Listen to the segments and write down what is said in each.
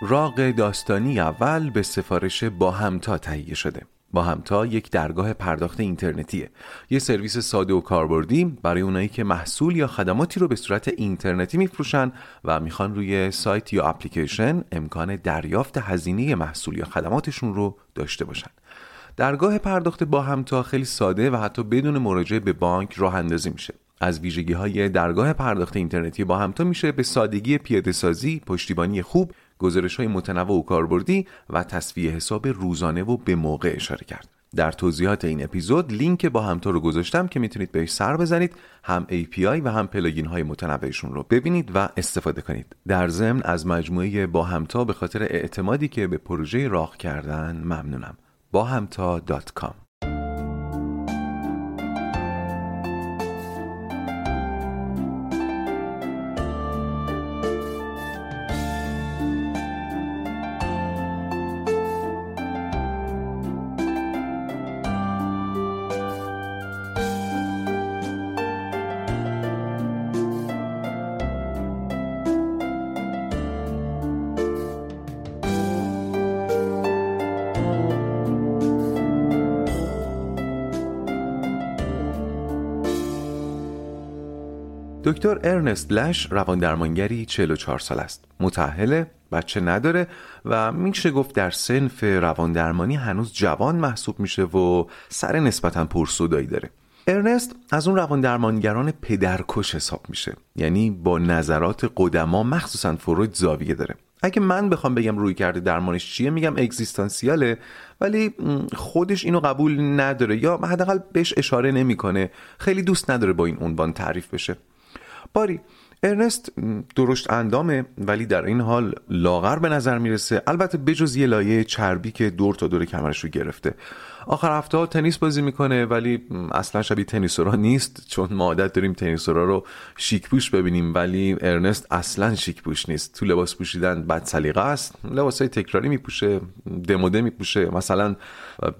راق داستانی اول به سفارش با همتا تهیه شده. با همتا یک درگاه پرداخت اینترنتیه. یه سرویس ساده و کاربردی برای اونایی که محصول یا خدماتی رو به صورت اینترنتی میفروشن و می‌خوان روی سایت یا اپلیکیشن امکان دریافت هزینه محصول یا خدماتشون رو داشته باشن. درگاه پرداخت با همتا خیلی ساده و حتی بدون مراجعه به بانک راه اندازی میشه. از ویژگی های درگاه پرداخت اینترنتی با همتا میشه به سادگی پیاده سازی، پشتیبانی خوب، گزارش های متنوع و کاربردی و تصفیه حساب روزانه و به موقع اشاره کرد. در توضیحات این اپیزود لینک با همتا رو گذاشتم که می‌تونید بهش سر بزنید هم API و هم پلاگین های متنوعشون رو ببینید و استفاده کنید. در ضمن از مجموعه با همتا به خاطر اعتمادی که به پروژه راه کردن ممنونم. با همتا دکتر ارنست لش روان درمانگری 44 سال است. متأهله بچه نداره و میشه گفت در سنف روان درمانی هنوز جوان محسوب میشه و سر نسبتا پرسودایی داره. ارنست از اون روان درمانگران پدرکش حساب میشه. یعنی با نظرات قدما مخصوصا فروید زاویه داره. اگه من بخوام بگم روی کرده درمانش چیه میگم اگزیستانسیاله ولی خودش اینو قبول نداره یا حداقل بهش اشاره نمی‌کنه. خیلی دوست نداره با این عنوان تعریف بشه. باری. ارنست درشت اندامه ولی در این حال لاغر به نظر می‌رسه. البته بجز یه لایه چربی که دور تا دور کمرش رو گرفته. آخر هفته تنیس بازی می‌کنه ولی اصلا شبیه تنیسورا نیست چون ما عادت داریم تنیسورا رو شیک پوش ببینیم. ولی ارنست اصلا شیک پوش نیست. تو لباس پوشیدن بد سلیقه است لباس های تکراری میپوشه دموده میپوشه مثلا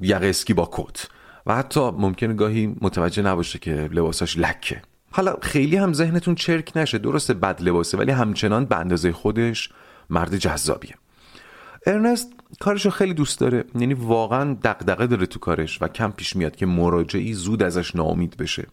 یقه اسکی با کت. و حتی ممکنه گاهی متوجه نباشه که لباساش لکه. حالا خیلی هم ذهنتون چرک نشه درسته بد لباسه ولی همچنان به اندازه خودش مرد جذابیه. ارنست کارشو خیلی دوست داره یعنی واقعا دقدقه داره تو کارش و کم پیش میاد که مراجعی زود ازش ناامید بشه.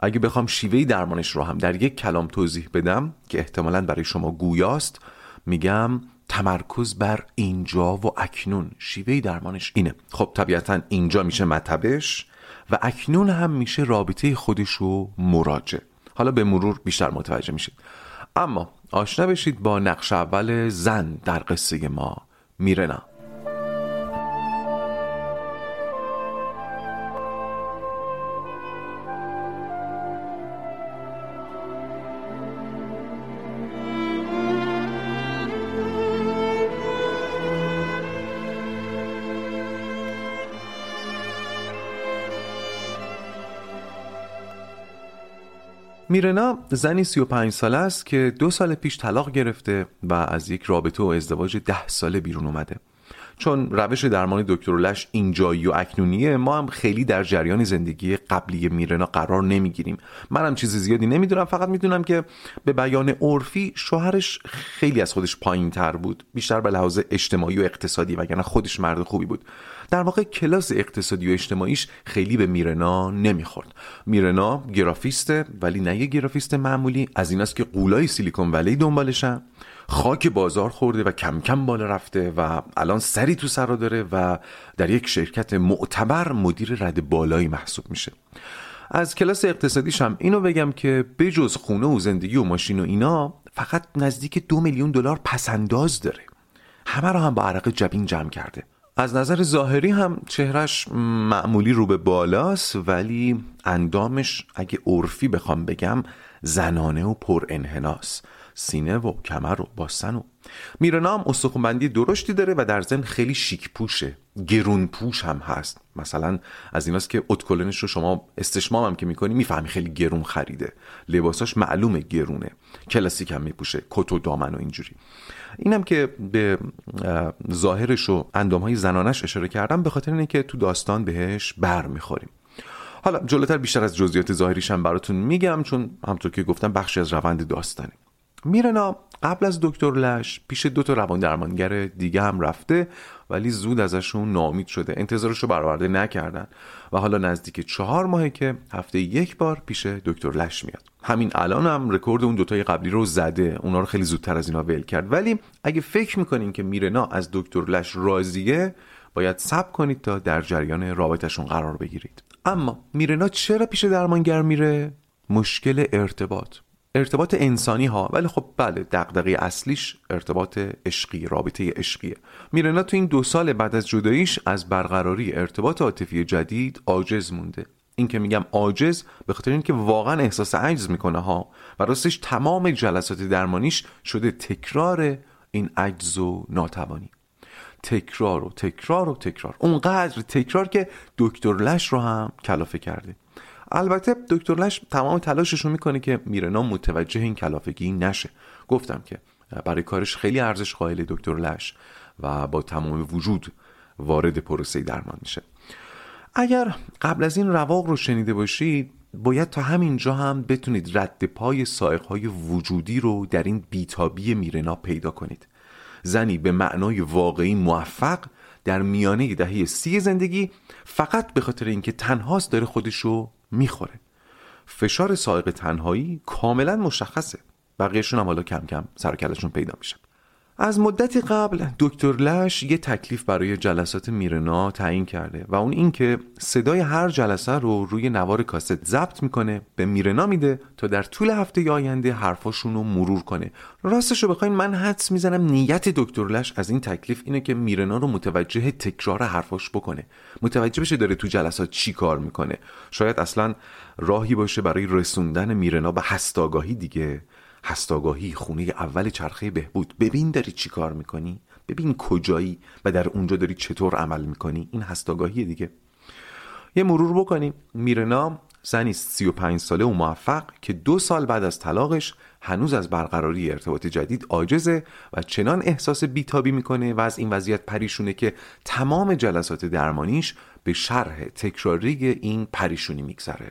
اگه بخوام شیوهی درمانش رو هم در یک کلام توضیح بدم که احتمالا برای شما گویاست میگم تمرکز بر اینجا و اکنون. شیوهی درمانش اینه. خب طبیعتا اینجا میشه مطبش. و اکنون هم میشه رابطه خودش رو مراجع. حالا به مرور بیشتر متوجه میشید. اما آشنا بشید با نقش اول زن در قصه ما میرنا. میرنا زنی 35 ساله است که دو سال پیش طلاق گرفته و از یک رابطه و ازدواج ده ساله بیرون اومده. چون روش درمان دکتر لش اینجایی و اکنونیه ما هم خیلی در جریان زندگی قبلی میرنا قرار نمی‌گیریم. منم چیز زیادی نمی‌دونم فقط می‌دونم که به بیان عرفی شوهرش خیلی از خودش پایین تر بود. بیشتر به لحاظ اجتماعی و اقتصادی وگرنه خودش مرد خوبی بود. در واقع کلاس اقتصادی و اجتماعیش خیلی به میرنا نمی‌خورد. میرنا گرافیسته ولی نه یه گرافیست معمولی. از ایناست که قولای سیلیکون ولی دنبالشن خاک بازار خورده و کم کم بالا رفته و الان سری تو سرا داره و در یک شرکت معتبر مدیر رد بالایی محسوب میشه. از کلاس اقتصادیش هم اینو بگم که بجز خونه و زندگی و ماشین و اینا فقط نزدیک دو میلیون دلار پسنداز داره. همه رو هم با عرق جبین جمع کرده. از نظر ظاهری هم چهرش معمولی رو به بالاست ولی اندامش اگه عرفی بخوام بگم زنانه و پر انحناس. سینه و کمر و باسن و میرنا هم استخونبندی درشتی داره و در ضمن خیلی شیک پوشه. گرون پوش هم هست. مثلا از ایناست که اتکلنش رو شما استشمام هم که می‌کنی می‌فهمی خیلی گرون خریده. لباساش معلومه گرونه. کلاسیک هم میپوشه. کت و دامن و اینجوری. اینم که به ظاهرش و اندام های زنانش اشاره کردم به خاطر اینه که تو داستان بهش بر می‌خوریم. حالا جلوتر بیشتر از جزئیات ظاهریش هم براتون میگم چون همطور که گفتم بخشی از روند داستانی میرنا قبل از دکتر لش پیش دو تا روان درمانگر دیگه هم رفته ولی زود ازشون نامید شده. انتظارش رو برآورده نکردن. و حالا نزدیک چهار ماهه که هفته یک بار پیش دکتر لش میاد. همین الان هم رکورد اون دوتای قبلی رو زده. اونا رو خیلی زودتر از اینا ول کرد. ولی اگه فکر می‌کنین که میرنا از دکتر لش راضیه باید صبر کنید تا در جریان رابطشون قرار بگیرید. اما میرنا چرا پیش درمانگر میره؟ مشکل ارتباط. ارتباط انسانی ها ولی خب بله دغدغه اصلیش ارتباط عشقی رابطه عشقیه. میرنا تو این دو سال بعد از جداییش از برقراری ارتباط عاطفی جدید عاجز مونده. این که میگم عاجز به خاطر اینکه واقعا احساس عجز می‌کنه ها و راستش تمام جلسات درمانیش شده تکرار این عجز و ناتوانی. تکرار و تکرار و تکرار. اونقدر تکرار که دکتر لش رو هم کلافه کرده. البته دکتر لش تمام تلاشش رو می‌کنه که میرنا متوجه این کلافگی نشه. گفتم که برای کارش خیلی ارزش قائل دکتر لش و با تمام وجود وارد پروسه درمان میشه. اگر قبل از این رواق رو شنیده باشید باید تا همینجا هم بتونید رد پای سائقهای وجودی رو در این بیتابی میرنا پیدا کنید. زنی به معنای واقعی موفق در میانه دهه سی زندگی فقط به خاطر اینکه تنهاست داره خودشو می‌خوره. فشار سائق تنهایی کاملا مشخصه. بقیهشون هم حالا کم کم سر پیدا میشه. از مدتی قبل دکتر لش یه تکلیف برای جلسات میرنا تعیین کرده و اون اینکه صدای هر جلسه رو روی نوار کاست ضبط می‌کنه به میرنا میده تا در طول هفته آینده حرفاشون رو مرور کنه. راستش رو بخواین من حدس می‌زنم نیت دکتر لش از این تکلیف اینه که میرنا رو متوجه تکرار حرفاش بکنه. متوجه بشه داره تو جلسات چی کار می‌کنه. شاید اصلا راهی باشه برای رسوندن میرنا به هستاگاهی دیگه. هستاگاهی خونه اول چرخه بهبود. ببین داری چی کار می‌کنی. ببین کجایی و در اونجا داری چطور عمل می‌کنی. این هستاگاهی دیگه. یه مرور بکنیم. میرنا زنی 35 ساله و موفق که دو سال بعد از طلاقش هنوز از برقراری ارتباط جدید عاجزه و چنان احساس بیتابی می‌کنه و از این وضعیت پریشونه که تمام جلسات درمانیش به شرح تکراری این پریشونی میگذره.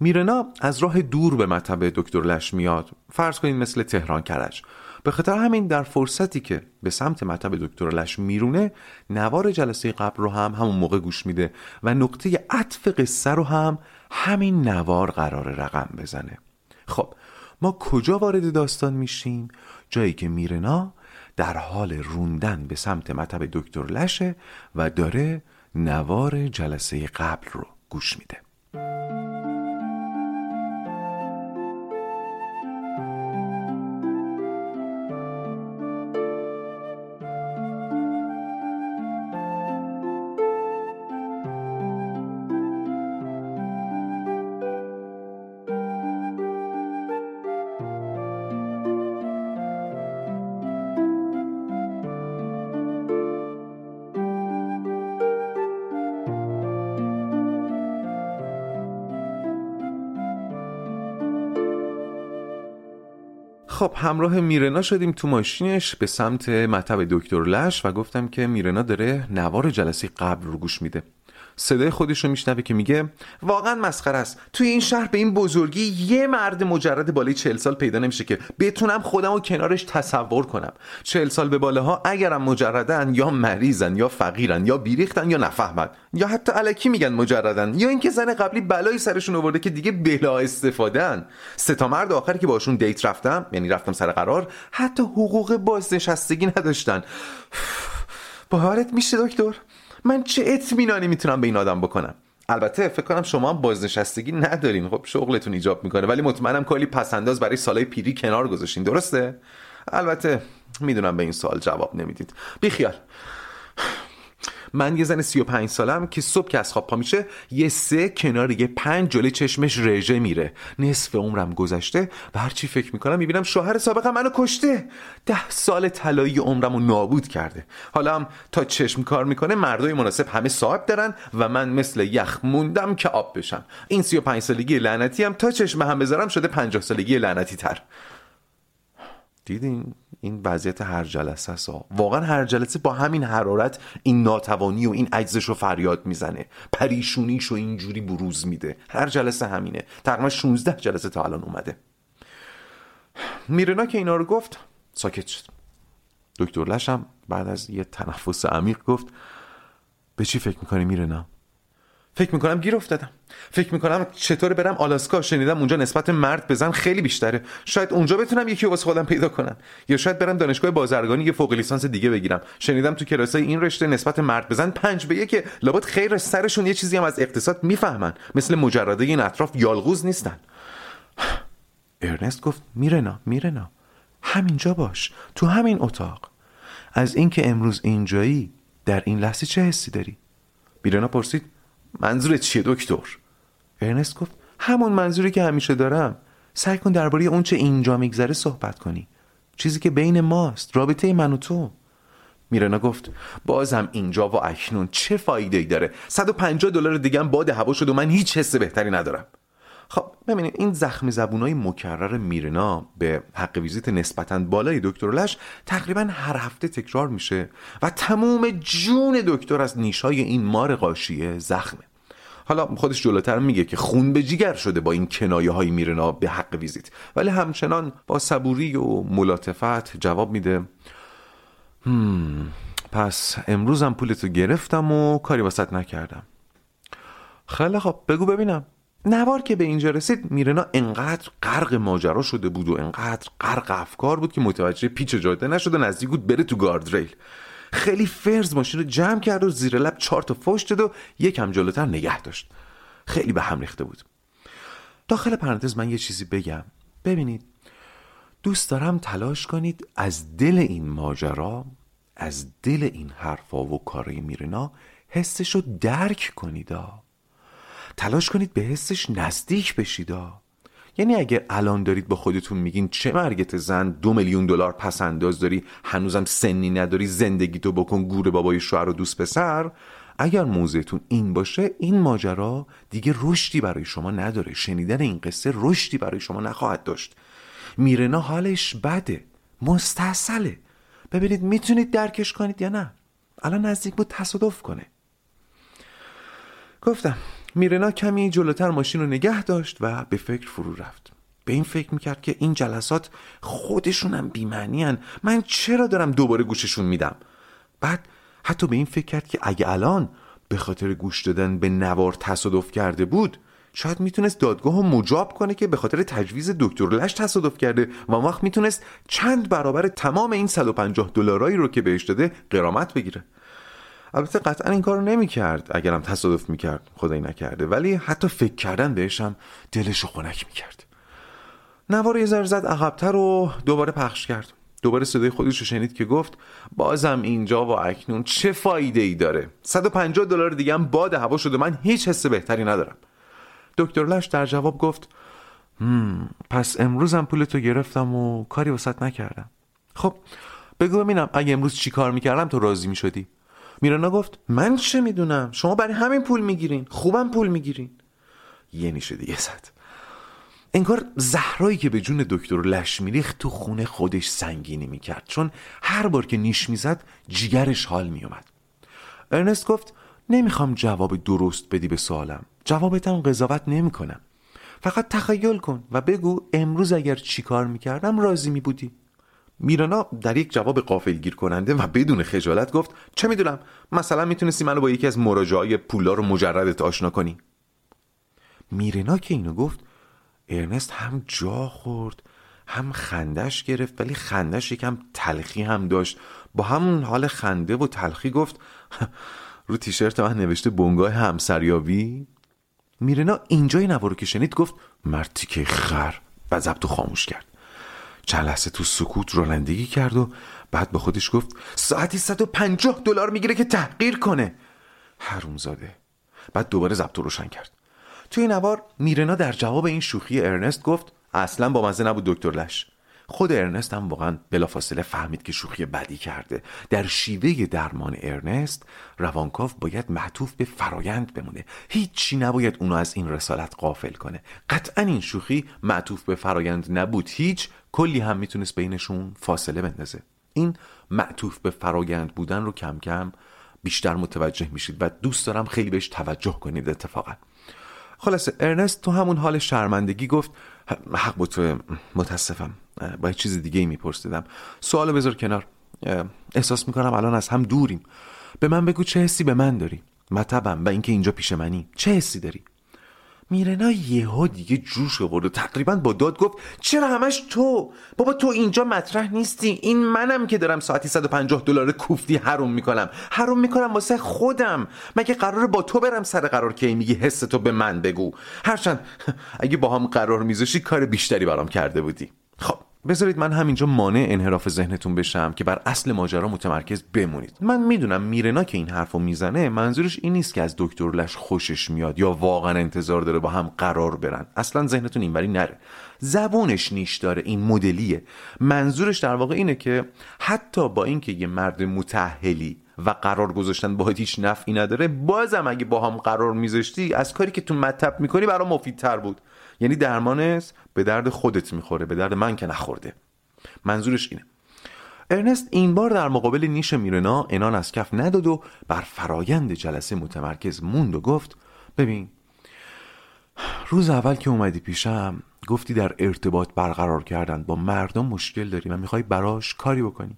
میرنا از راه دور به مطب دکتر لش میاد. فرض کنید مثل تهران کرج. به خاطر همین در فرصتی که به سمت مطب دکتر لش میرونه نوار جلسه قبل رو هم همون موقع گوش میده و نقطه عطف قصه رو هم همین نوار قرار رقم بزنه. خب ما کجا وارد داستان میشیم؟ جایی که میرنا در حال روندن به سمت مطب دکتر لشه و داره نوار جلسه قبل رو گوش میده. خب همراه میرنا شدیم تو ماشینش به سمت مطب دکتر لش و گفتم که میرنا داره نوار جلسه قبل رو گوش میده. صدای خودش رو میشنوه که میگه واقعا مسخره است. توی این شهر به این بزرگی یه مرد مجرد بالای چهل سال پیدا نمیشه که بتونم خودم رو کنارش تصور کنم. چهل سال به بالاها اگرم مجردن یا مریضن یا فقیرن یا بیریختن یا نفهمن یا حتی علکی میگن مجردن یا اینکه زن قبلی بلایی سرشون آورده که دیگه بلا استفادهن سه تا مرد آخری که باشون دیت رفتم یعنی رفتم سر قرار حتی حقوق بازنشستگی نداشتن. با حالت میشه دکتر؟ من چه اطمینانی می‌تونم به این آدم بکنم؟ البته فکر کنم شما هم بازنشستگی ندارین. خب شغلتون ایجاب می‌کنه ولی مطمئنم کلی پسنداز برای سالهای پیری کنار گذاشتین. درسته؟ البته می‌دونم به این سوال جواب نمی‌دید. بیخیال. من یه زن 35 سالم که صبح که از خواب پا میشه یه سه کنار یه پنج جلوی چشمش رژه میره. نصف عمرم گذشته و هرچی فکر می‌کنم می‌بینم شوهر سابقم منو کشته. ده سال طلایی عمرم رو نابود کرده. حالا هم تا چشم کار می‌کنه مردای مناسب همه صاحب دارن و من مثل یخ موندم که آب بشم. این 35 سالگی لعنتی هم تا چشم هم بذارم شده 50 سالگی لعنتی تر دیدین؟ این وضعیت هر جلسه سا واقعا هر جلسه با همین حرارت این ناتوانی و این عجزش رو فریاد می‌زنه. پریشونیش رو اینجوری بروز میده. هر جلسه همینه. تقریبا 16 جلسه تا الان اومده. میرنا که اینا رو گفت ساکت شد. دکتر لشم بعد از یه تنفس عمیق گفت به چی فکر می‌کنی میرنا؟ فکر می‌کنم گیر افتادم. فکر می‌کنم چطور برم آلاسکا؟ شنیدم اونجا نسبت مرد بزن خیلی بیشتره. شاید اونجا بتونم یکی واسه خودم پیدا کنم. یا شاید برم دانشگاه بازرگانی یه فوق لیسانس دیگه بگیرم. شنیدم تو کلاسای این رشته نسبت مرد بزن پنج به یک لابد خیر سرشون یه چیزی هم از اقتصاد می‌فهمن. مثل مجرده این اطراف یالغوز نیستن. ارنست گفت میرنا میرنا همینجا باش. تو همین اتاق. از اینکه امروز اینجایی در این لحظه چه حسی داری؟ میرنا پرسید منظورت چیه دکتر؟ ارنست گفت همون منظوری که همیشه دارم. سعی کن درباره اون چه اینجا میگذره صحبت کنی. چیزی که بین ماست رابطه من و تو. میرنا گفت بازم اینجا و اکنون چه فایده ای داره 150 دلار دیگه باد هوا شد و من هیچ حس بهتری ندارم. خب ببینید این زخم زبونای مکرر میرنا به حق ویزیت نسبتا بالای دکتر لش تقریبا هر هفته تکرار میشه و تموم جون دکتر از نیشای این مار قاشیه زخمه. حالا خودش جلوتر میگه که خون به جیگر شده با این کنایه های میرنا به حق ویزیت. ولی همچنان با صبوری و ملاتفت جواب میده. هم پس امروزم پولتو گرفتم و کاری واسط نکردم. خیلی خب بگو ببینم. نوار که به اینجا رسید میرنا انقدر غرق ماجرا شده بود و انقدر غرق افکار بود که متوجه پیچ جاده نشد و نزدیک بود بره تو گاردریل. خیلی فرز ماشین رو جمع کرد و زیر لب چهار تا فوش داد و یکم جلوتر نگه داشت. خیلی به هم ریخته بود. داخل پرانتز من یه چیزی بگم. ببینید دوست دارم تلاش کنید از دل این ماجرا از دل این حرفا و کارای میرنا حسش رو درک کنید تلاش کنید به حسش نزدیک بشیدا یعنی اگر الان دارید با خودتون میگین چه مرگت زن؟ دو میلیون دلار پس انداز داری هنوزم سنی نداری زندگی تو بکن گور بابای شوهر و دوست پسر. اگر موضعتون این باشه این ماجرا دیگه رشدی برای شما نداره. شنیدن این قصه رشدی برای شما نخواهد داشت. میرنا حالش بده مستصله ببینید می‌تونید درکش کنید یا نه؟ الان نزدیک بود تصادف کنه. گفتم میرنا کمی جلوتر ماشین رو نگه داشت و به فکر فرو رفت. به این فکر می‌کرد که این جلسات خودشونم بیمعنی من چرا دارم دوباره گوششون میدم؟ بعد حتی به این فکر کرد که اگه الان به خاطر گوش دادن به نوار تصادف کرده بود شاید می‌تونست دادگاه رو مجاب کنه که به خاطر تجویز دکتر لش تصادف کرده و وقت می‌تونست چند برابر تمام این 150 دلارایی رو که بهش داده قرامت بگیره. البته قطعا این کارو نمی‌کرد اگرم تصادف می‌کرد خدایی نکرده. ولی حتی فکر کردن بهشم دلش رو خنک می‌کرد. نوار یه ذره زد عقبتر و دوباره پخش کرد. دوباره صدای خودش رو شنید که گفت بازم اینجا و اکنون چه فایده ای داره 150 دلار دیگه هم باد هوا شده من هیچ حس بهتری ندارم. دکتر لش در جواب گفت هم پس امروزم پولتو گرفتم و کاری وسط نکردم. خب بگو ببینم اگه امروز چی کار می‌کردم تو راضی می‌شدی؟ میرانا گفت من چه می‌دونم؟ شما برای همین پول می‌گیرین. خوبم پول می‌گیرین. یه نیشه دیگه زد. انگار زهرایی که به جون دکتر لش میریخت تو خونه خودش سنگینی می‌کرد. چون هر بار که نیش می‌زد جیگرش حال میومد ارنست گفت نمی‌خوام جواب درست بدی به سوالم. جوابتم قضاوت نمی‌کنم. فقط تخیل کن و بگو امروز اگر چیکار می‌کردم راضی میبودی؟ میرانا در یک جواب قافلگیر کننده و بدون خجالت گفت چه می‌دونم مثلا می‌تونستی منو با یکی از مراجعای پولا رو مجردت آشنا کنی. میرنا که اینو گفت ارنست هم جا خورد هم خندش گرفت ولی خندش یکم تلخی هم داشت. با همون حال خنده و تلخی گفت رو تیشرت من نوشته بنگاه همسریابی؟ میرنا اینجای نوارو که شنید گفت مرتی که خر و خاموش کرد. چند لحظه تو سکوت رانندگی کرد و بعد به خودش گفت ساعتی 150 دلار می‌گیره که تحقیر کنه. زاده بعد دوباره ضبط روشن کرد. توی نوار میرنا در جواب این شوخی ارنست گفت اصلا با مزه نبود دکتر لش. خود ارنست هم واقعا بلافاصله فهمید که شوخی بدی کرده. در شیوه درمان ارنست روانکاو باید معطوف به فرایند بمونه. هیچی نباید اونو از این رسالت قافل کنه. قطعا این شوخی معطوف به فرایند نبود. هیچ کلی هم می‌تونست بینشون فاصله بندازه. این معطوف به فرایند بودن رو کم کم بیشتر متوجه میشید و دوست دارم خیلی بهش توجه کنید اتفاقا. خلاصه ارنست تو همون حال شرمندگی گفت حق با تو متاسفم. با چیز دیگه میپرسیدم. سوال بذار کنار. احساس می‌کنم الان از هم دوریم. به من بگو چه حسی به من داری؟ مطبم و اینکه اینجا پیش منی. چه حسی داری؟ میرنا یهو دیگه جوش آورد و تقریبا با داد گفت چرا همش تو؟ بابا تو اینجا مطرح نیستی. این منم که دارم ساعتی 150 دلار کوفتی حروم می‌کنم. حروم می‌کنم واسه خودم. مگه قرار با تو برم سر قرار که میگی حس تو به من بگو؟ هرچند اگه با هم قرار میذاشی کار بیشتری برام کرده بودی. خب. بذارید من همینجا مانع انحراف ذهنتون بشم که بر اصل ماجرا متمرکز بمونید. من می‌دونم میرنا که این حرفو می‌زنه منظورش این نیست که از دکتر لش خوشش میاد یا واقعا انتظار داره با هم قرار برن. اصلا ذهنتون اینوری نره. زبونش نیش داره این مدلیه. منظورش در واقع اینه که حتی با اینکه یه مرد متحلی و قرار گذاشتن با هیچ نفعی نداره بازم اگه با هم قرار میذاشتی از کاری که تو مطب می‌کنی برای مفیدتر بود. یعنی درمانش به درد خودت می‌خوره به درد من که نخورده. منظورش اینه. ارنست این بار در مقابل نیش میرنا انان از کف نداد و بر فرایند جلسه متمرکز موند و گفت ببین روز اول که اومدی پیشم گفتی در ارتباط برقرار کردن با مردم مشکل داری و می‌خوای براش کاری بکنی.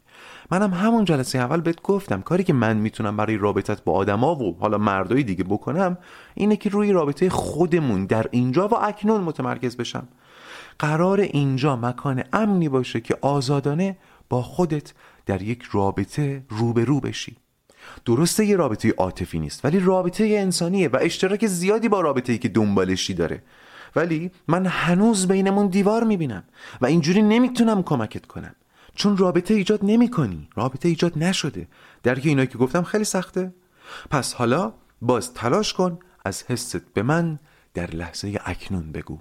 منم همون جلسه اول بهت گفتم کاری که من می‌تونم برای رابطت با آدما و حالا مردای دیگه بکنم اینه که روی رابطه خودمون در اینجا و اکنون متمرکز بشم. قرار اینجا مکان امنی باشه که آزادانه با خودت در یک رابطه روبرو بشی. درسته یه رابطه عاطفی نیست ولی رابطه انسانیه و اشتراک زیادی با رابطه‌ای که دنبالشی داره. ولی من هنوز بینمون دیوار می‌بینم و اینجوری نمی‌تونم کمکت کنم. چون رابطه ایجاد نمی کنی رابطه ایجاد نشده. درک اینایی که گفتم خیلی سخته. پس حالا باز تلاش کن از حست به من در لحظه اکنون بگو.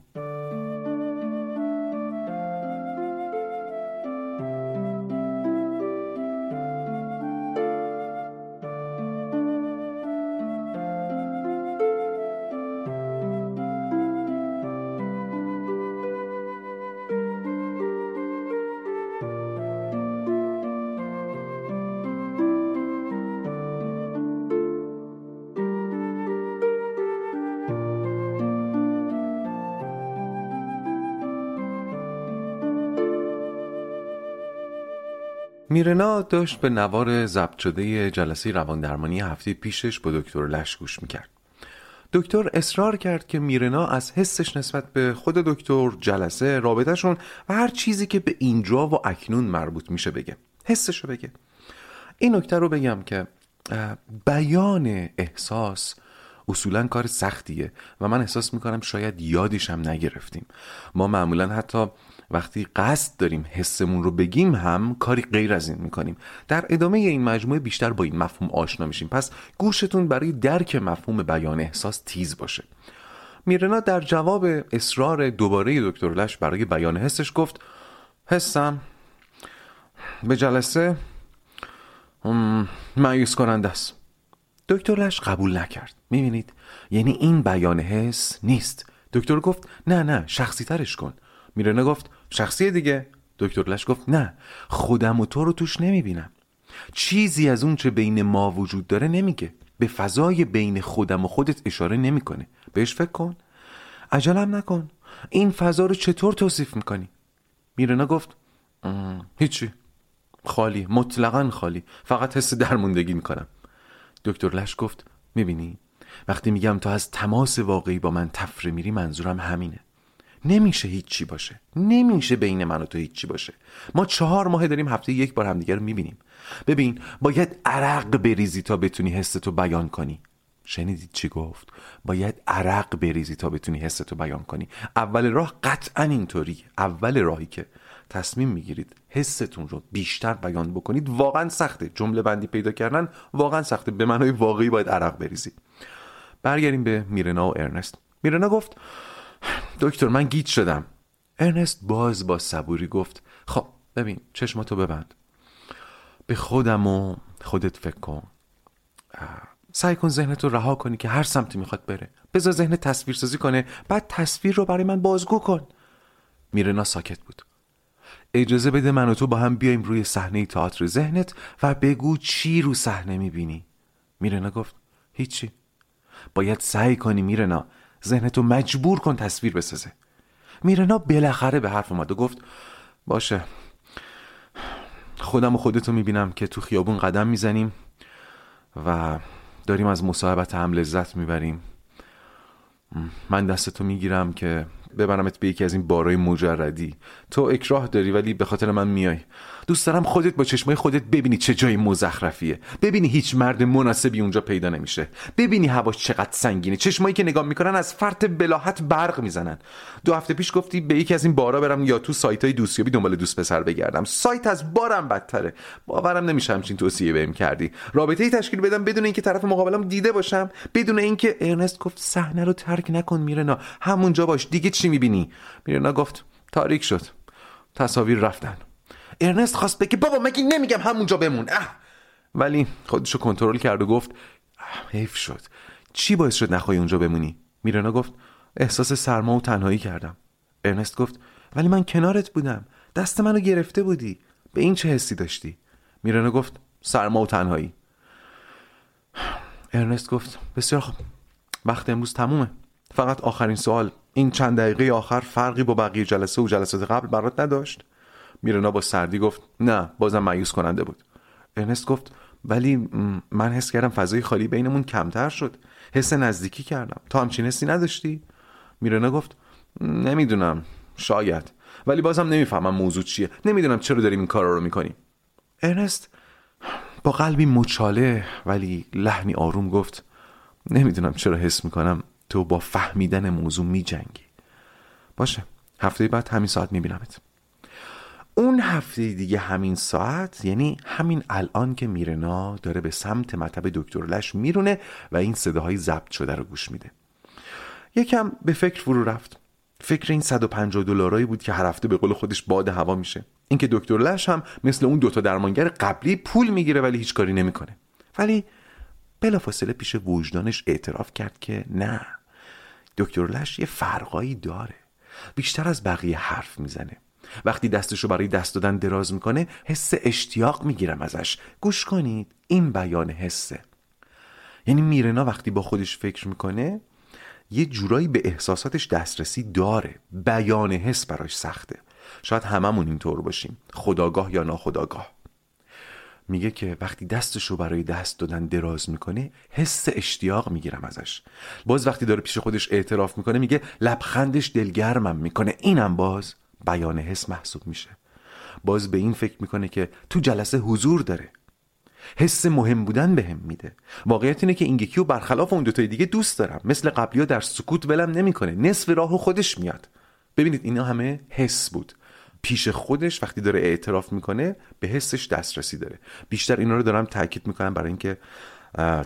میرنا داشت به نوار ضبط شده جلسه رواندرمانی هفته پیشش با دکتر لش گوش می‌کرد. دکتر اصرار کرد که میرنا از حسش نسبت به خود دکتر جلسه رابطهشون و هر چیزی که به اینجا و اکنون مربوط میشه بگه. حسشو بگه. این نکته رو بگم که بیان احساس اصولا کار سختیه و من احساس می‌کنم شاید یادش هم نگرفتیم. ما معمولا حتی وقتی قصد داریم حسمون رو بگیم هم کاری غیر از این می‌کنیم. در ادامه این مجموعه بیشتر با این مفهوم آشنا میشیم. پس گوشتون برای درک مفهوم بیان احساس تیز باشه. میرنا در جواب اصرار دوباره دکتر لش برای بیان حسش گفت حسم به جلسه معیوس کننده است. دکتر لش قبول نکرد. می‌بینید یعنی این بیان حس نیست. دکتر گفت نه نه شخصی ترش کن. میرنا گفت شخصی دیگه. دکتر لش گفت نه خودم و تو رو توش نمی‌بینم. چیزی از اون چه بین ما وجود داره نمیگه. به فضای بین خودم و خودت اشاره نمی‌کنه. بهش فکر کن. عجلم نکن. این فضا رو چطور توصیف می‌کنی؟ میرنا گفت هیچی. خالی مطلقا خالی. فقط حس درموندگی می‌کنم. دکتر لش گفت می‌بینی؟ وقتی میگم تو از تماس واقعی با من تفره میری منظورم همینه. نمیشه هیچی باشه. نمیشه بین من و تو هیچی باشه. ما چهار ماه داریم هفته یک بار همدیگه رو می‌بینیم. ببین باید عرق بریزی تا بتونی حستو بیان کنی. شنیدید چی گفت؟ باید عرق بریزی تا بتونی حستو بیان کنی. اول راه قطعا اینطوری. اول راهی که تصمیم می‌گیرید حستون رو بیشتر بیان بکنید واقعا سخته. جمله بندی پیدا کردن واقعا سخته. به معنای واقعی باید عرق بریزی. برگردیم به میرنا و ارنست. میرنا گفت دکتر من گیت شدم. ارنست باز با صبوری گفت خب ببین چشماتو ببند. به خودم و خودت فکر کن. سعی کن ذهنتو رها کنی که هر سمتی می‌خواد بره. بذار ذهن تصویر سازی کنه. بعد تصویر رو برای من بازگو کن. میرنا ساکت بود. اجازه بده من و تو با هم بیایم روی صحنه تئاتر ذهنت و بگو چی رو صحنه می‌بینی. میرنا گفت هیچی. باید سعی کنی میرنا ذهنتو مجبور کن تصویر بسازه. میرنا بالاخره به حرف اومد و گفت باشه. خودم و خودتو می‌بینم که تو خیابون قدم می‌زنیم و داریم از مصاحبت هم لذت می‌بریم. من دستتو می‌گیرم که ببرمت به یکی از این بارای مجردی. تو اکراه داری ولی به خاطر من میای. دوست دارم خودت با چشمای خودت ببینی چه جای مزخرفیه. ببینی هیچ مرد مناسبی اونجا پیدا نمیشه. ببینی هواش چقدر سنگینه. چشمایی که نگاه می‌کنن از فرط بلاحت برق می‌زنن. دو هفته پیش گفتی به یکی از این بارا برم یا تو سایت های دوستیابی دنبال دوست پسر بگردم. سایت از بارم بدتره. باورم نمیشه همچین توصیه بهم کردی. رابطه ای تشکیل بدم بدون اینکه طرف مقابلم دیده باشم. بدون اینکه ارنست گفت صحنه رو ترک نکن میرنا. همونجا باش. دیگه چی می‌بینی؟ میرنا گفت تاریک شد. تصاویر رفتن. ارنست خواست بگه بابا مگه نمیگم همونجا بمون؟ اه. ولی خودشو کنترل کرد و گفت حیف شد. چی باعث شد نخوای اونجا بمونی؟ میرنا گفت احساس سرما و تنهایی کردم. ارنست گفت ولی من کنارت بودم. دست منو گرفته بودی. به این چه حسی داشتی؟ میرنا گفت سرما و تنهایی. ارنست گفت بسیار خوب. وقت امروز تمومه. فقط آخرین سوال. این چند دقیقه آخر فرقی با بقیه جلسه و جلسات قبل برات نداشت؟ میرنا با سردی گفت نه بازم مایوس کننده بود. ارنست گفت ولی من حس کردم فضای خالی بینمون کمتر شد. حس نزدیکی کردم. تو همچین حسی نداشتی؟ میرنا گفت نمی‌دونم شاید. ولی بازم نمی‌فهمم موضوع چیه. نمی‌دونم چرا داریم این کارا رو می‌کنیم. ارنست با قلبی مچاله ولی لحنی آروم گفت نمی‌دونم چرا حس می‌کنم. تو با فهمیدن موضوع میجنگی. باشه هفته بعد همین ساعت میبینمت. اون هفته دیگه همین ساعت یعنی همین الان که میرنا داره به سمت مطب دکتر لش میرونه و این صداهای ضبط شده رو گوش میده. یکم به فکر فرو رفت. فکر این 150 دلارایی بود که هر هفته به قول خودش باد هوا میشه. اینکه دکتر لش هم مثل اون دوتا درمانگر قبلی پول می‌گیره ولی هیچ کاری نمی‌کنه. ولی بلافاصله پیش وجدانش اعتراف کرد که نه. دکتر لش یه فرقایی داره. بیشتر از بقیه حرف می‌زنه. وقتی دستشو برای دست دادن دراز می‌کنه حس اشتیاق می‌گیرم ازش. گوش کنید این بیان حسه. یعنی میرنا وقتی با خودش فکر می‌کنه یه جورایی به احساساتش دسترسی داره. بیان حس براش سخته. شاید هممون اینطور باشیم. خداگاه یا ناخداگاه. میگه که وقتی دستشو برای دست دادن دراز می‌کنه حس اشتیاق می‌گیرم ازش. باز وقتی داره پیش خودش اعتراف می‌کنه میگه لبخندش دلگرمم می‌کنه. اینم باز بیان حس محسوب میشه. باز به این فکر می‌کنه که تو جلسه حضور داره. حس مهم بودن بهم به میده. واقعیت اینه که این یکی برخلاف اون دوتای دیگه دوست دارم. مثل قبلی در سکوت ولم نمی‌کنه. نصف راهو خودش میاد. ببینید اینا همه حس بود. پیش خودش وقتی داره اعتراف می‌کنه به حسش دسترسی داره. بیشتر اینا رو دارم تاکید می‌کنم برای اینکه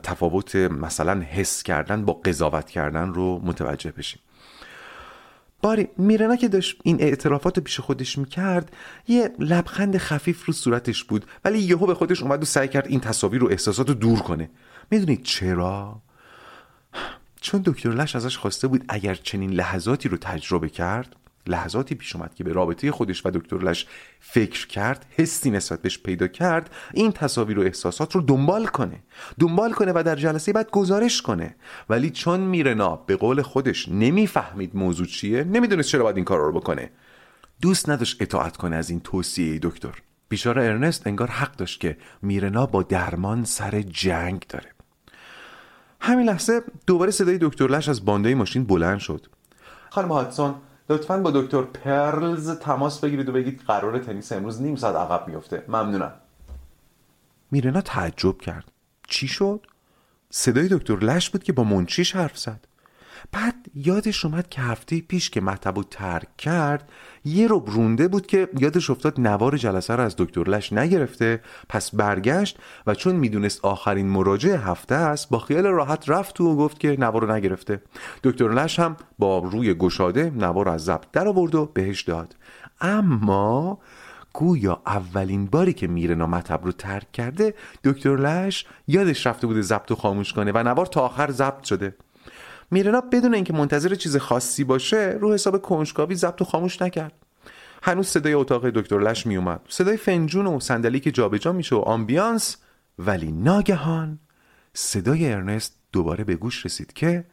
تفاوت مثلا حس کردن با قضاوت کردن رو متوجه بشیم. باری میرنا که داشت این اعترافات رو پیش خودش می‌کرد یه لبخند خفیف رو صورتش بود ولی یهو به خودش اومد و سعی کرد این تصاویر و احساسات رو دور کنه. می‌دونید چرا؟ چون دکتر لش ازش خواسته بود اگر چنین لحظاتی رو تجربه کرد لحظاتی پیش اومد که به رابطه خودش و دکتر لش فکر کرد حسی نسبت بهش پیدا کرد این تصاویر و احساسات رو دنبال کنه. دنبال کنه و در جلسه بعد گزارش کنه. ولی چون میرنا به قول خودش نمی‌فهمید موضوع چیه نمی‌دونست چرا باید این کار رو بکنه. دوست نداشت اطاعت کنه از این توصیه دکتر. بیچاره ارنست انگار حق داشت که میرنا با درمان سر جنگ داره. همین لحظه دوباره صدای دکتر لش از بانده ماشین بلند شد. خانم هاتسون لطفا با دکتر پرلز تماس بگیرید و بگید قرار تنیس امروز نیم ساعت عقب میفته ممنونم. میرنا تعجب کرد. چی شد؟ صدای دکتر لش بود که با منچیش حرف زد. بعد یادش اومد که هفته پیش که مطب ترک کرد یه رو رونده بود که یادش افتاد نوار جلسه رو از دکتر لش نگرفته پس برگشت و چون می‌دونست آخرین مراجعه هفته است با خیال راحت رفت و گفت که نوار رو نگرفته. دکتر لش هم با روی گشاده نوار رو از ضبط در آورد و بهش داد. اما گویا اولین باری که میرنا مطب رو ترک کرده دکتر لش یادش رفته بوده ضبط و خاموش کنه و نوار تا آخر ضبط شده. میرنا بدون اینکه منتظر چیز خاصی باشه رو حساب کنجکاوی ضبط و خاموش نکرد. هنوز صدای اتاق دکتر لش میومد. صدای فنجون و صندلی که جابجا میشه و آمبیانس. ولی ناگهان صدای ارنست دوباره به گوش رسید که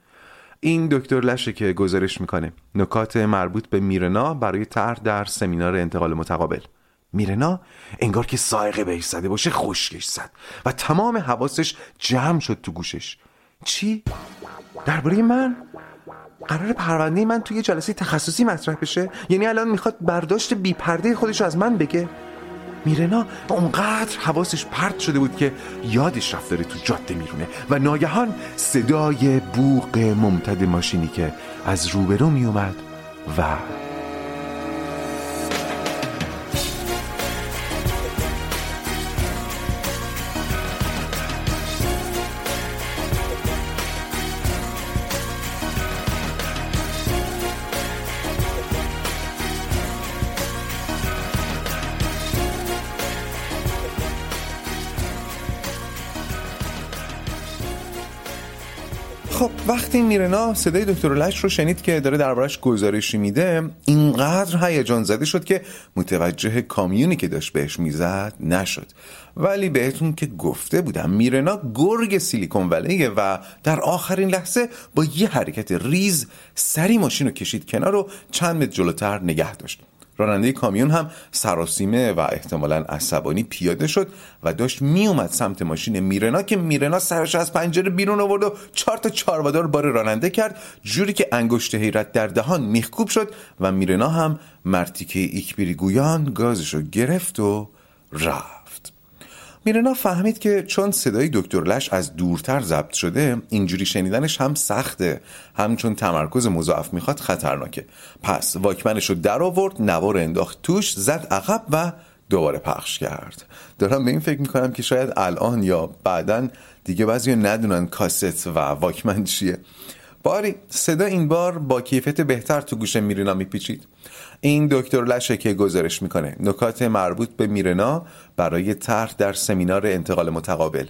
این دکتر لشه که گزارش می‌کنه نکات مربوط به میرنا برای طرح در سمینار انتقال متقابل. میرنا انگار که سایقه بهش زده باشه خشکش زد و تمام حواسش جمع شد تو گوشش. چی؟ درباره من؟ قرار پرونده من توی جلسه تخصصی مطرح بشه یعنی الان می‌خواد برداشت بی پرده خودش از من بگه میرنا اونقدر حواسش پرت شده بود که یادش رفت داره تو جاده میرونه و ناگهان صدای بوق ممتد ماشینی که از روبرو میومد و وقتی میرنا صدای دکتر لش رو شنید که داره دربارش گزارشی میده اینقدر هیجان زده شد که متوجه کامیونی که داشت بهش می‌زد نشد. ولی بهتون که گفته بودم میرنا گرگ سیلیکون ولیه و در آخرین لحظه با یه حرکت ریز سری ماشین رو کشید کنار و چند متر جلوتر نگه داشت. راننده کامیون هم سراسیمه و احتمالا عصبانی پیاده شد و داشت میومد سمت ماشین میرنا که میرنا سرش از پنجره بیرون آورد و چهار تا چاربادار بار راننده کرد جوری که انگشت حیرت در دهان میخکوب شد و میرنا هم مرتیکه ایکبیری گویان گازشو گرفت و رفت. میرنا فهمید که چون صدای دکتر لش از دورتر ضبط شده اینجوری شنیدنش هم سخته. هم چون تمرکز مضاعف می‌خواد خطرناکه. پس واکمنش رو در آورد نوار انداخت توش زد عقب و دوباره پخش کرد. دارم به این فکر می‌کنم که شاید الان یا بعدا دیگه بعضی ندونن کاست و واکمن چیه. باری صدا این بار با کیفیت بهتر تو گوش میرینا میپیچید. این دکتر لشه که گزارش می‌کنه. نکات مربوط به میرنا برای طرح در سمینار انتقال متقابل.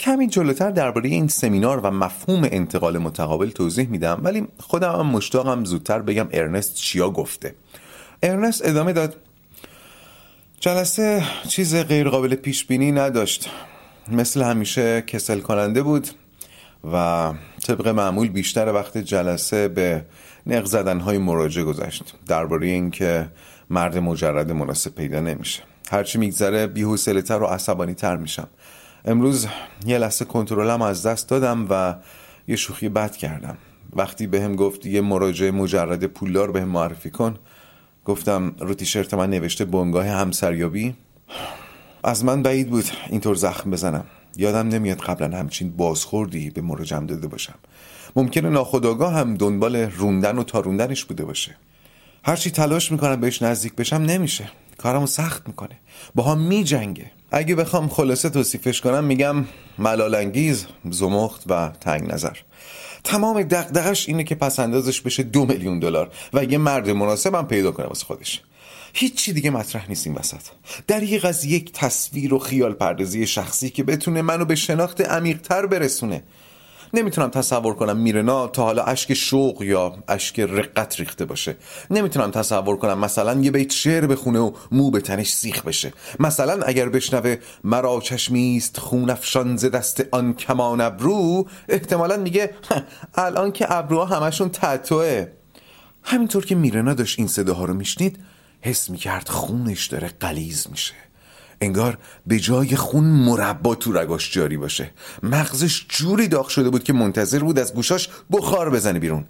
کمی جلوتر درباره این سمینار و مفهوم انتقال متقابل توضیح میدم ولی خودم هم مشتاقم زودتر بگم ارنست چیا گفته. ارنست ادامه داد. جلسه چیز غیرقابل پیش بینی نداشت. مثل همیشه کسل کننده بود و طبق معمول بیشتر وقت جلسه به نق زدن های مراجع گذشت. درباره اینکه مرد مجرد مناسب پیدا نمیشه. هرچی میگذره بی‌حوصله تر و عصبانی تر میشم. امروز یه لحظه کنترلم از دست دادم و یه شوخی بد کردم. وقتی به هم گفت یه مراجع مجرد پولدار به هم معرفی کن گفتم رو تیشرت من نوشته بنگاه همسریابی. از من بعید بود اینطور زخم بزنم. یادم نمیاد قبلا همچین بازخوردی به مراجعم داده باشم. ممکنه ناخداگاه هم دنبال روندن و تاروندنش بوده باشه. هرچی تلاش می‌کنم بهش نزدیک بشم نمیشه. کارمو سخت می‌کنه. با هم میجنگه. اگه بخوام خلاصه توصیفش کنم میگم ملالانگیز زمخت و تنگ نظر. تمام دقدقش اینه که پس اندازش بشه دو میلیون دلار و یه مرد مناسبم پیدا کنه واسه خودش. هیچی دیگه مطرح نیست این وسط. دریغ از یک تصویر و خیال پردازی شخصی که بتونه منو به شناخت عمیقتر برسونه. نمی‌تونم تصور کنم میرنا تا حالا اشک شوق یا اشک رقت ریخته باشه. نمی‌تونم تصور کنم مثلا یه بیت شعر بخونه و مو به تنش سیخ بشه. مثلا اگر بشنوه مرا چشمیست خون افشان ز دست آن کمان ابرو احتمالا میگه الان که ابروها همشون تتوه همینطور که میرنا داشت این صداها رو میشنید حس می‌کرد خونش داره قلیز میشه. انگار به جای خون مربا تو رگاش جاری باشه. مغزش جوری داغ شده بود که منتظر بود از گوشاش بخار بزنه بیرون.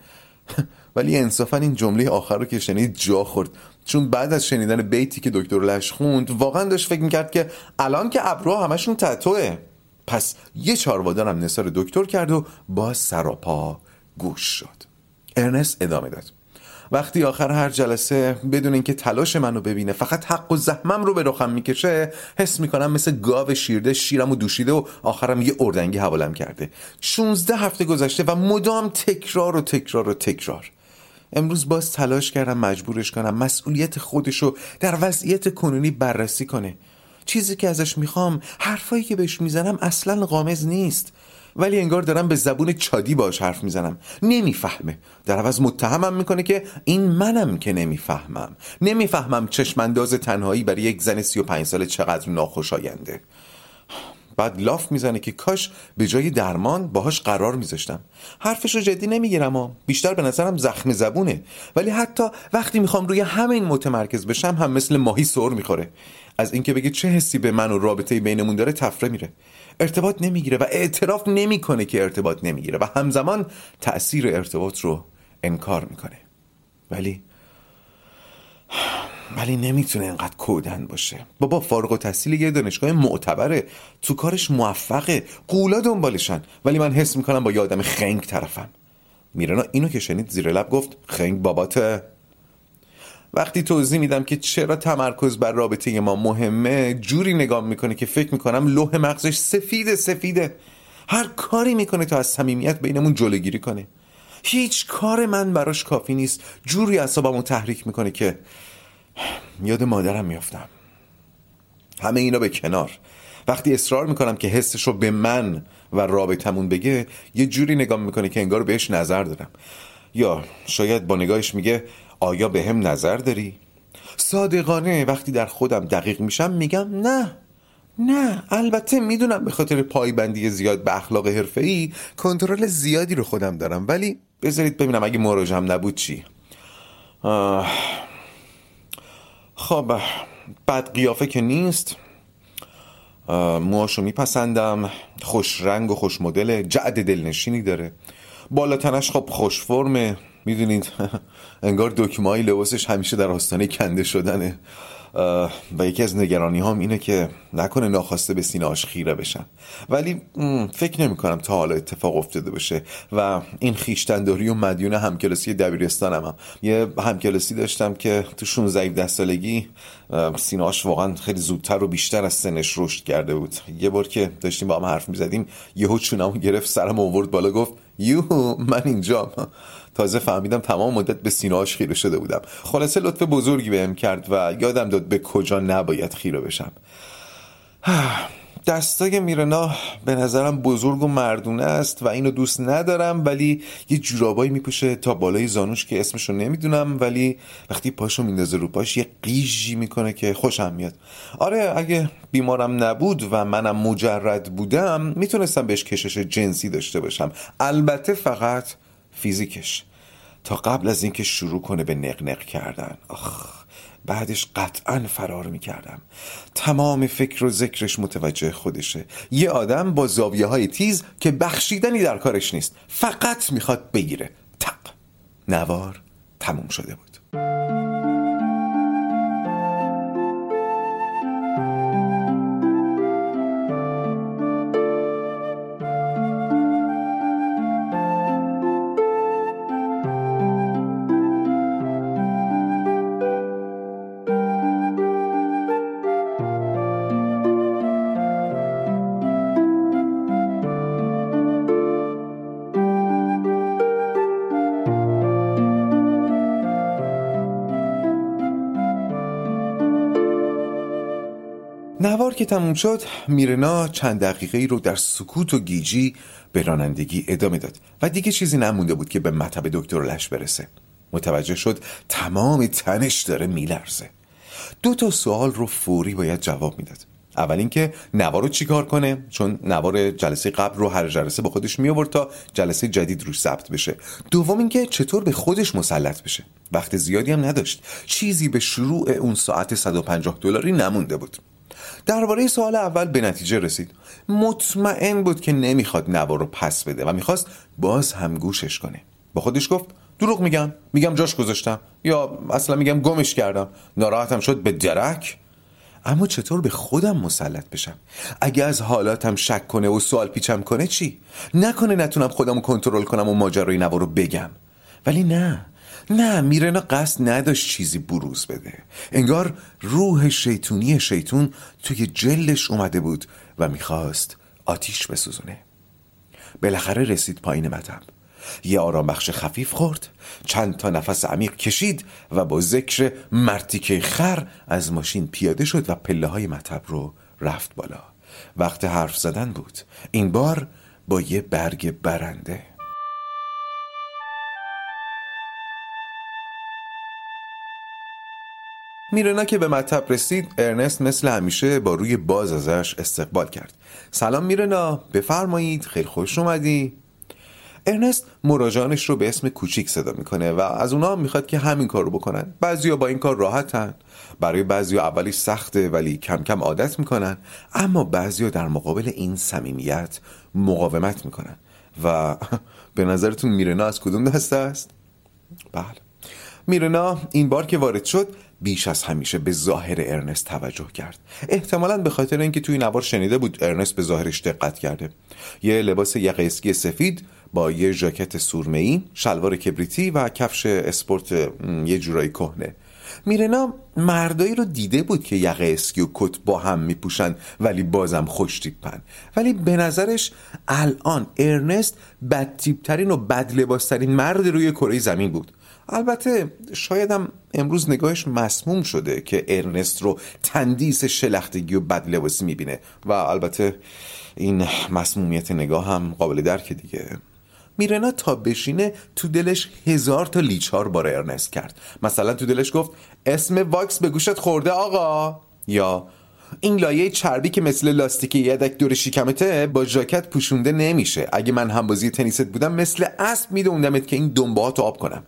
ولی انصافا این جمله آخر رو که شنید جا خورد. چون بعد از شنیدن بیتی که دکتر لش خوند واقعا داشت فکر می‌کرد که الان که ابروها همشون تتوه پس یه چاروادارم نثار دکتر کرد و با سراپا گوش شد. ارنست ادامه داد. وقتی آخر هر جلسه بدون اینکه تلاش منو ببینه فقط حق و زحمم رو به رخم می‌کشه حس می‌کنم مثل گاو شیرده شیرم و دوشیده و آخرم یه اردنگی حوالم کرده. 16 هفته گذشته و مدام تکرار و تکرار و تکرار. امروز باز تلاش کردم مجبورش کنم مسئولیت خودشو در وضعیت کنونی بررسی کنه. چیزی که ازش می‌خوام حرفایی که بهش می‌زنم اصلا قامز نیست. ولی انگار دارم به زبون چادی باش حرف می‌زنم. نمی‌فهمه. در عوض متهمم می‌کنه که این منم که نمی‌فهمم. نمی‌فهمم چشمانداز تنهایی برای یک زن 35 ساله چقدر ناخوشاینده. بعد لاف می‌زنه که کاش به جای درمان باهاش قرار میذاشتم. حرفش رو جدی نمی‌گیرم و بیشتر به نظرم زخم زبونه. ولی حتی وقتی می‌خوام روی همین متمرکز بشم هم مثل ماهی سر می‌خوره. از اینکه بگه چه حسی به من و رابطه بینمون داره تفره میره. ارتباط نمی‌گیره و اعتراف نمی‌کنه که ارتباط نمی‌گیره و همزمان تاثیر ارتباط رو انکار می‌کنه. ولی ولی نمی‌تونه انقدر کودن باشه. بابا فارغ و تحصیل یه دانشگاه معتبره. تو کارش موفقه. قولا دنبالشن. ولی من حس می‌کنم با یه آدم خنگ طرفم. میرنا اینو که شنید زیر لب گفت خنگ باباته وقتی توضیح میدم که چرا تمرکز بر رابطه ما مهمه جوری نگاه می‌کنه که فکر می‌کنم لوح مغزش سفیده سفیده. هر کاری می‌کنه تا از صمیمیت بینمون جلوگیری کنه. هیچ کار من براش کافی نیست. جوری اصابمو تحریک می‌کنه که یاد مادرم میافتم. همه اینا به کنار. وقتی اصرار می‌کنم که حسش رو به من و رابطمون بگه یه جوری نگاه می‌کنه که انگار بهش نظر دارم. یا شاید با نگاهش میگه آیا به هم نظر داری؟ صادقانه وقتی در خودم دقیق میشم میگم نه. نه البته می‌دونم به خاطر پایبندی زیاد به اخلاق حرفه‌ای کنترل زیادی رو خودم دارم ولی بذارید ببینم اگه مراجعم نبود چی. خب بد قیافه که نیست. موهاشو میپسندم. خوش رنگ و خوش مدل جعد دلنشینی داره. بالاتنش خب خوش فرمه. می‌دونید انگار دکمه لباسش همیشه در آستانه کنده شدنه. و یکی از نگرانی هم اینه که نکنه ناخواسته به سینه خیره بشم. ولی فکر نمی کنم تا حالا اتفاق افتاده باشه. و این خیشتنداری و مدیون همکلاسی دبیرستانم هم. یه همکلاسی داشتم که تو 16 17 سالگی سینه واقعا خیلی زودتر و بیشتر از سنش رشد کرده بود. یه بار که داشتیم با هم حرف می زدیم یهو چونمو گرفت سرم آورد بالا گفت یو من اینجا تازه فهمیدم تمام مدت به سینهاش خیره شده بودم. خلاصه لطف بزرگی بهم کرد و یادم داد به کجا نباید خیره بشم. دستای میرنا به نظرم بزرگ و مردونه است و اینو دوست ندارم ولی یه جورابایی میپوشه تا بالای زانوش که اسمشو نمی‌دونم ولی وقتی پاشو میندازه رو پاش یه قیژی می‌کنه که خوشم میاد. آره اگه بیمارم نبود و منم مجرد بودم می‌تونستم بهش کشش جنسی داشته باشم. البته فقط فیزیکش. تا قبل از اینکه شروع کنه به نقنق کردن. آخ بعدش قطعا فرار می‌کردم. تمام فکر و ذکرش متوجه خودشه. یه آدم با زاویه های تیز که بخشیدنی در کارش نیست فقط می‌خواد بگیره. تق. نوار تموم شده بود. که تموم شد میرنا چند دقیقه ای رو در سکوت و گیجی به رانندگی ادامه داد و دیگه چیزی نمونده بود که به مطب دکتر لش برسه. متوجه شد تمام تنش داره میلرزه. دو تا سوال رو فوری باید جواب می‌داد. اول اینکه نوار رو چیکار کنه؟ چون نوار جلسه قبل رو هر جلسه با خودش می آورد تا جلسه جدید روش ثبت بشه. دوم اینکه چطور به خودش مسلط بشه؟ وقت زیادی هم نداشت. چیزی به شروع اون ساعت 150 دلاری نمونده بود. درباره سوال اول به نتیجه رسید. مطمئن بود که نمی‌خواد نوار رو پس بده و می‌خواست باز هم گوشش کنه. با خودش گفت دروغ میگم. میگم جاش گذاشتم. یا اصلا میگم گمش کردم. ناراحتم شد به درک. اما چطور به خودم مسلط بشم؟ اگه از حالاتم شک کنه و سوال پیچم کنه چی؟ نکنه نتونم خودم کنترل کنم و ماجرای نوار رو بگم. ولی نه. نه میرنا قصد نداشت چیزی بروز بده. انگار روح شیطونی شیطون توی جلش اومده بود و می‌خواست آتیش بسوزونه. بالاخره رسید پایین مطب. یه آرام بخش خفیف خورد چند تا نفس عمیق کشید و با ذکر مرتیکه خر از ماشین پیاده شد و پله های مطب رو رفت بالا. وقت حرف زدن بود. این بار با یه برگ برنده. میرنا که به مطب رسید ارنست مثل همیشه با روی باز ازش استقبال کرد. سلام میرنا بفرمایید خیلی خوش اومدی. ارنست مراجعانش رو به اسم کوچیک صدا می‌کنه و از اونها می‌خواد که همین کار رو بکنن. بعضیا با این کار راحتن. برای بعضیا اولی سخته ولی کم کم عادت می‌کنن. اما بعضیا در مقابل این صمیمیت مقاومت می‌کنن. و به نظرتون میرنا از کدوم دسته است؟ بله. میرنا این بار که وارد شد بیش از همیشه به ظاهر ارنست توجه کرد. احتمالا به خاطر اینکه توی نوار شنیده بود ارنست به ظاهرش دقت کرده. یه لباس یقه سفید با یه ژاکت سورمه‌ای شلوار کبریتی و کفش اسپورت یه جورایی کهنه. میرنا مردایی رو دیده بود که یقه اسکی و کت با هم میپوشن ولی بازم خوش تیپن. ولی به نظرش الان ارنست بدتیپترین و بد لباسترین مرد روی کره زمین بود. البته شایدم امروز نگاهش مسموم شده که ارنست رو تندیس شلختگی و بد لباسی می‌بینه. و البته این مسمومیت نگاه هم قابل درک دیگه. میرنا تا بشینه تو دلش هزار تا لیچار بار ارنست کرد. مثلا تو دلش گفت اسم واکس به گوشت خورده آقا. یا این لایه چربی که مثل لاستیک یدک دور شکمته با ژاکت پوشونده نمیشه. اگه من هم بازی تنیست بودم مثل اسب میدوندمت که این دنبه ها آب کنم.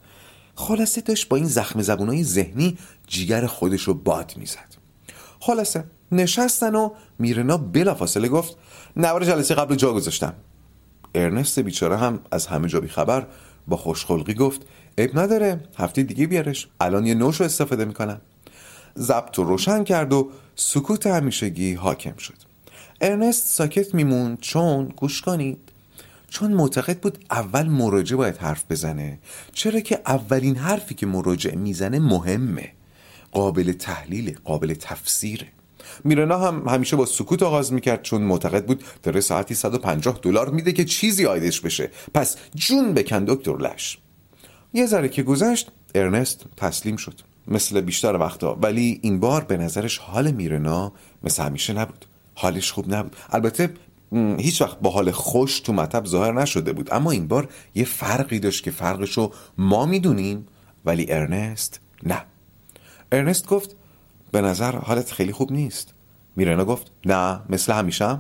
خلاصه داشت با این زخم زبونای ذهنی جیگر خودش رو باد می‌زد. خلاصه نشستن و میرنا بلافاصله گفت نوار جلسه قبل جا گذاشتم. ارنست بیچاره هم از همه جا خبر با خوشخلقی گفت عیب نداره هفته دیگه بیارش. الان یه نوش رو استفاده می‌کنم. ضبط رو روشن کرد و سکوت همیشگی حاکم شد. ارنست ساکت میمون چون گوش کنید. چون معتقد بود اول مراجع باید حرف بزنه. چرا که اولین حرفی که مراجع می‌زنه مهمه. قابل تحلیل قابل تفسیره. میرنا هم همیشه با سکوت آغاز می‌کرد چون معتقد بود داره ساعتی 150 دلار میده که چیزی آیدش بشه. پس جون بکن دکتر لش. یه ذره که گذشت ارنست تسلیم شد. مثل بیشتر وقتا. ولی این بار به نظرش حال میرنا مثل همیشه نبود. حالش خوب نبود. البته هیچ وقت با حال خوش تو مطب ظاهر نشده بود. اما این بار یه فرقی داشت که فرقشو ما می‌دونیم ولی ارنست نه. ارنست گفت به نظر حالت خیلی خوب نیست. میرنا گفت نه مثل همیشه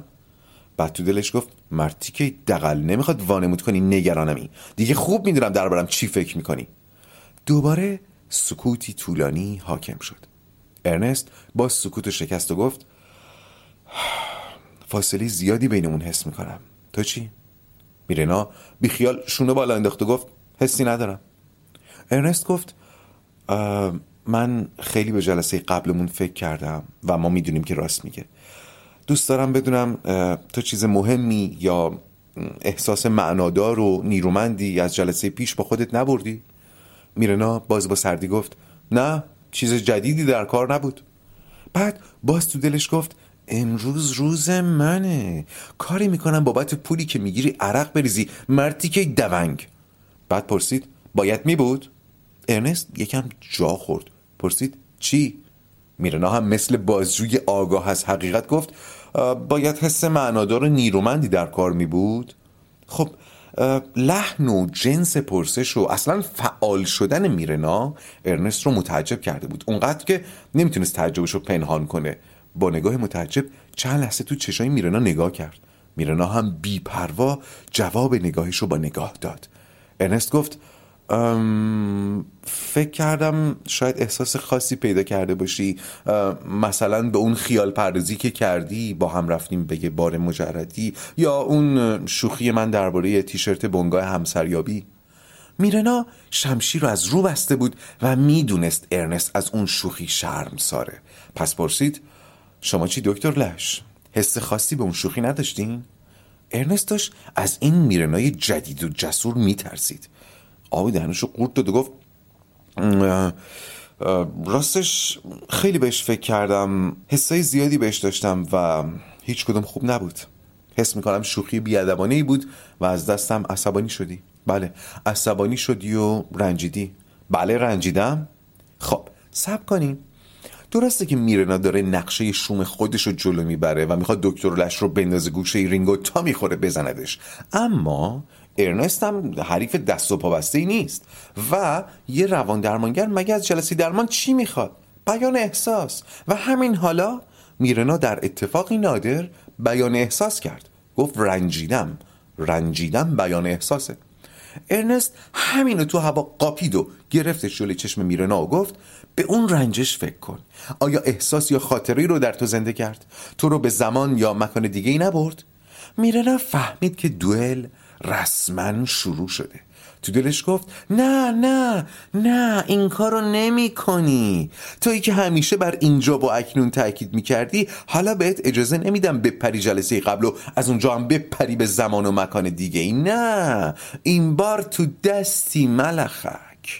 بعد تو دلش گفت مرتی که دقل نمی‌خواد وانمود کنی نگرانمی. دیگه خوب می‌دونم دربارم چی فکر می‌کنی. دوباره سکوتی طولانی حاکم شد. ارنست با سکوت شکست و گفت فاصله زیادی بینمون حس می‌کنم تو چی؟ میرنا بیخیال شونه بالا انداخت و گفت حسی ندارم ارنست گفت من خیلی به جلسه قبلمون فکر کردم و ما می‌دونیم که راست میگه دوست دارم بدونم تو چیز مهمی یا احساس معنادار و نیرومندی از جلسه پیش با خودت نبردی؟ میرنا باز با سردی گفت نه چیز جدیدی در کار نبود بعد باز تو دلش گفت امروز روز منه. کاری می‌کنم بابت پولی که می‌گیری عرق بریزی. مرتی که دونگ بعد پرسید باید میبود؟ ارنست یکم جا خورد. پرسید چی؟ میرنا هم مثل بازجوی آگاه از حقیقت گفت باید حس معنادار و نیرومندی در کار می بود؟ خب لحن و جنس پرسش و اصلا فعال شدن میرنا ارنست رو متعجب کرده بود. اونقدر که نمی‌تونست تعجبش رو پنهان کنه. با نگاه متعجب چند لحظه تو چشای میرنا نگاه کرد. میرنا هم بیپروا جواب نگاهش رو با نگاه داد. ارنست گفت فکر کردم شاید احساس خاصی پیدا کرده باشی. مثلا به اون خیال پردازی که کردی با هم رفتیم به بار مجردی. یا اون شوخی من درباره تیشرت بنگاه همسریابی. میرنا شمشیر رو از رو بسته بود و می‌دونست ارنست از اون شوخی شرم ساره پس پرسید شما چی دکتر لش حس خاصی به اون شوخی نداشتین؟ ارنست داشت از این میرنای جدید و جسور میترسید. آبی دهنش رو قورت داد و گفت راستش خیلی بهش فکر کردم. حسای زیادی بهش داشتم و هیچ کدوم خوب نبود. حس می‌کنم شوخی بیادبانه ای بود و از دستم عصبانی شدی. بله عصبانی شدی و رنجیدی. بله رنجیدم. خب سب کنیم درسته که میرنا داره نقشه شوم خودش رو جلو می‌بره و می‌خواد دکتر لش رو بندازه گوشه رینگو تا می‌خوره بزندش. اما ارنست هم حریف دست و پابسته ای نیست و یه روان درمانگر مگه از جلسه درمان چی می‌خواد؟ بیان احساس. و همین حالا میرنا در اتفاقی نادر بیان احساس کرد. گفت رنجیدم. رنجیدم بیان احساسه. ارنست همینو تو هوا قاپید و گرفتش جلوی چشم میرنا و گفت به اون رنجش فکر کن. آیا احساس یا خاطری رو در تو زنده کرد؟ تو رو به زمان یا مکان دیگه ای نبرد؟ میرنا فهمید که دوئل رسما شروع شده. تو دلش گفت نه نه نه این کارو نمی کنی. تویی که همیشه بر اینجا با اکنون تاکید می کردی حالا بهت اجازه نمیدم بپری جلسه قبل و از اونجا هم بپری به زمان و مکان دیگه ای. نه این بار تو دستی ملخک.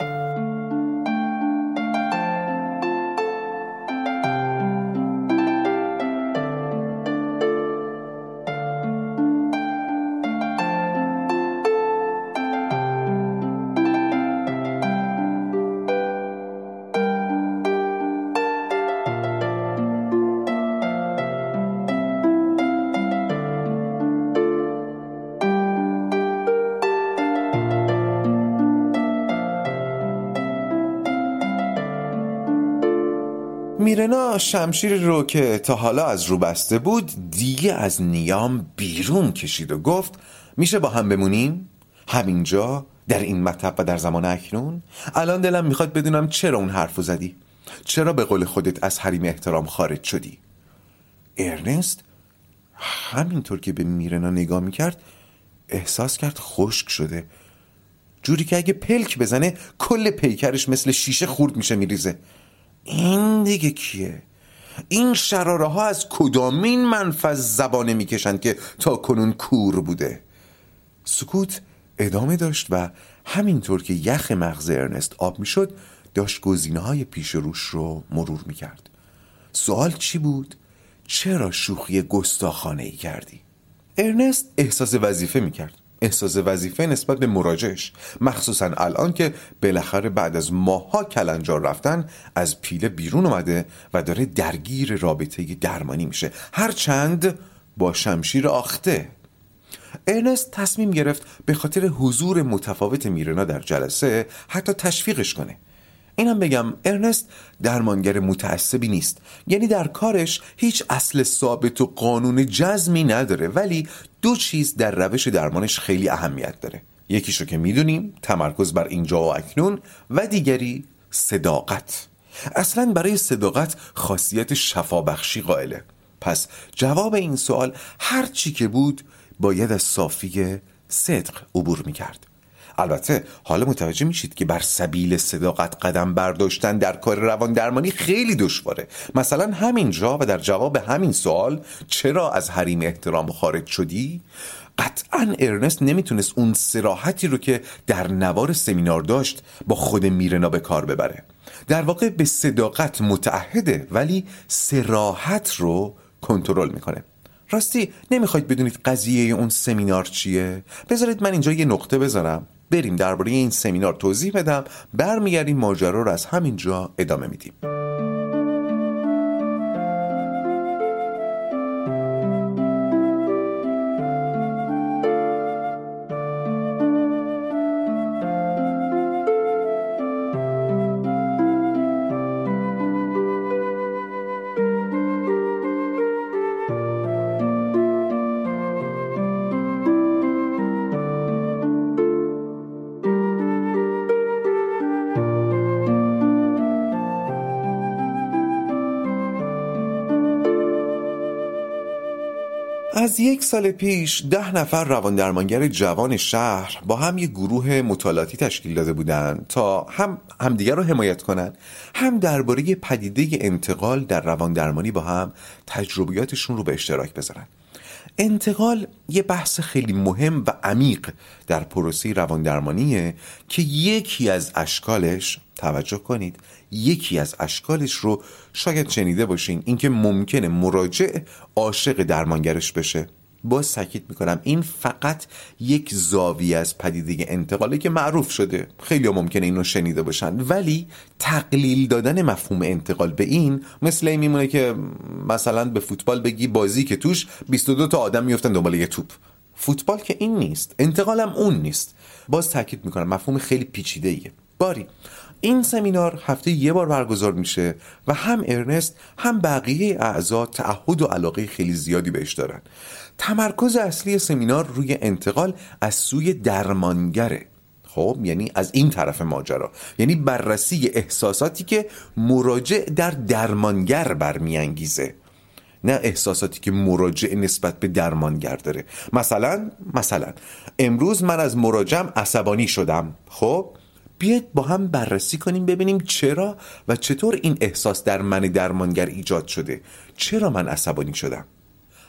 میرنا شمشیر رو که تا حالا از رو بسته بود دیگه از نیام بیرون کشید و گفت میشه با هم بمونیم؟ همینجا؟ در این مطب و در زمان اکنون؟ الان دلم می‌خواد بدونم چرا اون حرفو زدی؟ چرا به قول خودت از حریم احترام خارج شدی؟ ارنست همینطور که به میرنا نگاه می‌کرد احساس کرد خشک شده جوری که اگه پلک بزنه کل پیکرش مثل شیشه خورد میشه میریزه این دیگه کیه این شراره ها از کدامین منفذ زبانه می‌کشند که تا کنون کور بوده سکوت ادامه داشت و همینطور که یخ مغز ارنست آب می‌شد داشت گزینه های پیش روش رو مرور می‌کرد سوال چی بود؟ چرا شوخی گستاخانه ای کردی؟ ارنست احساس وظیفه می‌کرد احساس وظیفه نسبت به مراجعش مخصوصا الان که بالاخره بعد از ماها کلنجار رفتن از پیله بیرون اومده و داره درگیر رابطه درمانی میشه. هرچند با شمشیر آخته. ارنست تصمیم گرفت به خاطر حضور متفاوت میرنا در جلسه حتی تشویقش کنه. اینم بگم ارنست درمانگر متعصبی نیست. یعنی در کارش هیچ اصل ثابت و قانون جزمی نداره ولی دو چیز در روش درمانش خیلی اهمیت داره. یکیشو که می‌دونیم تمرکز بر اینجا و اکنون و دیگری صداقت. اصلا برای صداقت خاصیت شفابخشی قائله. پس جواب این سوال هر چی که بود باید از صافی صدق عبور می‌کرد. البته حالا متوجه میشید که بر سبیل صداقت قدم برداشتن در کار روان درمانی خیلی دشواره. مثلا همینجا و در جواب همین سوال چرا از حریم احترام خارج شدی؟ قطعا ارنست نمی‌تونست اون سراحتی رو که در نوار سمینار داشت با خود میرنا به کار ببره. در واقع به صداقت متعهده ولی سراحت رو کنترل می‌کنه. راستی نمی‌خواید بدونید قضیه اون سمینار چیه؟ بذارید من اینجا یه نقطه بذارم بریم درباره این سمینار توضیح بدم. برمیگردیم ماجرا رو از همینجا ادامه میدیم. یک سال پیش ده نفر روان درمانگر جوان شهر با هم یک گروه مطالعاتی تشکیل داده بودند تا هم همدیگر رو حمایت کنند هم درباره پدیده انتقال در روان درمانی با هم تجربیاتشون رو به اشتراک بذارن. انتقال یه بحث خیلی مهم و عمیق در پروسه روان درمانیه که یکی از اشکالش توجه کنید. یکی از اشکالش رو شاید شنیده باشین اینکه ممکنه مراجع عاشق درمانگرش بشه. باز تاکید می‌کنم این فقط یک زاویه از پدیده انتقاله که معروف شده. خیلی ممکنه اینو شنیده باشن. ولی تقلیل دادن مفهوم انتقال به این مثل این میمونه که مثلا به فوتبال بگی بازی که توش 22 تا آدم میفتن دنبال یه توپ. فوتبال که این نیست. انتقالم اون نیست. باز تاکید می‌کنم مفهوم خیلی پیچیده ایه باری این سمینار هفته یه بار برگزار میشه و هم ارنست هم بقیه اعضا تعهد و علاقه خیلی زیادی بهش دارن. تمرکز اصلی سمینار روی انتقال از سوی درمانگره. خب یعنی از این طرف ماجرا. یعنی بررسی احساساتی که مراجع در درمانگر برمیانگیزه. نه احساساتی که مراجع نسبت به درمانگر داره. مثلا مثلا امروز من از مراجعم عصبانی شدم. خب؟ بیاید با هم بررسی کنیم ببینیم چرا و چطور این احساس در من درمانگر ایجاد شده. چرا من عصبانی شدم؟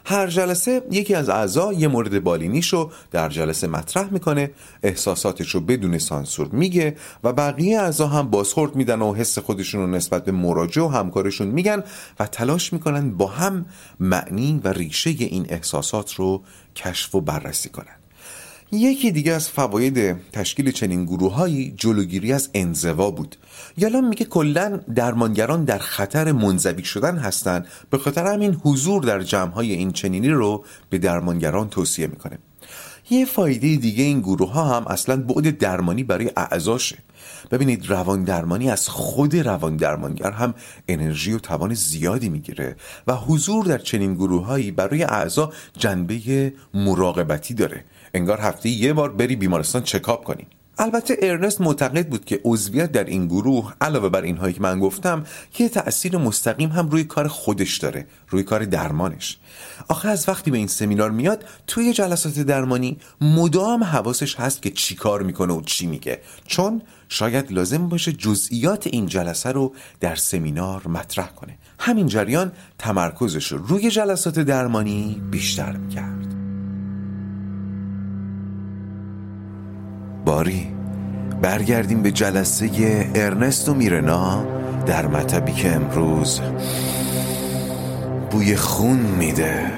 هر جلسه یکی از اعضا یه مورد بالینیش رو در جلسه مطرح می‌کنه احساساتش رو بدون سانسور میگه و بقیه اعضا هم بازخورد میدن و حس خودشون رو نسبت به مراجع و همکارشون میگن و تلاش می‌کنن با هم معنی و ریشه این احساسات رو کشف و بررسی کنن. یکی دیگه از فواید تشکیل چنین گروههایی جلوگیری از انزوا بود. یالان میگه کلا درمانگران در خطر منزوی شدن هستند. به خاطر همین حضور در جمعهای این چنینی رو به درمانگران توصیه می‌کنه. یه فایده دیگه این گروه ها هم اصلا بعد درمانی برای اعضاشه. ببینید روان درمانی از خود روان درمانگر هم انرژی و توان زیادی می‌گیره و حضور در چنین گروههایی برای اعضا جنبه مراقبتی داره. انگار هفته یه بار بری بیمارستان چکاپ کنی. البته ارنست معتقد بود که عضویت در این گروه علاوه بر اینهایی که من گفتم یه تأثیر مستقیم هم روی کار خودش داره روی کار درمانش. آخه از وقتی به این سمینار میاد توی جلسات درمانی مدام حواسش هست که چی کار می‌کنه و چی میگه. چون شاید لازم باشه جزئیات این جلسه رو در سمینار مطرح کنه. همین جریان تمرکزش رو روی جلسات درمانی بیشتر می‌کرد. باری. برگردیم به جلسه ارنست و میرنا در مطبی که امروز بوی خون میده.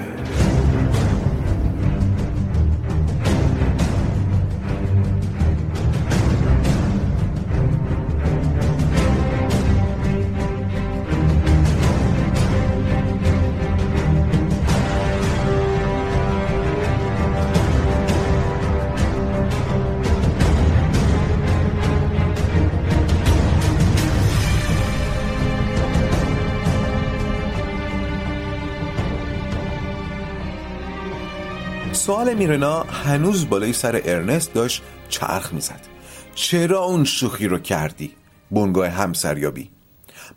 سوال میرنا هنوز بالای سر ارنست داشت چرخ می‌زد. چرا اون شوخی رو کردی؟ بنگاه همسریابی.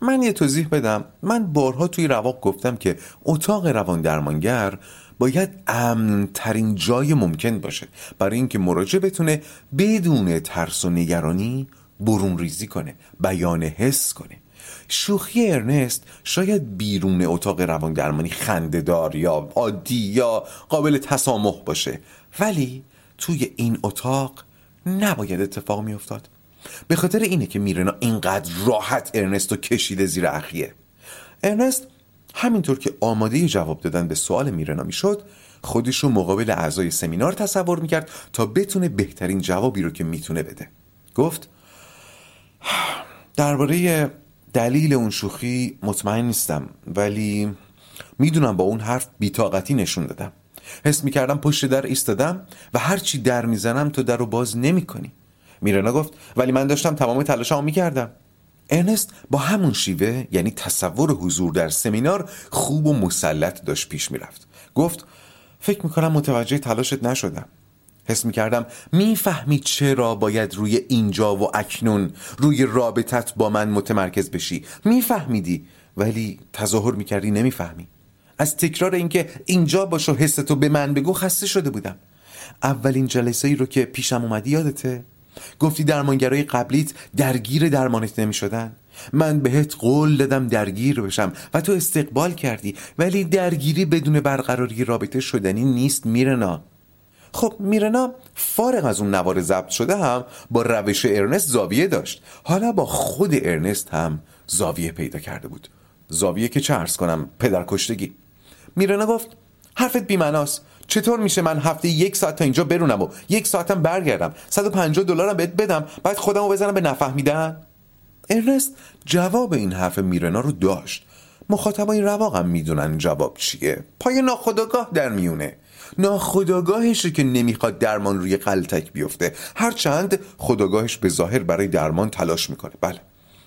من یه توضیح بدم. من بارها توی رواق گفتم که اتاق روان درمانگر باید امن ترین جای ممکن باشه. برای اینکه مراجع بتونه بدون ترس و نگرانی برون ریزی کنه بیان حس کنه. شوخی ارنست شاید بیرون اتاق روان درمانی خندهدار یا عادی یا قابل تسامح باشه. ولی توی این اتاق نباید اتفاق میافتاد. به خاطر اینه که میرنا اینقدر راحت ارنست رو کشیده زیر اخیه. ارنست همینطور که آماده جواب دادن به سوال میرنا می‌شد خودش رو مقابل اعضای سمینار تصور می‌کرد تا بتونه بهترین جوابی رو که می‌تونه بده. گفت درباره دلیل اون شوخی مطمئن نیستم ولی می‌دونم با اون حرف بیتاقتی نشون دادم. حس می‌کردم پشت در ایستادم و هرچی در می‌زنم تو در رو باز نمی کنی میرنا گفت ولی من داشتم تمام تلاشمو می‌کردم. ارنست با همون شیوه یعنی تصور حضور در سمینار خوب و مسلط داشت پیش می‌رفت. گفت فکر می‌کنم متوجه تلاشت نشدم. حس می‌کردم می‌فهمی چرا باید روی اینجا و اکنون روی رابطت با من متمرکز بشی. میفهمیدی ولی تظاهر می‌کردی نمی‌فهمی. از تکرار اینکه اینجا باش و حستو به من بگو خسته شده بودم. اولین جلسه ای رو که پیشم اومدی یادته؟ گفتی درمانگرای قبلیت درگیر درمانت نمی شدن من بهت قول دادم درگیر بشم و تو استقبال کردی ولی درگیری بدون برقراری رابطه شدنی نیست میرنا. خب میرنا فارغ از اون نوار ضبط شده هم با روش ارنست زاویه داشت. حالا با خود ارنست هم زاویه پیدا کرده بود. زاویه که چه ارز کنم پدر کشتگی. میرنا گفت حرفت بیمناست چطور میشه من هفته یک ساعت تا اینجا برونم و یک ساعتم برگردم؟ 150 دلارم بهت بدم بعد خودمو بزنم به نفهمیدن؟ ارنست جواب این حرف میرنا رو داشت. مخاطبای رواقم می‌دونن جواب چیه. پای ناخداگاه در میونه. ناخداگاهشه که نمی‌خواد درمان روی قلتک بیفته. هرچند خداگاهش به ظاهر برای درمان تلاش می‌کنه. بله.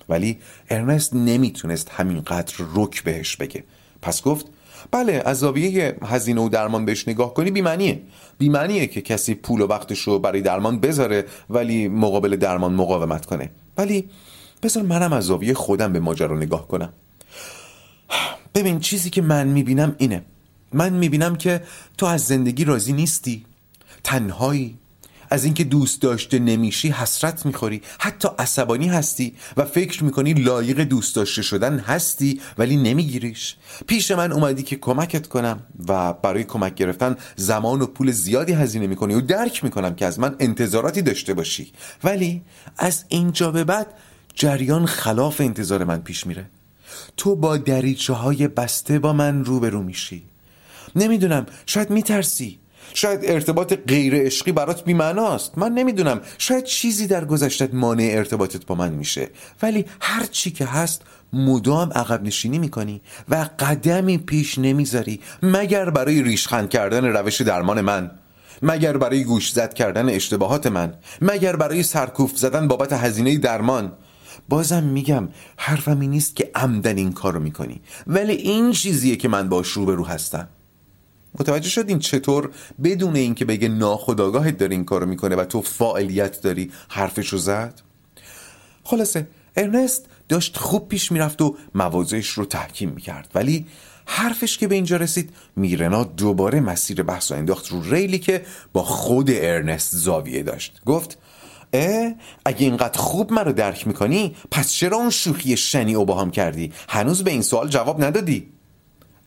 ولی ارنست نمی‌تونست همینقدر رک بهش بگه. پس گفت بله از زاویه هزینه و درمان بهش نگاه کنی بیمنیه بیمنیه که کسی پول و وقتش رو برای درمان بذاره ولی مقابل درمان مقاومت کنه. ولی بذار منم از زاویه خودم به ماجرا نگاه کنم. ببین چیزی که من می‌بینم اینه. من می‌بینم که تو از زندگی راضی نیستی. تنهایی. از اینکه دوست داشته نمیشی حسرت می‌خوری. حتی عصبانی هستی و فکر می‌کنی لایق دوست داشته شدن هستی ولی نمیگیریش. پیش من اومدی که کمکت کنم و برای کمک گرفتن زمان و پول زیادی هزینه می‌کنی و درک می‌کنم که از من انتظاراتی داشته باشی. ولی از اینجا به بعد جریان خلاف انتظار من پیش میره. تو با دریچه های بسته با من روبرو میشی. نمی‌دونم. شاید میترسی. شاید ارتباط غیر عشقی برات بیمعناست. من نمی‌دونم. شاید چیزی در گذشتت مانع ارتباطت با من میشه. ولی هر چی که هست مدام عقب نشینی می‌کنی و قدمی پیش نمی‌ذاری مگر برای ریشخند کردن روش درمان من مگر برای گوش زد کردن اشتباهات من مگر برای سرکوف زدن بابت هزینه درمان. بازم میگم حرفم این نیست که عمدن این کارو می‌کنی. ولی این چیزیه که من باش روبرو هستم. متوجه شدین چطور بدون اینکه بگه ناخداگاهت داره این کارو می‌کنه و تو فاعلیت داری حرفشو زد؟ خلاصه ارنست داشت خوب پیش می‌رفت و موازش رو تحکیم می‌کرد. ولی حرفش که به اینجا رسید میرنا دوباره مسیر بحث و انداخت رو ریلی که با خود ارنست زاویه داشت. گفت اه اگه اینقدر خوب مرا درک می‌کنی پس چرا اون شوخی شنی او با هم کردی؟ هنوز به این سوال جواب ندادی؟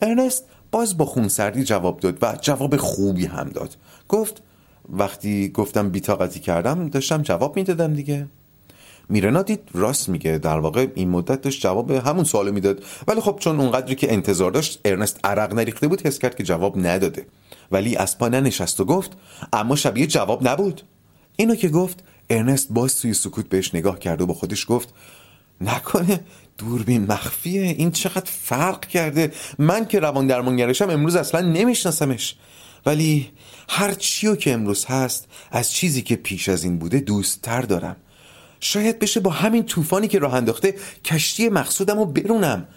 ارنست باز با خونسردی جواب داد و جواب خوبی هم داد. گفت وقتی گفتم بیتاقتی کردم داشتم جواب می‌دادم دیگه. میرنا دید راست میگه در واقع این مدت داشت جواب همون سوالو می‌داد. ولی خب چون اونقدری که انتظار داشت ارنست عرق نریخته بود حس کرد که جواب نداده. ولی از پا ننشست و گفت اما شبیه جواب نبود. اینو که گفت ارنست باز توی سکوت بهش نگاه کرد و با خودش گفت نکنه دوربین مخفیه. این چقدر فرق کرده. من که روان درمانگرشم امروز اصلا نمیشناسمش. ولی هر چیو که امروز هست از چیزی که پیش از این بوده دوست تر دارم. شاید بشه با همین طوفانی که راه انداخته کشتی مقصودم رو برونم.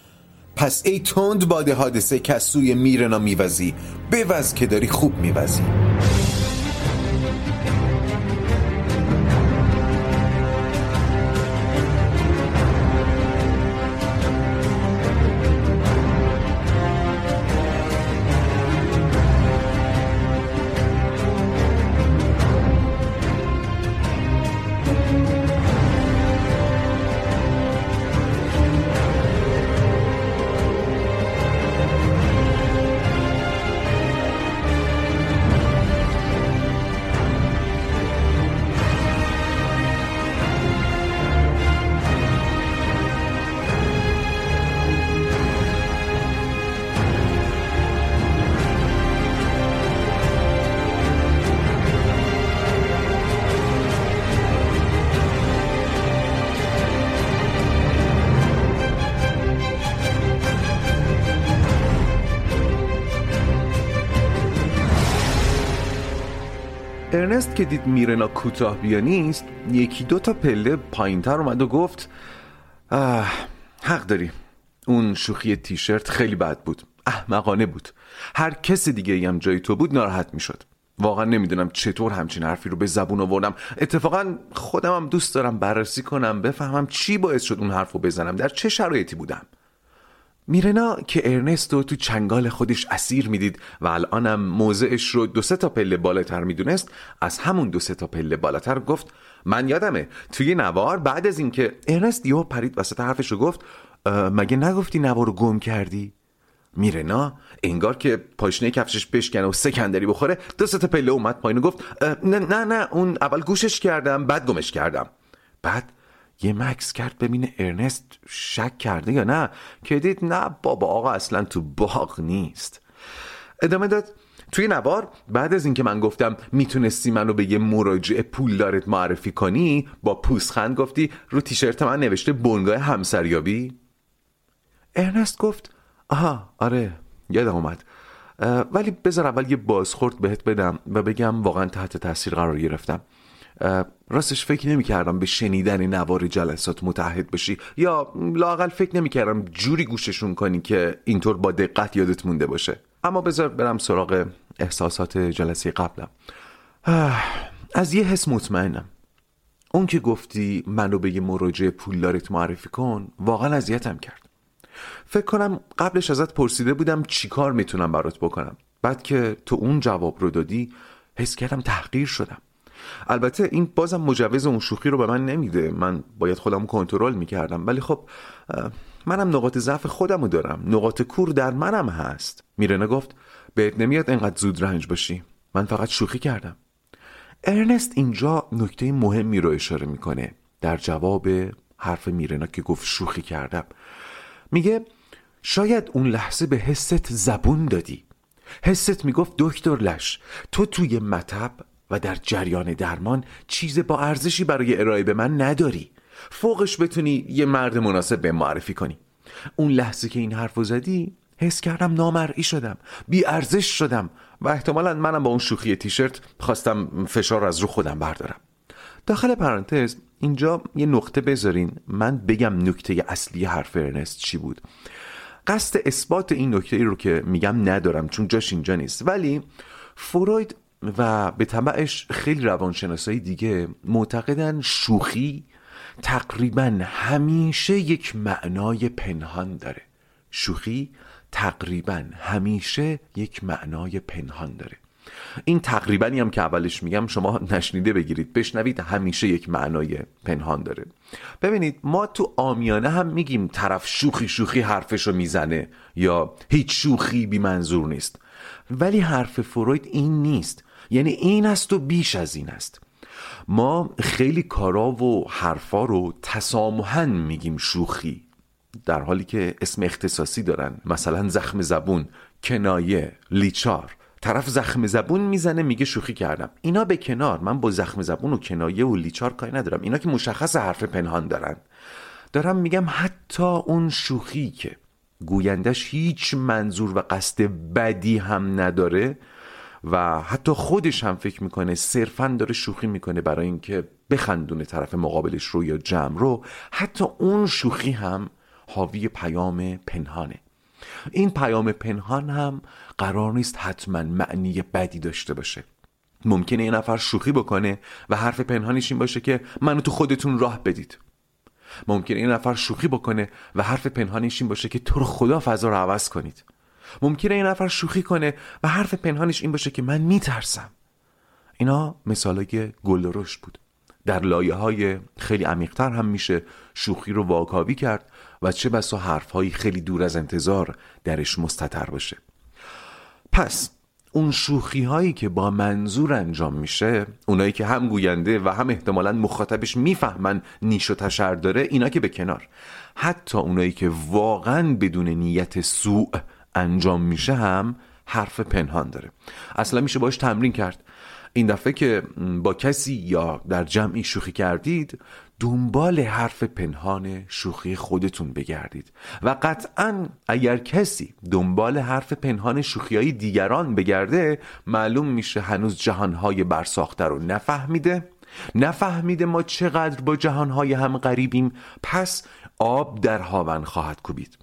پس ای تند باد حادثه که سوی میرنا میوزی بوز که داری خوب میوزی. ارنست که دید میرنا کوتاه بیا نیست. یکی دو تا پله پایینتر اومد و گفت حق داری. اون شوخی تیشرت خیلی بد بود. احمقانه بود. هر کس دیگه هم جای تو بود ناراحت می‌شد. واقعا نمی‌دونم چطور همچین حرفی رو به زبون آوردم. اتفاقا خودم هم دوست دارم بررسی کنم بفهمم چی باعث شد اون حرف رو بزنم. در چه شرایطی بودم؟ میرنا که ارنست رو تو چنگال خودش اسیر می‌دید و الانم موضعش رو دو سه تا پله بالاتر می‌دونست از همون دو سه تا پله بالاتر گفت من یادمه توی نوار بعد از اینکه ارنست یهو پرید وسط حرفش رو گفت مگه نگفتی نوار رو گم کردی؟ میرنا انگار که پاشنه کفشش بشکنه و سکندری بخوره دو سه تا پله اومد پایین و گفت نه نه نه اون اول گوشش کردم بعد گمش کردم. بعد یه مکس کرد ببینه ارنست شک کرده یا نه. که دید نه بابا آقا اصلا تو باغ نیست. ادامه داد توی نوار بعد از اینکه من گفتم می‌تونستی منو به یه مراجع پولدارت معرفی کنی با پوسخند گفتی رو تیشرت من نوشته بنگاه همسریابی؟ ارنست گفت آها آره یادم اومد. ولی بذار اول یه بازخورد بهت بدم و بگم واقعا تحت تاثیر قرار گرفتم. راستش فکر نمی کردم به شنیدن نوار جلسات متحد بشی. یا لاقل فکر نمی کردم جوری گوششون کنی که اینطور با دقت یادت مونده باشه. اما بذار برم سراغ احساسات جلسه قبلم. از یه حس مطمئنم. اون که گفتی منو به یه مراجع پولدارت معرفی کن واقعا اذیتم کرد. فکر کنم قبلش ازت پرسیده بودم چیکار می‌تونم برات بکنم. بعد که تو اون جواب رو دادی حس کردم تحقیر شدم. البته این بازم مجوز اون شوخی رو به من نمیده. من باید خودم کنترل می‌کردم. ولی خب منم نقاط ضعف خودم رو دارم. نقاط کور در منم هست. میرنه گفت بهت نمیاد انقدر زود رنج باشی من فقط شوخی کردم. ارنست اینجا نکته مهمی رو اشاره می‌کنه. در جواب حرف میرنا که گفت شوخی کردم. میگه شاید اون لحظه به حست زبون دادی. حست می‌گفت دکتر لش تو توی مطب و در جریان درمان چیز با ارزشی برای ارائه به من نداری. فوقش بتونی یه مرد مناسب به معرفی کنی. اون لحظه که این حرف زدی حس کردم نامرئی شدم بی ارزش شدم و احتمالا منم با اون شوخی تیشرت خواستم فشار از رو خودم بردارم. داخل پرانتز اینجا یه نقطه بذارین. من بگم نکته اصلی حرف ارنست چی بود. قصد اثبات این نکته ای رو که میگم ندارم چون جاش اینجا نیست. ولی فروید و به طبعش خیلی روانشناسایی دیگه معتقدن شوخی تقریبا همیشه یک معنای پنهان داره. شوخی تقریبا همیشه یک معنای پنهان داره. این تقریبا هم که اولش میگم شما نشنیده بگیرید بشنوید همیشه یک معنای پنهان داره. ببینید ما تو آمیانه هم میگیم طرف شوخی شوخی حرفشو می‌زنه یا هیچ شوخی بی منظور نیست. ولی حرف فروید این نیست. یعنی این است و بیش از این است. ما خیلی کارا و حرفا رو تسامحن میگیم شوخی در حالی که اسم اختصاصی دارن. مثلا زخم زبون کنایه لیچار. طرف زخم زبون می‌زنه میگه شوخی کردم. اینا به کنار. من با زخم زبون و کنایه و لیچار کاری ندارم. اینا که مشخص حرف پنهان دارن. دارم میگم حتی اون شوخی که گویندش هیچ منظور و قصد بدی هم نداره و حتی خودش هم فکر می‌کنه صرفا داره شوخی می‌کنه برای اینکه بخندونه طرف مقابلش رو یا جمع رو. حتی اون شوخی هم حاوی پیام پنهانه. این پیام پنهان هم قرار نیست حتما معنی بدی داشته باشه. ممکنه یه نفر شوخی بکنه و حرف پنهانش این باشه که منو تو خودتون راه بدید. ممکنه یه نفر شوخی بکنه و حرف پنهانش این باشه که تو رو خدا فضا رو عوض کنید. ممکنه یه نفر شوخی کنه و حرف پنهانش این باشه که من میترسم. اینا مثالای گل رشد بود. در لایه های خیلی عمیقتر هم میشه شوخی رو واکاوی کرد و چه بسا حرفهایی خیلی دور از انتظار درش مستطر باشه. پس اون شوخی هایی که با منظور انجام میشه اونایی که هم گوینده و هم احتمالا مخاطبش می‌فهمن نیش و تشر داره اینا که به کنار. حتی اونایی که واقعا بدون نیت سوء انجام میشه هم حرف پنهان داره. اصلا میشه باش تمرین کرد. این دفعه که با کسی یا در جمعی شوخی کردید دنبال حرف پنهان شوخی خودتون بگردید. و قطعا اگر کسی دنبال حرف پنهان شوخی های دیگران بگرده معلوم میشه هنوز جهانهای برساخته رو نفهمیده. نفهمیده ما چقدر با جهانهای هم غریبیم. پس آب در هاون خواهد کوبید.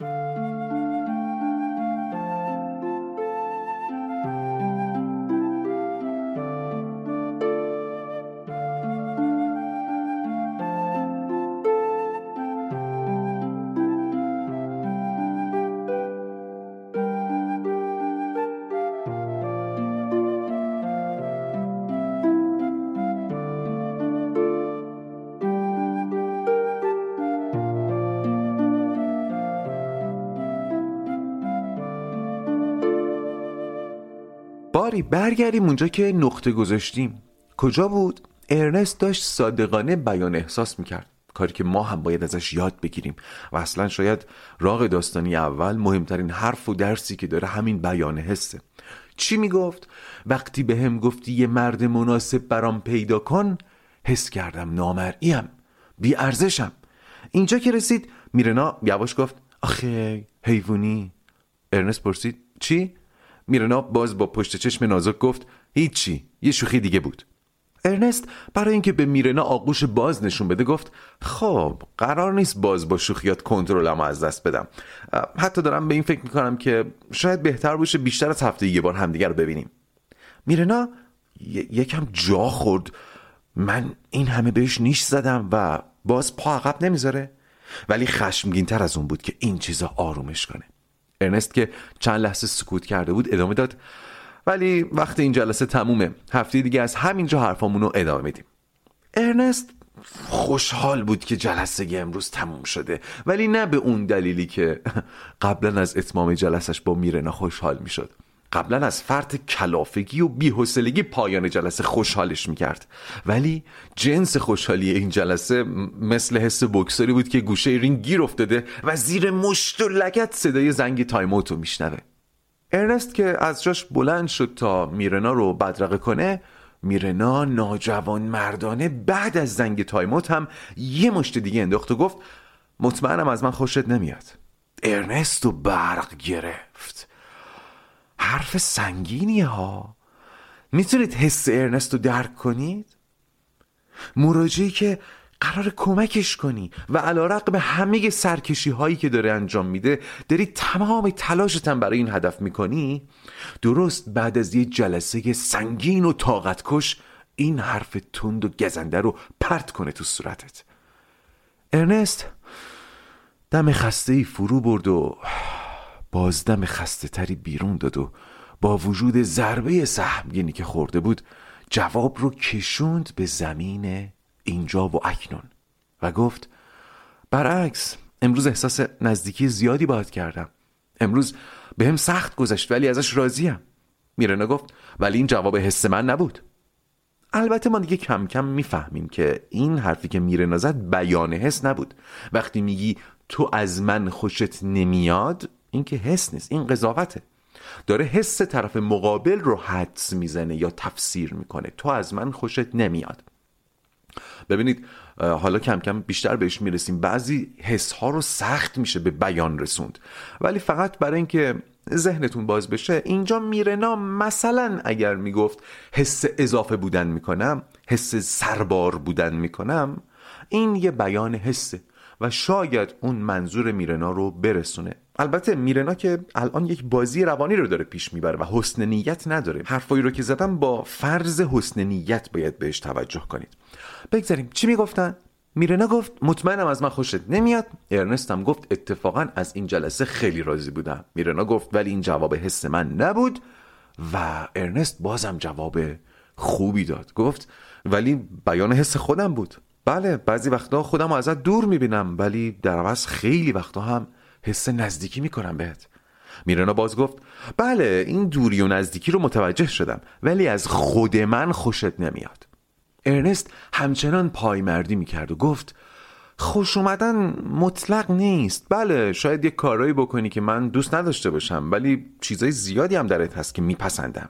باری برگردیم اونجا که نقطه گذاشتیم کجا بود؟ ارنست داشت صادقانه بیان احساس می‌کرد کاری که ما هم باید ازش یاد بگیریم و اصلا شاید راغ داستانی اول مهمترین حرف و درسی که داره همین بیان حسه چی می‌گفت؟ وقتی به هم گفتی یه مرد مناسب برام پیدا کن حس کردم نامرئیم بی ارزشم اینجا که رسید میرنا یواش گفت آخه حیوانی ارنست پرسید چی؟ میرنا باز با پشت چشم نازک گفت هیچی یه شوخی دیگه بود. ارنست برای اینکه به میرنا آغوش باز نشون بده گفت خب قرار نیست باز با شوخیات کنترلم از دست بدم. حتی دارم به این فکر می‌کنم که شاید بهتر باشه بیشتر از هفته یه بار همدیگه رو ببینیم. میرنا یکم جا خورد. من این همه بهش نیش زدم و باز پا عقب نمی‌ذاره. ولی خشمگین تر از اون بود که این چیزا آرومش کنه. ارنست که چند لحظه سکوت کرده بود ادامه داد. ولی وقت این جلسه تمومه. هفته دیگه از همینجا حرفامون رو ادامه میدیم. ارنست خوشحال بود که جلسه امروز تموم شده. ولی نه به اون دلیلی که قبلا از اتمام جلسش با میرنا خوشحال می‌شد. قبلا از فرط کلافگی و بیحسلگی پایان جلسه خوشحالش می‌کرد. ولی جنس خوشحالی این جلسه مثل حس بوکسری بود که گوشه رینگ گیر افتاده و زیر مشت و لگد صدای زنگ time out و میشنوه. ارنست که از جاش بلند شد تا میرنا رو بدرقه کنه میرنا ناجوان مردانه بعد از زنگ time out هم یه مشت دیگه انداخت و گفت مطمئنم از من خوشت نمیاد. ارنست رو برق گرفت. حرف سنگینی ها. می‌تونید حس ارنست رو درک کنید؟ مراجعی که قرار کمکش کنی و علا رقم همه سرکشی هایی که داره انجام میده داری تمام تلاشتم برای این هدف می‌کنی؟ درست بعد از یه جلسه سنگین و طاقت کش این حرف تند و گزنده رو پرت کنه تو صورتت. ارنست دم خسته ای فرو برد و بازدم خسته تری بیرون داد و با وجود ضربه سهمگینی که خورده بود جواب رو کشوند به زمین اینجا و اکنون و گفت برعکس امروز احساس نزدیکی زیادی باید کردم. امروز به هم سخت گذشت ولی ازش راضیم. میرنا گفت ولی این جواب حس من نبود. البته ما دیگه کم کم می‌فهمیم که این حرفی که میرنا زد بیان حس نبود. وقتی میگی تو از من خوشت نمیاد این که حس نیست این قضاوته. داره حس طرف مقابل رو حدس می‌زنه یا تفسیر می‌کنه. تو از من خوشت نمیاد. ببینید حالا کم کم بیشتر بهش می‌رسیم. بعضی حس ها رو سخت میشه به بیان رسوند. ولی فقط برای اینکه ذهنتون باز بشه اینجا میرنا مثلا اگر می‌گفت حس اضافه بودن می‌کنم حس سربار بودن می‌کنم این یه بیان حسه و شاید اون منظور میرنا رو برسونه. البته میرنا که الان یک بازی روانی رو داره پیش می‌بره و حسن نیت نداره. حرفایی رو که زدم با فرض حسن نیت باید بهش توجه کنید. بگذاریم. چی می‌گفتن؟ میرنا گفت مطمئنم از من خوشت نمیاد. ارنست هم گفت اتفاقا از این جلسه خیلی راضی بودم. میرنا گفت ولی این جواب حس من نبود و ارنست بازم جواب خوبی داد. گفت ولی بیان حس خودم بود. بله بعضی وقتا خودم ازت دور می‌بینم ولی در عوض خیلی وقتا هم حس نزدیکی می‌کنم بهت. میرنا باز گفت بله این دوری و نزدیکی رو متوجه شدم ولی از خود من خوشت نمیاد. ارنست همچنان پایمردی می‌کرد و گفت خوش اومدن مطلق نیست. بله شاید یه کارایی بکنی که من دوست نداشته باشم ولی چیزای زیادی هم درت هست که میپسندم.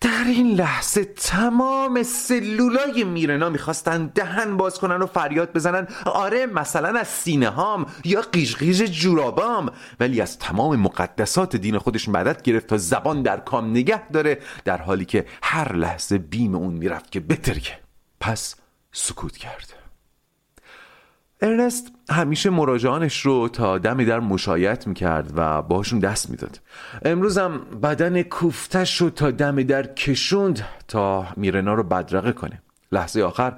در این لحظه تمام سلولای میرنا می‌خواستن دهن باز کنن و فریاد بزنن. آره مثلا از سینه هام یا قیشقیش جورابام. ولی از تمام مقدسات دین خودش مدد گرفت تا زبان در کام نگه داره در حالی که هر لحظه بیم اون می‌رفت که بترکه. پس سکوت کرد. ارنست همیشه مراجعانش رو تا دم در مشایت می‌کرد و باشون دست می‌داد. امروزم بدن کوفتش رو تا دم در کشوند تا میرنا رو بدرقه کنه. لحظه آخر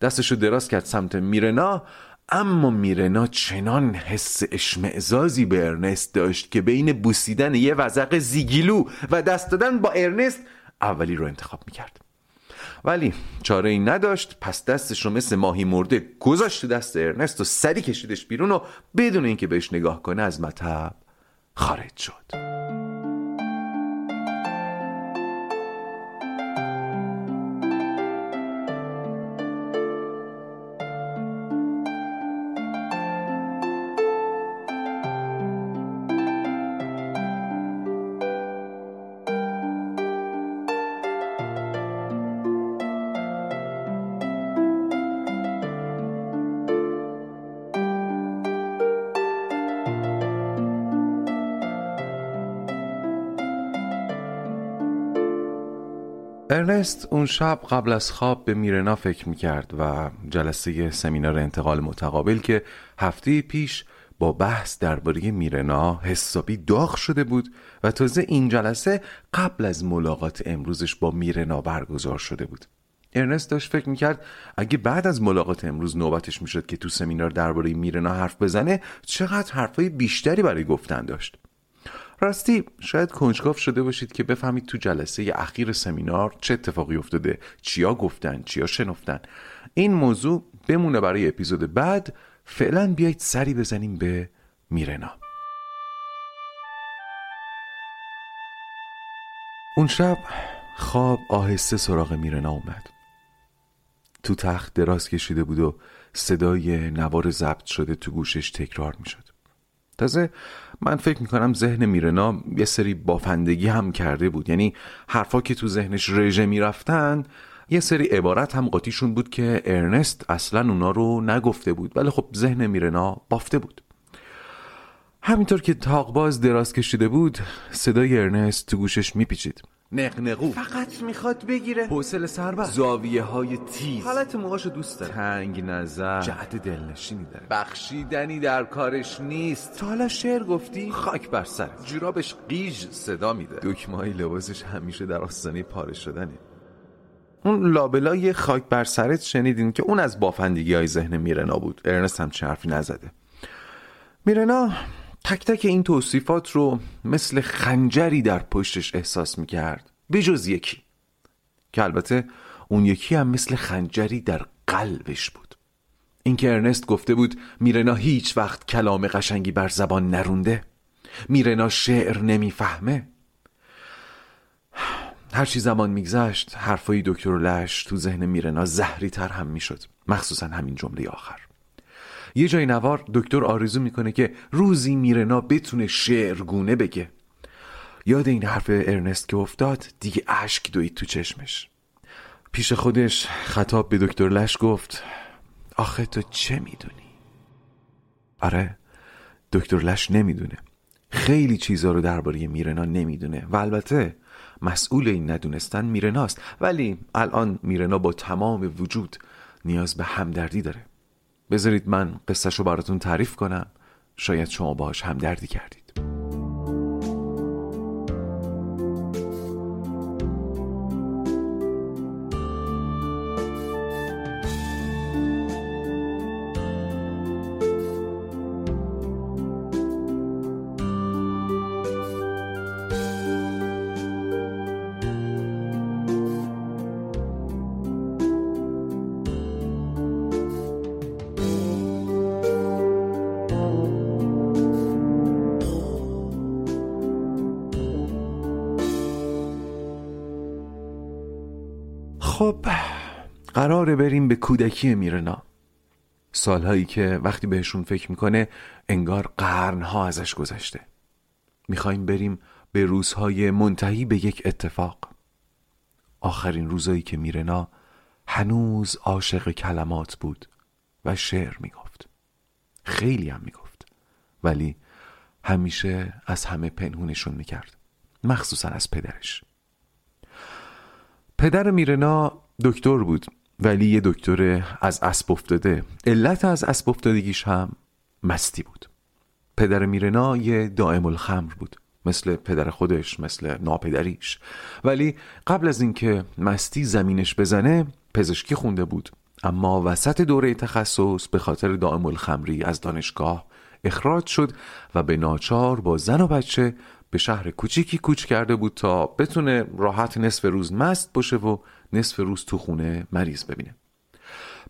دستش رو دراز کرد سمت میرنا اما میرنا چنان حس اشمعزازی به ارنست داشت که بین بوسیدن یه وزق زیگیلو و دست دادن با ارنست اولی رو انتخاب می‌کرد. ولی چاره ای نداشت پس دستش رو مثل ماهی مرده گذاشت دست ارنست و سری کشیدش بیرون و بدون اینکه بهش نگاه کنه از مطب خارج شد. ارنست اون شب قبل از خواب به میرنا فکر می‌کرد و جلسه سمینار انتقال متقابل که هفته پیش با بحث درباره میرنا حسابی داغ شده بود و تازه این جلسه قبل از ملاقات امروزش با میرنا برگزار شده بود. ارنست داشت فکر می‌کرد اگه بعد از ملاقات امروز نوبتش می‌شد که تو سمینار درباره میرنا حرف بزنه چقدر حرفای بیشتری برای گفتن داشت. راستی شاید کنجکاو شده باشید که بفهمید تو جلسه اخیر سمینار چه اتفاقی افتاده چیا گفتن چیا شنفتن. این موضوع بمونه برای اپیزود بعد. فعلا بیایید سری بزنیم به میرنا. اون شب خواب آهسته سراغ میرنا اومد. تو تخت دراز کشیده بود و صدای نوار ضبط شده تو گوشش تکرار می‌شد. تازه من فکر می‌کنم ذهن میرنا یه سری بافندگی هم کرده بود. یعنی حرفا که تو ذهنش رژه می‌رفتن یه سری عبارت هم قاطیشون بود که ارنست اصلا اونا رو نگفته بود. ولی خب ذهن میرنا بافته بود. همینطور که تاقباز دراز کشیده بود صدای ارنست تو گوشش میپیچید. نقنقو. فقط می‌خواد بگیره. حوصله سربر زاویه های تیز. حالت موهاشو دوست داره. تنگ نظر. جهت دلنشینی داره. بخشیدنی در کارش نیست. تا حالا شعر گفتی؟ خاک بر سر جورابش قیژ صدا میده. دکمه های لباسش همیشه در آستانه پاره شدنه. اون لابلای خاک بر سرت شنیدین که اون از بافندگی های ذهن میرنا بود. ارنست هم چه حرفی نزده. میرنا تک تک این توصیفات رو مثل خنجری در پشتش احساس می‌کرد. به جز یکی. که البته اون یکی هم مثل خنجری در قلبش بود. اینکه ارنست گفته بود میرنا هیچ وقت کلام قشنگی بر زبان نرونده. میرنا شعر نمی‌فهمه. هرچی زمان میگذشت حرفای دکتر لش تو ذهن میرنا زهری تر هم می‌شد. مخصوصا همین جمله آخر. یه جای نوار دکتر آرزو می‌کنه که روزی میرنا بتونه شعرگونه بگه. یاد این حرف ارنست که افتاد دیگه اشک دوید تو چشمش. پیش خودش خطاب به دکتر لش گفت آخه تو چه می‌دونی؟ آره دکتر لش نمی‌دونه. خیلی چیزا رو درباره میرنا نمی‌دونه و البته مسئول این ندونستن میرناست. ولی الان میرنا با تمام وجود نیاز به همدردی داره. بذارید من قصهش رو براتون تعریف کنم. شاید شما باهاش همدردی کردید. کودکی میرنا. سالهایی که وقتی بهشون فکر می‌کنه انگار قرنها ازش گذشته. می‌خوایم بریم به روزهای منتهی به یک اتفاق. آخرین روزایی که میرنا هنوز عاشق کلمات بود و شعر می‌گفت. خیلی هم می‌گفت. ولی همیشه از همه پنهونشون می‌کرد. مخصوصا از پدرش. پدر میرنا دکتر بود. ولی یه دکتر از اسب افتاده. علت از اسب افتادگیش هم مستی بود. پدر میرنا یه دائم الخمر بود. مثل پدر خودش مثل ناپدریش. ولی قبل از اینکه مستی زمینش بزنه پزشکی خونده بود. اما وسط دوره تخصص به خاطر دائم الخمری از دانشگاه اخراج شد و به ناچار با زن و بچه به شهر کوچیکی کوچ کرده بود تا بتونه راحت نصف روز مست باشه و نصف روز تو خونه مریض ببینه.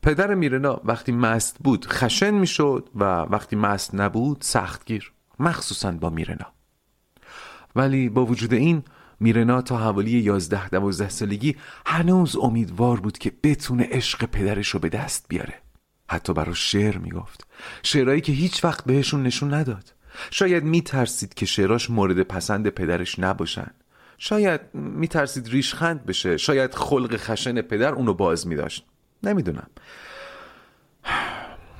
پدر میرنا وقتی مست بود خشن می‌شد و وقتی مست نبود سختگیر مخصوصا با میرنا. ولی با وجود این میرنا تا حوالی یازده دوازده سالگی هنوز امیدوار بود که بتونه عشق پدرش رو به دست بیاره. حتی براش شعر می‌گفت. شعرهایی که هیچ وقت بهشون نشون نداد. شاید میترسید که شعراش مورد پسند پدرش نباشن. شاید میترسید ریشخند بشه شاید خلق خشن پدر اونو باز میداشت. نمی‌دونم.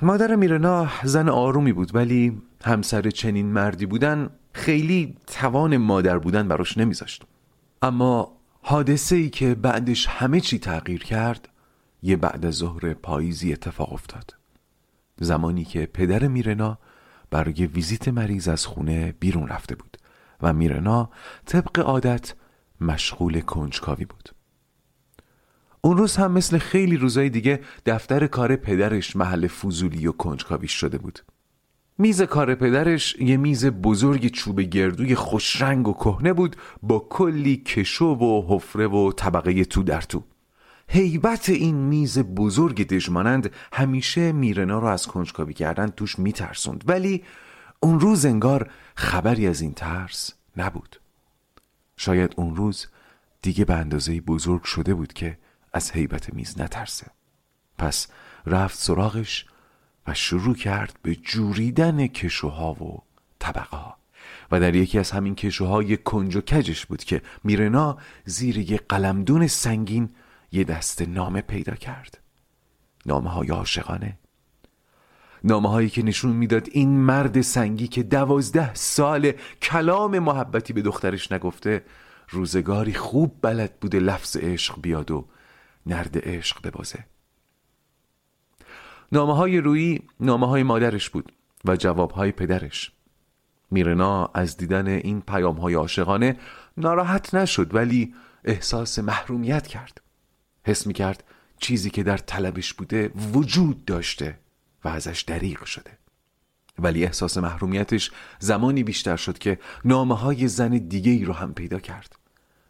مادر میرنا زن آرومی بود ولی همسر چنین مردی بودن خیلی توان مادر بودن براش نمیذاشت. اما حادثه ای که بعدش همه چی تغییر کرد یه بعد از ظهر پاییزی اتفاق افتاد. زمانی که پدر میرنا برای ویزیت مریض از خونه بیرون رفته بود. و میرنا طبق عادت مشغول کنجکاوی بود. اون روز هم مثل خیلی روزای دیگه دفتر کار پدرش محل فضولی و کنجکاوی شده بود. میز کار پدرش یه میز بزرگ چوب گردوی خوشرنگ و کهنه بود با کلی کشو و حفره و طبقه تو در تو. هیبت این میز بزرگ دژمانند همیشه میرنا رو از کنجکاوی کردن توش میترسوند. ولی اون روز انگار خبری از این ترس نبود. شاید اون روز دیگه به اندازه بزرگ شده بود که از هیبت میز نترسه. پس رفت سراغش و شروع کرد به جوریدن کشوها و طبقه و در یکی از همین کشوهای کنج و کجش بود که میرنا زیر یه قلمدون سنگین یه دست نامه پیدا کرد. نامه های عاشقانه نامه هایی که نشون می‌داد این مرد سنگی که دوازده سال کلام محبتی به دخترش نگفته روزگاری خوب بلد بوده لفظ عشق بیاد و نرد عشق ببازه. نامه های روی نامه های مادرش بود و جواب های پدرش. میرنا از دیدن این پیام های عاشقانه ناراحت نشد ولی احساس محرومیت کرد. حس می کرد چیزی که در طلبش بوده وجود داشته. و ازش دریغ شده. ولی احساس محرومیتش زمانی بیشتر شد که نامه های زن دیگه ای رو هم پیدا کرد.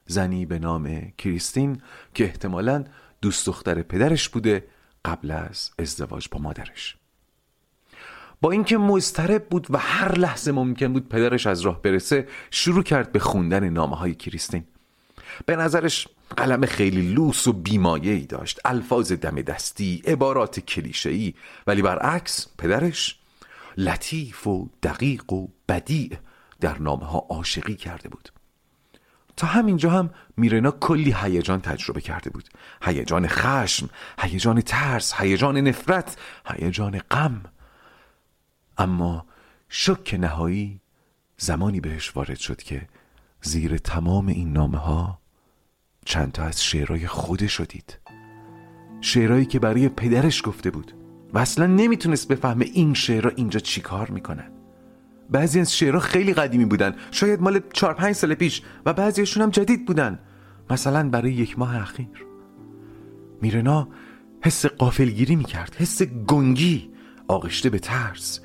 زنی به نام کریستین که احتمالا دوست دختر پدرش بوده قبل از ازدواج با مادرش. با اینکه مضطرب بود و هر لحظه ممکن بود پدرش از راه برسه شروع کرد به خوندن نامه های کریستین. به نظرش قلم خیلی لوس و بیمایه‌ای داشت. الفاظ دم دستی عبارات کلیشه‌ای. ولی برعکس پدرش لطیف و دقیق و بدیع در نامه ها عاشقی کرده بود. تا همینجا هم میرنا کلی هیجان تجربه کرده بود. هیجان خشم هیجان ترس هیجان نفرت هیجان غم. اما شک نهایی زمانی بهش وارد شد که زیر تمام این نامه ها چند تا از شعرهای خودش شدید شعرهایی که برای پدرش گفته بود و اصلا نمی‌تونست بفهمه این شعرها اینجا چی کار می‌کنن. بعضی از شعرها خیلی قدیمی بودن شاید مال چهار پنج سال پیش و بعضیشون هم جدید بودن. مثلا برای یک ماه اخیر. میرنا حس قافلگیری می‌کرد حس گنگی آغشته به ترس.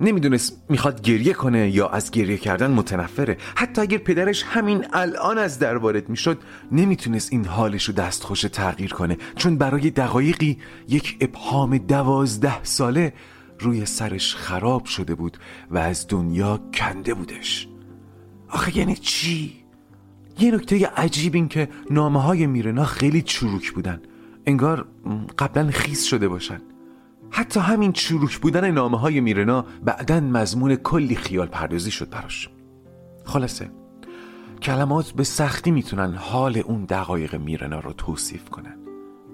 نمی‌دونست می‌خواد گریه کنه یا از گریه کردن متنفره. حتی اگر پدرش همین الان از در وارد می‌شد نمی‌تونست این حالش رو دستخوش تغییر کنه. چون برای دقایقی یک ابهام دوازده ساله روی سرش خراب شده بود و از دنیا کنده بودش. آخه یعنی چی؟ یه نکته عجیب این که نامه های میرنا خیلی چروک بودن. انگار قبلا خیس شده باشن. حتی همین چروک بودن نامه های میرنا بعدا مضمون کلی خیال پردازی شد براش. خلاصه کلمات به سختی می‌تونن حال اون دقایق میرنا رو توصیف کنن.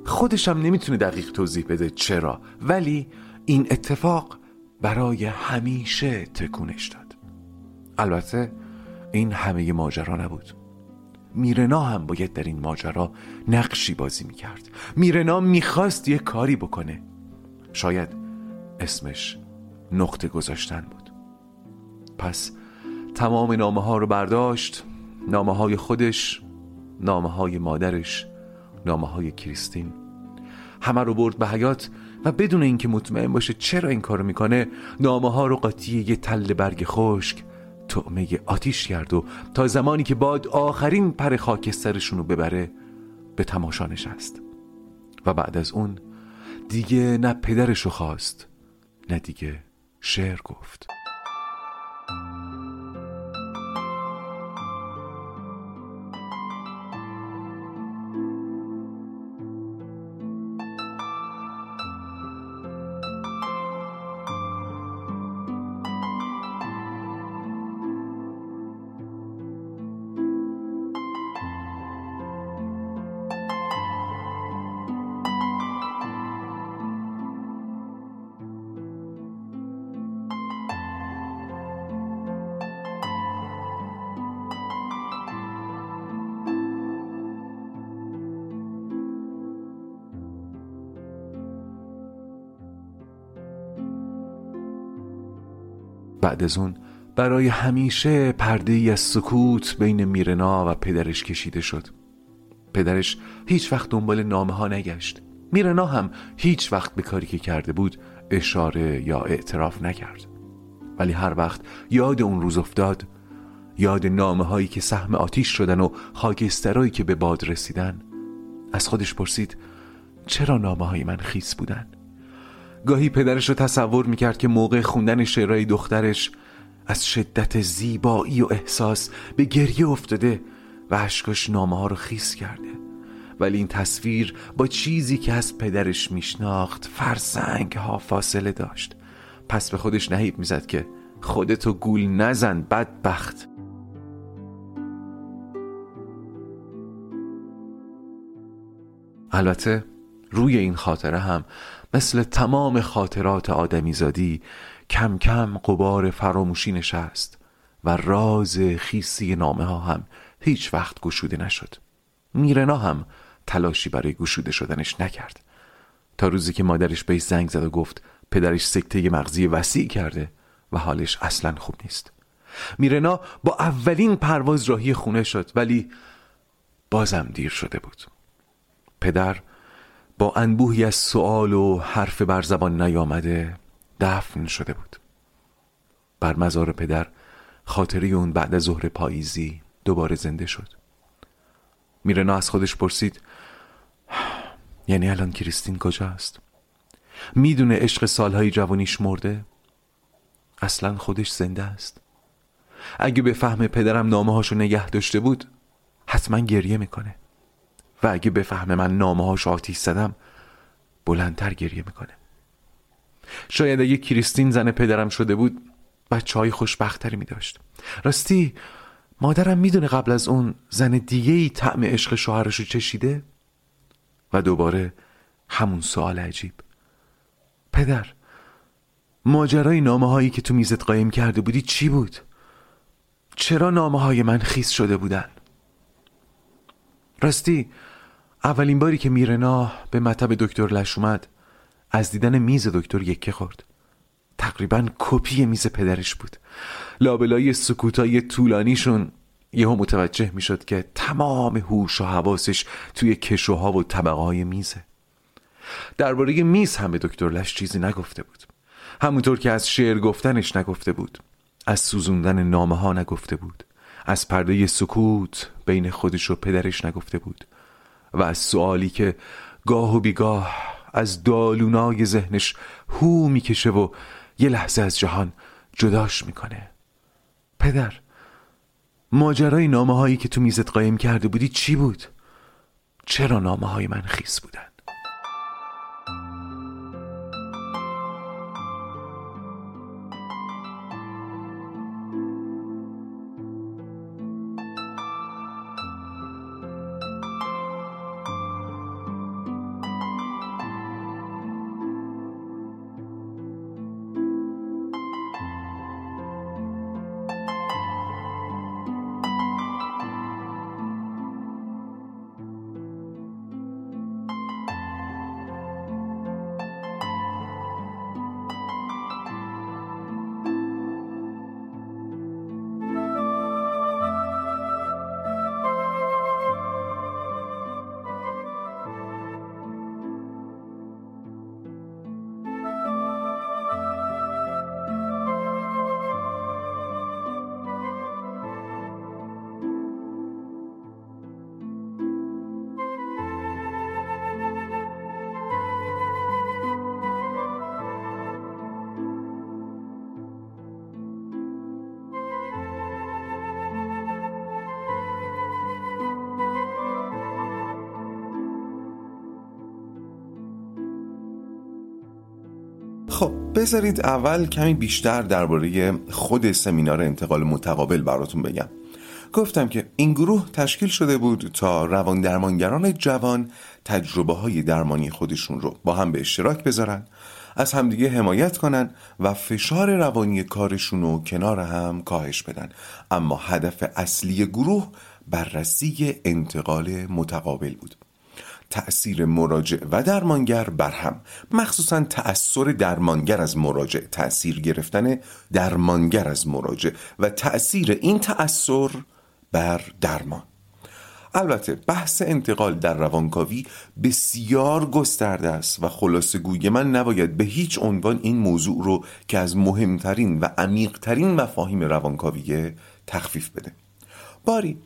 خودشم نمی‌تونه دقیق توضیح بده چرا ولی این اتفاق برای همیشه تکونش داد. البته این همه ماجرا نبود. میرنا هم باید در این ماجرا نقشی بازی می‌کرد. میرنا می‌خواست یه کاری بکنه. شاید اسمش نقطه گذاشتن بود. پس تمام نامه ها رو برداشت نامه های خودش نامه های مادرش نامه های کریستین. همه رو برد به حیات و بدون اینکه مطمئن باشه چرا این کارو می‌کنه نامه ها رو قاطی یه تل برگ خشک طعمه آتیش کرد و تا زمانی که باد آخرین پر خاکسترشون رو ببره به تماشا نشست. و بعد از اون دیگه نه پدرشو خواست نه دیگه شعر گفت. بعد از اون برای همیشه پرده ای از سکوت بین میرنا و پدرش کشیده شد. پدرش هیچ وقت دنبال نامه ها نگشت. میرنا هم هیچ وقت به کاری که کرده بود اشاره یا اعتراف نکرد. ولی هر وقت یاد اون روز افتاد یاد نامه هایی که سهم آتیش شدن و خاکسترایی که به باد رسیدن از خودش پرسید چرا نامه های من خیس بودن؟ گاهی پدرش رو تصور می‌کرد که موقع خوندن شعرهای دخترش از شدت زیبایی و احساس به گریه افتاده و اشکاش نامه ها رو خیس کرده. ولی این تصویر با چیزی که از پدرش میشناخت فرسنگ ها فاصله داشت. پس به خودش نهیب می‌زد که خودتو گول نزن بدبخت. البته روی این خاطره هم مثل تمام خاطرات آدمیزادی کم کم قبار فراموشی نشست و راز خیسی نامه ها هم هیچ وقت گشوده نشد. میرنا هم تلاشی برای گشوده شدنش نکرد. تا روزی که مادرش بهش زنگ زد و گفت پدرش سکته مغزی وسیع کرده و حالش اصلا خوب نیست. میرنا با اولین پرواز راهی خونه شد ولی بازم دیر شده بود. پدر با انبوهی از سوال و حرف بر زبان نیامده دفن شده بود. بر مزار پدر خاطری اون بعد از ظهر پاییزی دوباره زنده شد. میرنا از خودش پرسید یعنی الان کریستین کجاست؟ می‌دونه عشق سالهای جوانیش مرده؟ اصلا خودش زنده است. اگه به فهم پدرم نامه هاشو نگه داشته بود حتما گریه می‌کنه. و اگه به فهم من نامه هاشو آتیش زدم بلندتر گریه می‌کنه شاید اگه کریستین زن پدرم شده بود بچه های خوشبختری می داشت راستی مادرم می‌دونه قبل از اون زن دیگه ای طعم عشق شوهرش رو چشیده و دوباره همون سوال عجیب پدر ماجرای نامه هایی که تو میزت قایم کرده بودی چی بود؟ چرا نامه های من خیس شده بودن؟ راستی اولین باری که میرنا به مطب دکتر لش اومد از دیدن میز دکتر یکه خورد. تقریبا کپی میز پدرش بود. لابلای سکوتای طولانیشون یهو متوجه می‌شد که تمام هوش و حواسش توی کشوها و طبقه های میزه. درباره میز هم به دکتر لش چیزی نگفته بود. همونطور که از شعر گفتنش نگفته بود. از سوزوندن نامه ها نگفته بود. از پرده سکوت بین خودش و پدرش نگفته بود. و از سوالی که گاه و بیگاه از دالونای ذهنش هو می‌کشه و یه لحظه از جهان جداش می‌کنه پدر ماجرای نامه هایی که تو میزت قایم کرده بودی چی بود؟ چرا نامه های من خیس بودن؟ بذارید اول کمی بیشتر درباره خود سمینار انتقال متقابل براتون بگم. گفتم که این گروه تشکیل شده بود تا روان درمانگران جوان تجربه های درمانی خودشون رو با هم به اشتراک بذارن از همدیگه حمایت کنن و فشار روانی کارشون رو کنار هم کاهش بدن. اما هدف اصلی گروه بررسی انتقال متقابل بود. تأثیر مراجع و درمانگر بر هم. مخصوصا تأثیر درمانگر از مراجع تأثیر گرفتن درمانگر از مراجع و تأثیر این تأثیر بر درمان. البته بحث انتقال در روانکاوی بسیار گسترده است و خلاصه گوی من نباید به هیچ عنوان این موضوع رو که از مهمترین و عمیقترین مفاهیم روانکاویه تخفیف بده. باری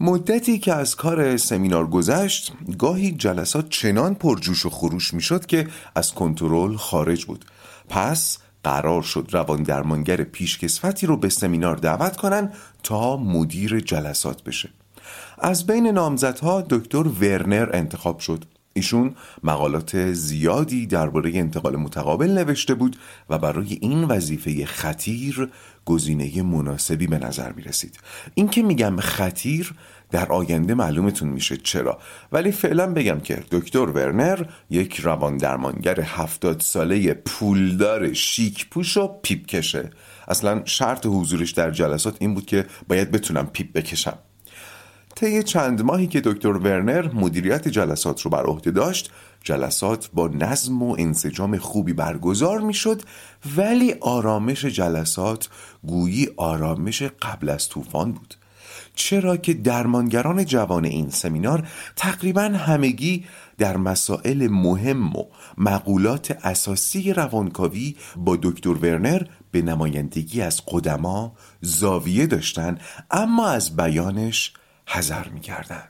مدتی که از کار سمینار گذشت گاهی جلسات چنان پرجوش و خروش می‌شد که از کنترل خارج بود. پس قرار شد روان درمانگر پیشکسوتی رو به سمینار دعوت کنن تا مدیر جلسات بشه. از بین نامزدها دکتر ورنر انتخاب شد. ایشون مقالات زیادی درباره انتقال متقابل نوشته بود و برای این وظیفه خطیر گزینه مناسبی به نظر می رسید این که میگم خطیر در آینده معلومتون میشه چرا. ولی فعلا بگم که دکتر ورنر یک روان درمانگر هفتاد ساله پولدار شیک پوش و پیپ کشه اصلا شرط حضورش در جلسات این بود که باید بتونم پیپ بکشم. طی چند ماهی که دکتر ورنر مدیریت جلسات رو بر عهده داشت جلسات با نظم و انسجام خوبی برگزار می‌شد ولی آرامش جلسات گویی آرامش قبل از طوفان بود. چرا که درمانگران جوان این سمینار تقریبا همگی در مسائل مهم و مقولات اساسی روانکاوی با دکتر ورنر به نمایندگی از قدما زاویه داشتن اما از بیانش حذر می‌کردن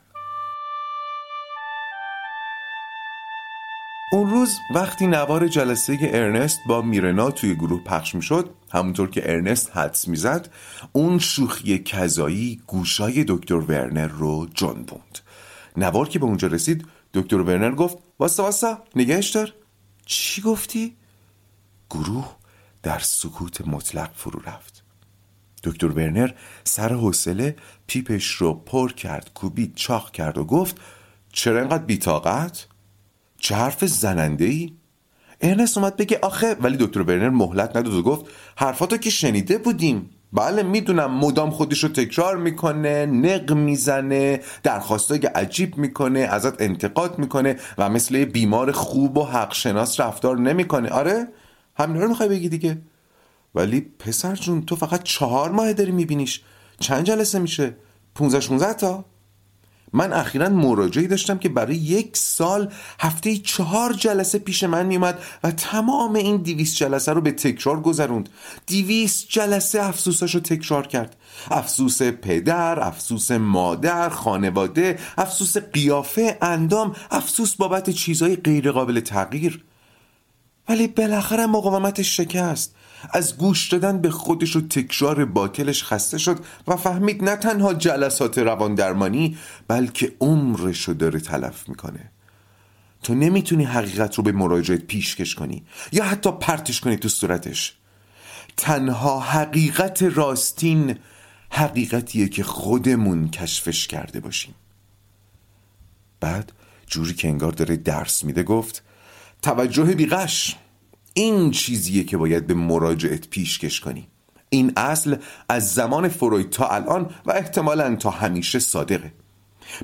اون روز وقتی نوار جلسه ارنست با میرنا توی گروه پخش می‌شد همونطور که ارنست حدس می‌زد اون شوخی کذایی گوشای دکتر ورنر رو جنبوند نوار که به اونجا رسید دکتر ورنر گفت واسه واسه نگهش دار. چی گفتی؟ گروه در سکوت مطلق فرو رفت. دکتر ورنر سر حوصله پیپش رو پر کرد کوبید چاق کرد و گفت چرا اینقدر بیتاقت؟ چه حرف زننده ای؟ ارنست اومد بگه آخه ولی دکتر ورنر مهلت نداد و گفت حرفاتو که شنیده بودیم بله می‌دونم مدام خودش رو تکرار می‌کنه نق می‌زنه درخواستای عجیب می‌کنه ازت انتقاد می‌کنه و مثل بیمار خوب و حق شناس رفتار نمی‌کنه آره همین رو می‌خوای بگی دیگه ولی پسر جون تو فقط چهار ماه داری میبینیش چند جلسه میشه؟ 15 16 تا؟ من اخیرا مراجعی داشتم که برای یک سال هفته چهار جلسه پیش من میومد و تمام این دیویس جلسه رو به تکرار گذروند. دیویس جلسه افسوسش رو تکرار کرد. افسوس پدر، افسوس مادر، خانواده، افسوس قیافه، اندام، افسوس بابت چیزهای غیرقابل تغییر. ولی بالاخره مقاومتش شکست. از گوش دادن به خودش و تکرار باطلش خسته شد و فهمید نه تنها جلسات روان درمانی بلکه عمرش رو داره تلف می‌کنه. تو نمی‌تونی حقیقت رو به مراجعت پیشکش کنی یا حتی پرتش کنی تو صورتش. تنها حقیقت راستین حقیقتیه که خودمون کشفش کرده باشیم. بعد جوری که انگار داره درس میده گفت توجه بیغش این چیزیه که باید به مراجعت پیشکش کنی. این اصل از زمان فروید تا الان و احتمالا تا همیشه صادقه.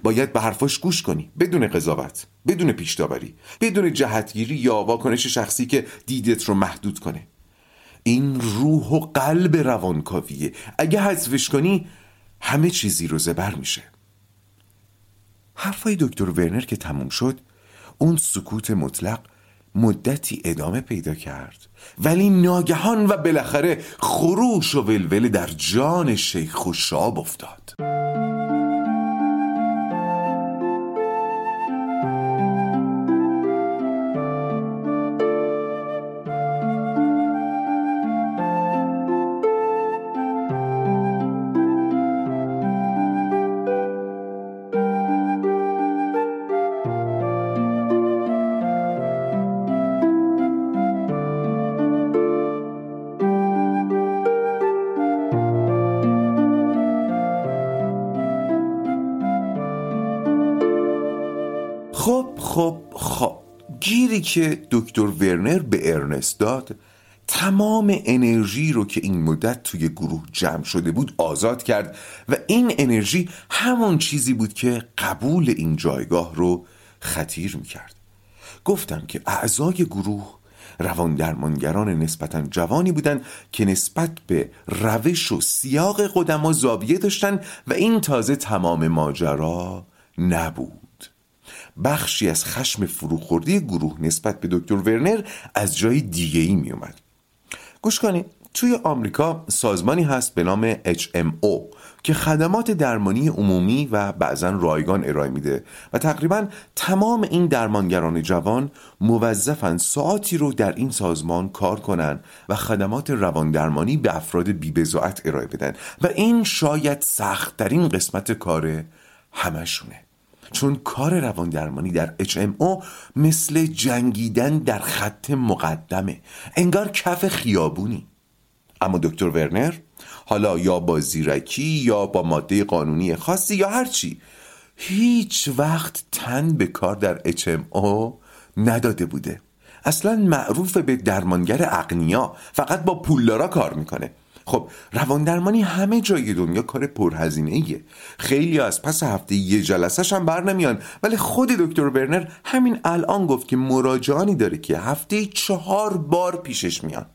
باید به حرفاش گوش کنی. بدون قضاوت بدون پیشداوری بدون جهتگیری یا واکنش شخصی که دیدت رو محدود کنه. این روح و قلب روانکاویه. اگه حذفش کنی همه چیزی رو زبر میشه. حرفای دکتر ورنر که تموم شد اون سکوت مطلق مدتی ادامه پیدا کرد. ولی ناگهان و بالاخره خروش و ولوله در جان شیخ و شاب افتاد. که دکتر ورنر به ارنست داد تمام انرژی رو که این مدت توی گروه جمع شده بود آزاد کرد و این انرژی همون چیزی بود که قبول این جایگاه رو خطیر می‌کرد. گفتم که اعضای گروه روان درمانگران نسبتا جوانی بودند که نسبت به روش و سیاق قدما زاویه داشتند و این تازه تمام ماجرا نبود. بخشی از خشم فروخوردی گروه نسبت به دکتر ورنر از جای دیگه ای می اومد گوش کنید توی آمریکا سازمانی هست به نام HMO که خدمات درمانی عمومی و بعضا رایگان ارائه میده و تقریبا تمام این درمانگران جوان موظفن ساعتی رو در این سازمان کار کنن و خدمات روان درمانی به افراد بیبزاعت ارائه بدن. و این شاید سختترین قسمت کار همشونه. چون کار روان درمانی در HMO مثل جنگیدن در خط مقدمه. انگار کف خیابونی. اما دکتر ورنر حالا یا با زیرکی یا با ماده قانونی خاصی یا هرچی هیچ وقت تن به کار در HMO نداده بوده. اصلا معروف به درمانگر اقنیا فقط با پولدارا کار می‌کنه. خب روان درمانی همه جای دنیا کار پرهزینه ایه خیلی از پس هفته یه جلسه هم بر نمیان. ولی خود دکتر برنر همین الان گفت که مراجعانی داره که هفته چهار بار پیشش میان.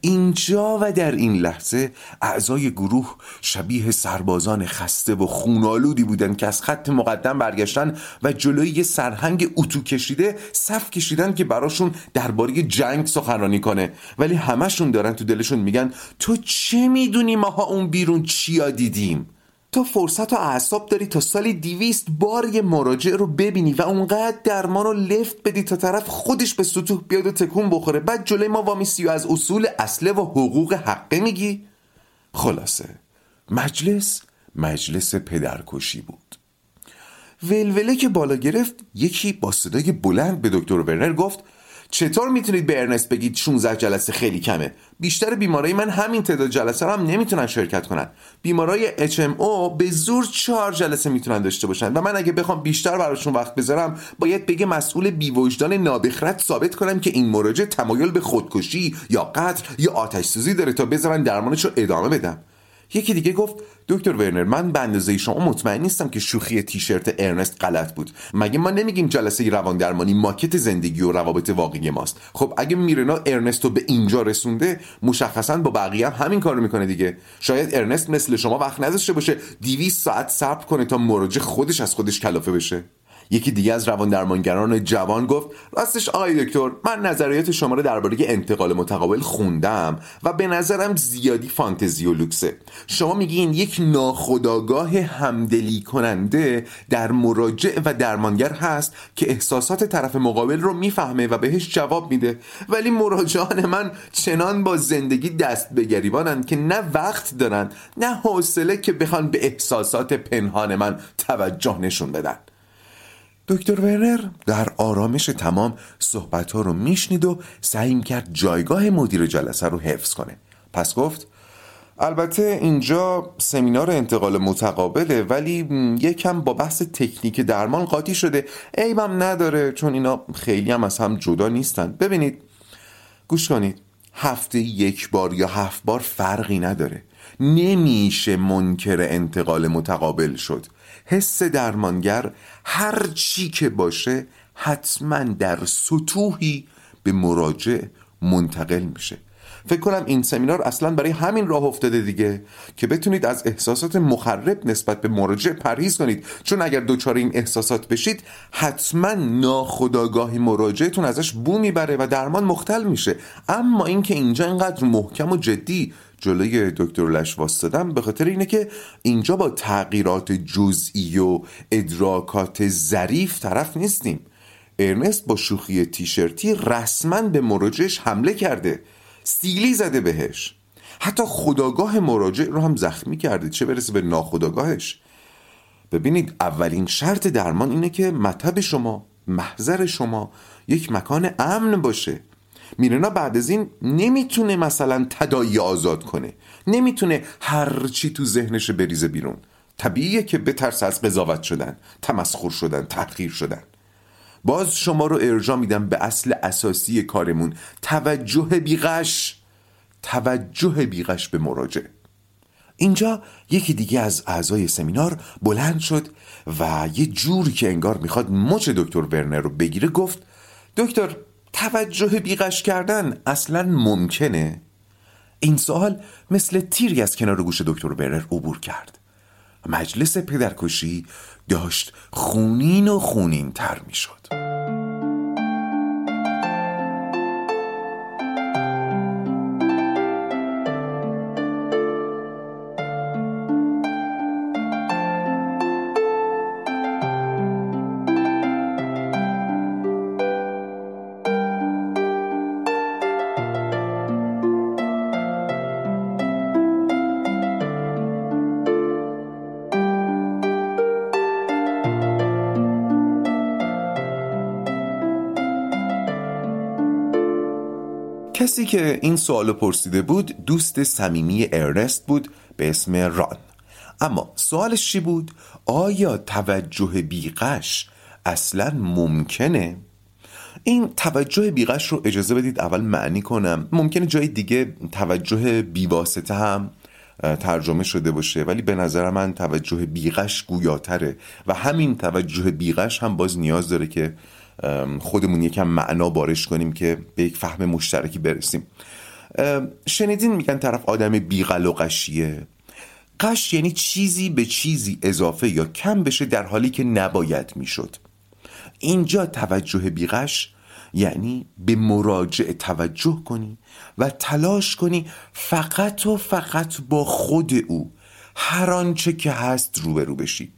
اینجا و در این لحظه اعضای گروه شبیه سربازان خسته و خونالودی بودند که از خط مقدم برگشتن و جلوی یه سرهنگ اتو کشیده صف کشیدن که براشون درباره جنگ سخنرانی کنه. ولی همشون دارن تو دلشون میگن تو چه می‌دونی ماها اون بیرون چیا دیدیم؟ تو فرصت و اعصاب داری تا سالی دیویست بار یه مراجع رو ببینی و اونقدر درمان رو لفت بدی تا طرف خودش به سطوح بیاد و تکون بخوره. بعد جلوی ما وامیسی و از اصول اصله و حقوق حقه میگی؟ خلاصه مجلس مجلس پدرکشی بود. ولوله که بالا گرفت یکی با صدای بلند به دکتر ورنر گفت چطور می‌تونید به ارنست بگید 16 جلسه خیلی کمه؟ بیشتر بیمارای من همین تعداد جلسه رو هم نمی‌تونن شرکت کنن. بیمارای HMO به زور چهار جلسه می‌تونن داشته باشن و من اگه بخوام بیشتر براشون وقت بذارم باید به یه مسئول بی‌وجدان نابخرد ثابت کنم که این مراجع تمایل به خودکشی یا قتل یا آتش سوزی داره تا بذارن درمانش رو ادامه بدم. یکی دیگه گفت دکتر ورنر من به اندازه شما مطمئن نیستم که شوخی تیشرت ارنست غلط بود. مگه ما نمیگیم جلسه روان درمانی ماکت زندگی و روابط واقعی ماست؟ خب اگه میرنا ارنست رو به اینجا رسونده مشخصا با بقیه هم همین کارو می‌کنه دیگه. شاید ارنست مثل شما وقت نذاشته باشه 200 ساعت صبر کنه تا مراجع خودش از خودش کلافه بشه. یکی دیگه از روان درمانگران جوان گفت راستش آقای دکتر من نظریات شما رو درباره انتقال متقابل خوندم و به نظرم زیادی فانتزی و لوکسه. شما میگین یک ناخداگاه همدلی کننده در مراجع و درمانگر هست که احساسات طرف مقابل رو می‌فهمه و بهش جواب میده. ولی مراجعان من چنان با زندگی دست به گریبانند که نه وقت دارن نه حوصله که بخوان به احساسات پنهان من توجه نشون بدن. دکتر ورنر در آرامش تمام صحبت ها رو میشنید و سعی کرد جایگاه مدیر جلسه رو حفظ کنه. پس گفت البته اینجا سمینار انتقال متقابله ولی یکم با بحث تکنیک درمان قاطی شده. عیبم نداره چون اینا خیلی هم از هم جدا نیستن. ببینید گوش کنید. هفته یک بار یا هفت بار فرقی نداره. نمیشه منکر انتقال متقابل شد. حس درمانگر هر چی که باشه حتما در سطوحی به مراجع منتقل میشه. فکر کنم این سمینار اصلا برای همین راه افتاده دیگه که بتونید از احساسات مخرب نسبت به مراجع پرهیز کنید. چون اگر دچار این احساسات بشید حتما ناخداگاهی مراجعتون ازش بو می‌بره و درمان مختل میشه. اما اینکه اینجا اینقدر محکم و جدی جلوی دکتر لش واستادم به خاطر اینه که اینجا با تغییرات جزئی و ادراکات ظریف طرف نیستیم. ارنست با شوخی تیشرتی رسما به مراجعش حمله کرده. سیلی زده بهش. حتی خداگاه مراجع رو هم زخمی کرده. چه برسه به ناخداگاهش. ببینید اولین شرط درمان اینه که مطب شما محضر شما یک مکان امن باشه. میرنا بعد از این نمی‌تونه مثلا تدایی آزاد کنه. نمی‌تونه هر چی تو ذهنش بریزه بیرون. طبیعیه که بترس از قضاوت شدن تمسخر شدن تحقیر شدن. باز شما رو ارجا میدم به اصل اساسی کارمون. توجه بیغش. توجه بیغش به مراجع اینجا یکی دیگه از اعضای سمینار بلند شد و یه جوری که انگار می‌خواد مچ دکتر ورنر رو بگیره گفت دکتر توجه بیغش کردن اصلا ممکنه این سوال مثل تیری از کنار گوش دکتر ورنر عبور کرد مجلس پدرکشی داشت خونین و خونین تر می‌شد. که این سوالو پرسیده بود دوست صمیمی ارنست بود به اسم ران اما سوالش چی بود؟ آیا توجه بیقش اصلا ممکنه؟ این توجه بیقش رو اجازه بدید اول معنی کنم ممکنه جای دیگه توجه بیواسطه هم ترجمه شده باشه ولی به نظر من توجه بیقش گویاتره و همین توجه بیقش هم باز نیاز داره که خودمون یکم معنا بارش کنیم که به یک فهم مشترکی برسیم. شنیدین میگن طرف آدم بیغل و قشیه. قش یعنی چیزی به چیزی اضافه یا کم بشه در حالی که نباید می‌شد. اینجا توجه بیغش یعنی به مراجع توجه کنی و تلاش کنی فقط و فقط با خود او هر آنچه که هست روبرو بشی.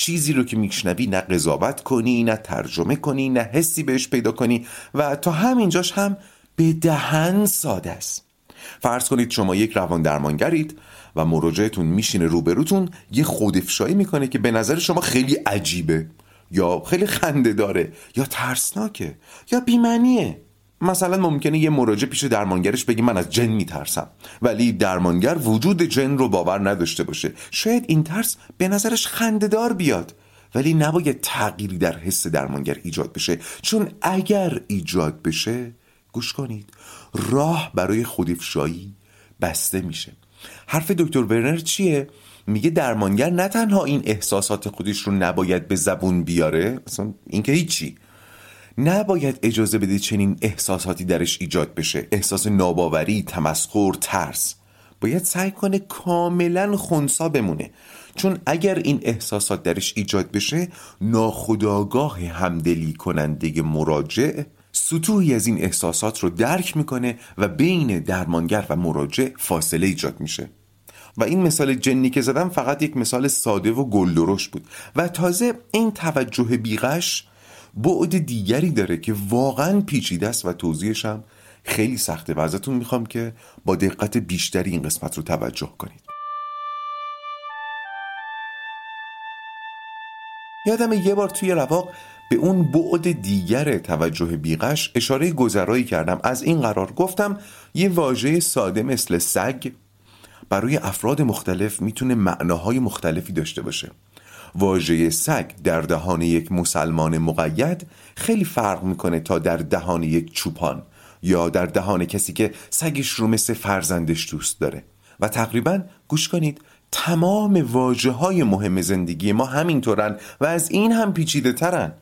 چیزی رو که میشنوی نه قضاوت کنی نه ترجمه کنی نه حسی بهش پیدا کنی و تا همینجاش هم به دهن ساده است. فرض کنید شما یک روان درمانگرید و مراجعتون میشینه روبروتون یه خودفشایی می‌کنه که به نظر شما خیلی عجیبه یا خیلی خنده داره یا ترسناکه یا بیمنیه مثلا ممکنه یه مراجع پیش درمانگرش بگه من از جن میترسم ولی درمانگر وجود جن رو باور نداشته باشه. شاید این ترس به نظرش خندهدار بیاد ولی نباید تغییری در حس درمانگر ایجاد بشه. چون اگر ایجاد بشه گوش کنید راه برای خودفشایی بسته میشه. حرف دکتر ورنر چیه؟ میگه درمانگر نه تنها این احساسات خودش رو نباید به زبون بیاره اصلا این که هیچی. نباید اجازه بده چنین احساساتی درش ایجاد بشه. احساس ناباوری، تمسخر، ترس. باید سعی کنه کاملا خونسا بمونه. چون اگر این احساسات درش ایجاد بشه ناخداگاه همدلی کننده مراجع سطوحی از این احساسات رو درک می‌کنه و بین درمانگر و مراجع فاصله ایجاد میشه. و این مثال جنی که زدم فقط یک مثال ساده و گلدرش بود. و تازه این توجه بیغش بعد دیگری داره که واقعا پیچیده است و توضیحش هم خیلی سخته و ازتون می‌خوام که با دقت بیشتری این قسمت رو توجه کنید. یادم یه بار توی رواق به اون بعد دیگر توجه بیغش اشاره گذرایی کردم. از این قرار گفتم یه واژه ساده مثل سگ برای افراد مختلف می‌تونه معناهای مختلفی داشته باشه. واژه سگ در دهان یک مسلمان مقید خیلی فرق می‌کنه تا در دهان یک چوپان یا در دهان کسی که سگش رو مثل فرزندش دوست داره. و تقریبا گوش کنید تمام واجه های مهم زندگی ما همینطورن و از این هم پیچیده ترن.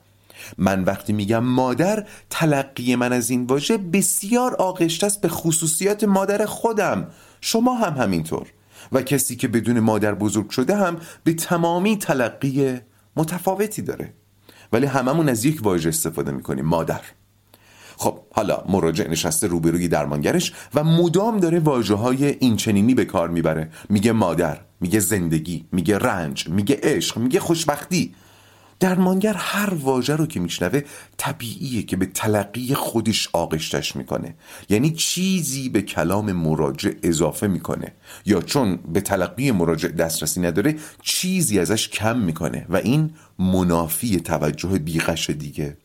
من وقتی میگم مادر تلقی من از این واژه بسیار آغشته است به خصوصیات مادر خودم. شما هم همینطور. و کسی که بدون مادر بزرگ شده هم به تمامی تلقی متفاوتی داره. ولی هممون از یک واژه استفاده می‌کنیم مادر. خب حالا مراجع نشسته روبروی درمانگرش و مدام داره واجه های این چنینی به کار می‌بره. میگه مادر میگه زندگی میگه رنج میگه عشق میگه خوشبختی. درمانگر هر واژه رو که میشنوه طبیعیه که به تلقی خودش آغشتش می‌کنه. یعنی چیزی به کلام مراجع اضافه می‌کنه. یا چون به تلقی مراجع دسترسی نداره چیزی ازش کم می‌کنه. و این منافی توجه بیغش دیگه.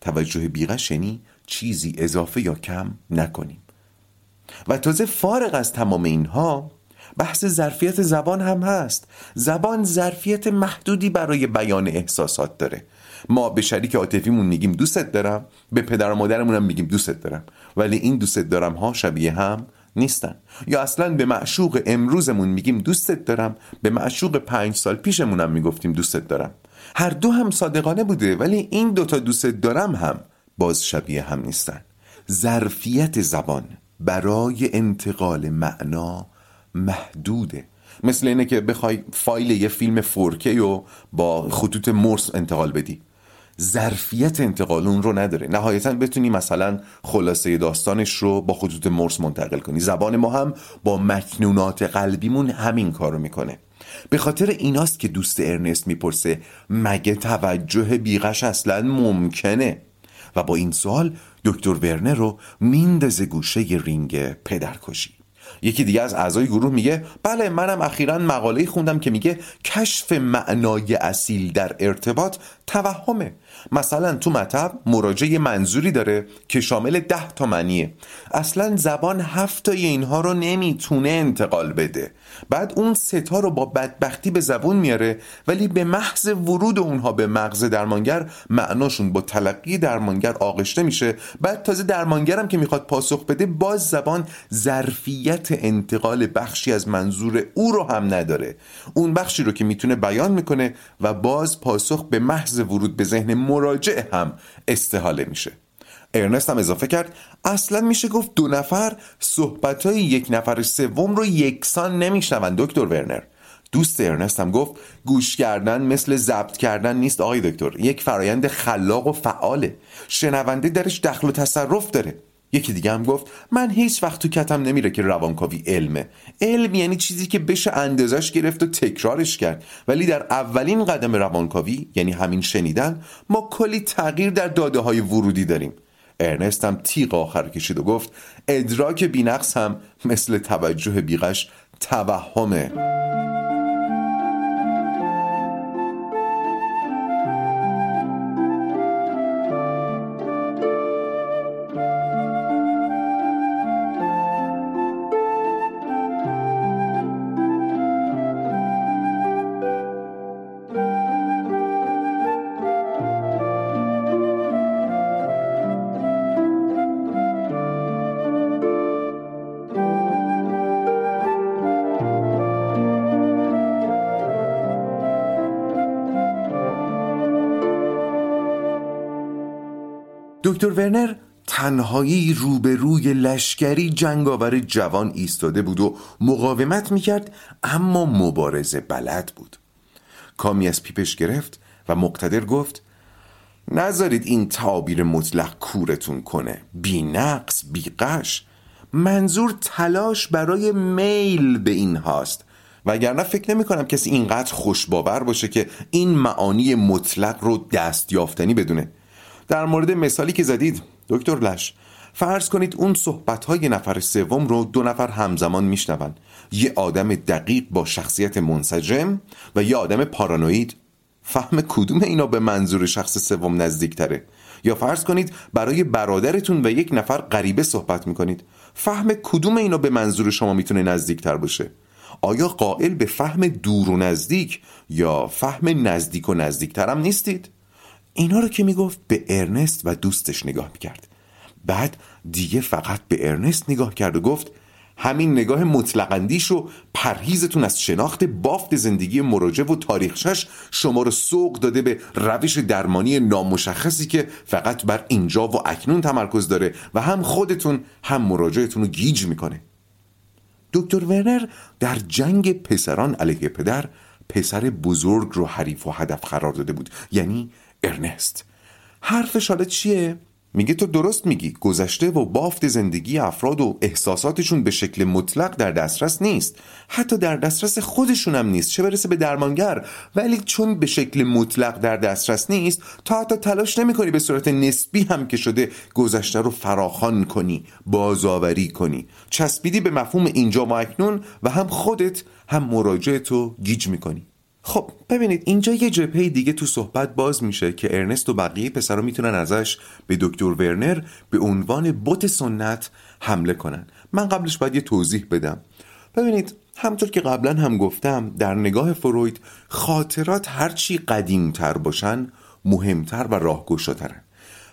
توجه بیغش یعنی چیزی اضافه یا کم نکنیم. و تازه فارغ از تمام اینها بحث ظرفیت زبان هم هست. زبان ظرفیت محدودی برای بیان احساسات داره. ما به شریک عاطفیمون میگیم دوستت دارم به پدر و مادرمون هم میگیم دوستت دارم. ولی این دوستت دارم ها شبیه هم نیستن. یا اصلا به معشوق امروزمون میگیم دوستت دارم. به معشوق پنج سال پیشمونم می‌گفتیم دوستت دارم. هر دو هم صادقانه بوده ولی این دوتا دوستت دارم هم باز شبیه هم نیستن. ظرفیت زبان برای انتقال معنا محدوده. مثل اینه که بخوای فایل یه فیلم 4K رو با خطوط مرس انتقال بدی. ظرفیت انتقال اون رو نداره. نهایتا بتونی مثلا خلاصه داستانش رو با خطوط مرس منتقل کنی. زبان ما هم با مکنونات قلبیمون همین کار رو می‌کنه. به خاطر ایناست که دوست ارنست می‌پرسه مگه توجه بیغش اصلا ممکنه؟ و با این سوال دکتر ورنر رو میندازه گوشه رینگ پدرکشی. یکی دیگه از اعضای گروه میگه بله منم اخیرا مقاله خوندم که میگه کشف معنای اصیل در ارتباط توهمه. مثلا تو مطب مراجعه منظوری داره که شامل ده تا معنیه. اصلا زبان هفتای اینها رو نمی‌تونه انتقال بده. بعد اون ستا رو با بدبختی به زبون میاره ولی به محض ورود اونها به مغز درمانگر معناشون با تلقی درمانگر آغشته میشه. بعد تازه درمانگرم که می‌خواد پاسخ بده باز زبان ظرفیت انتقال بخشی از منظور او رو هم نداره. اون بخشی رو که می‌تونه بیان می‌کنه و باز پاسخ به محض ورود به ذهن مراجع هم استحاله میشه. ارنست هم اضافه کرد اصلا میشه گفت دو نفر صحبت های یک نفر سوم رو یکسان نمیشنون دکتر ورنر. دوست ارنست هم گفت گوش کردن مثل ضبط کردن نیست آقای دکتر. یک فرایند خلاق و فعاله. شنونده درش دخل و تصرف داره. یکی دیگه هم گفت من هیچ وقت تو کتم نمیره که روانکاوی علمه. علم یعنی چیزی که بشه اندازش گرفت و تکرارش کرد. ولی در اولین قدم روانکاوی یعنی همین شنیدن ما کلی تغییر در داده های ورودی داریم. ارنست هم تیغ آخر کشید و گفت ادراک بینقص هم مثل توجه بیغش توهمه. دکتر ورنر تنهایی روبروی لشکری جنگاور جوان ایستاده بود و مقاومت می‌کرد اما مبارزه بلد بود. کامی از پیپش گرفت و مقتدر گفت نذارید این تعابیر مطلق کورتون کنه. بی نقص بی قش. منظور تلاش برای میل به این هاست. وگرنه فکر نمی کنم کسی اینقدر خوشباور باشه که این معانی مطلق رو دست یافتنی بدونه. در مورد مثالی که زدید دکتر لش فرض کنید اون صحبت های نفر سوم رو دو نفر همزمان میشنون. یه آدم دقیق با شخصیت منسجم و یه آدم پارانوید. فهم کدوم اینا به منظور شخص سوم نزدیکتره؟ یا فرض کنید برای برادرتون و یک نفر غریبه صحبت می‌کنید. فهم کدوم اینا به منظور شما می‌تونه نزدیکتر باشه؟ آیا قائل به فهم دور و نزدیک یا فهم نزدیک و نزدیکترم نیستید؟ اینا رو که می‌گفت به ارنست و دوستش نگاه می‌کرد. بعد دیگه فقط به ارنست نگاه کرد و گفت همین نگاه مطلقندیش و پرهیزتون از شناخت بافت زندگی مراجع و تاریخشش شما رو سوق داده به روش درمانی نامشخصی که فقط بر اینجا و اکنون تمرکز داره و هم خودتون هم مراجعتون رو گیج می‌کنه. دکتر ورنر در جنگ پسران علیه پدر پسر بزرگ رو حریف و هدف قرار داده بود. یعنی ارنست. حرفش حالا چیه؟ میگه تو درست میگی. گذشته و بافت زندگی افراد و احساساتشون به شکل مطلق در دسترس نیست. حتی در دسترس خودشون هم نیست. چه برسه به درمانگر؟ ولی چون به شکل مطلق در دسترس نیست تا حتی تلاش نمی‌کنی به صورت نسبی هم که شده گذشته رو فراخان کنی بازآوری کنی. چسبیدی به مفهوم اینجا و اکنون و هم خودت هم مراجعه تو گیج می‌کنی. خب ببینید اینجا یه جبهه دیگه تو صحبت باز میشه که ارنست و بقیه پسرا می‌تونن ازش به دکتر ورنر به عنوان بت سنت حمله کنن. من قبلش باید یه توضیح بدم. ببینید همطور که قبلا هم گفتم در نگاه فروید خاطرات هرچی قدیمتر باشن مهمتر و راهگشاترن.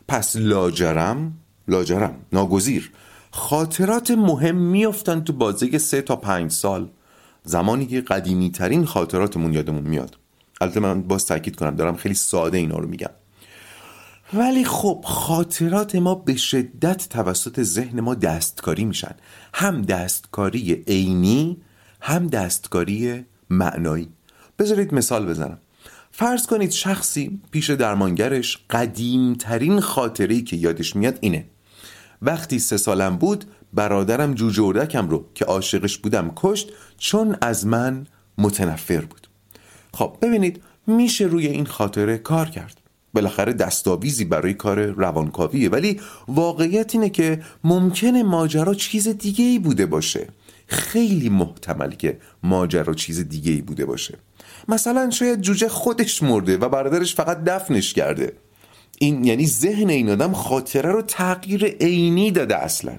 پس لاجرم لاجرم ناگزیر خاطرات مهم میافتن تو بازه سه تا پنج سال. زمانی که قدیمی ترین خاطراتمون یادمون میاد. البته من باز تاکید کنم دارم خیلی ساده اینا رو میگم. ولی خب خاطرات ما به شدت توسط ذهن ما دستکاری میشن. هم دستکاری عینی هم دستکاری معنایی. بذارید مثال بزنم. فرض کنید شخصی پیش درمانگرش قدیمترین خاطری که یادش میاد اینه. وقتی سه سالم بود برادرم جوجه اردکم رو که عاشقش بودم کشت چون از من متنفر بود. خب ببینید میشه روی این خاطره کار کرد. بالاخره دستاویزی برای کار روانکاویه ولی واقعیت اینه که ممکنه ماجرا چیز دیگه ای بوده باشه. خیلی محتمل که ماجرا چیز دیگه ای بوده باشه. مثلا شاید جوجه خودش مرده و برادرش فقط دفنش کرده. این یعنی ذهن این آدم خاطره رو تغییر عینی داده اصلا.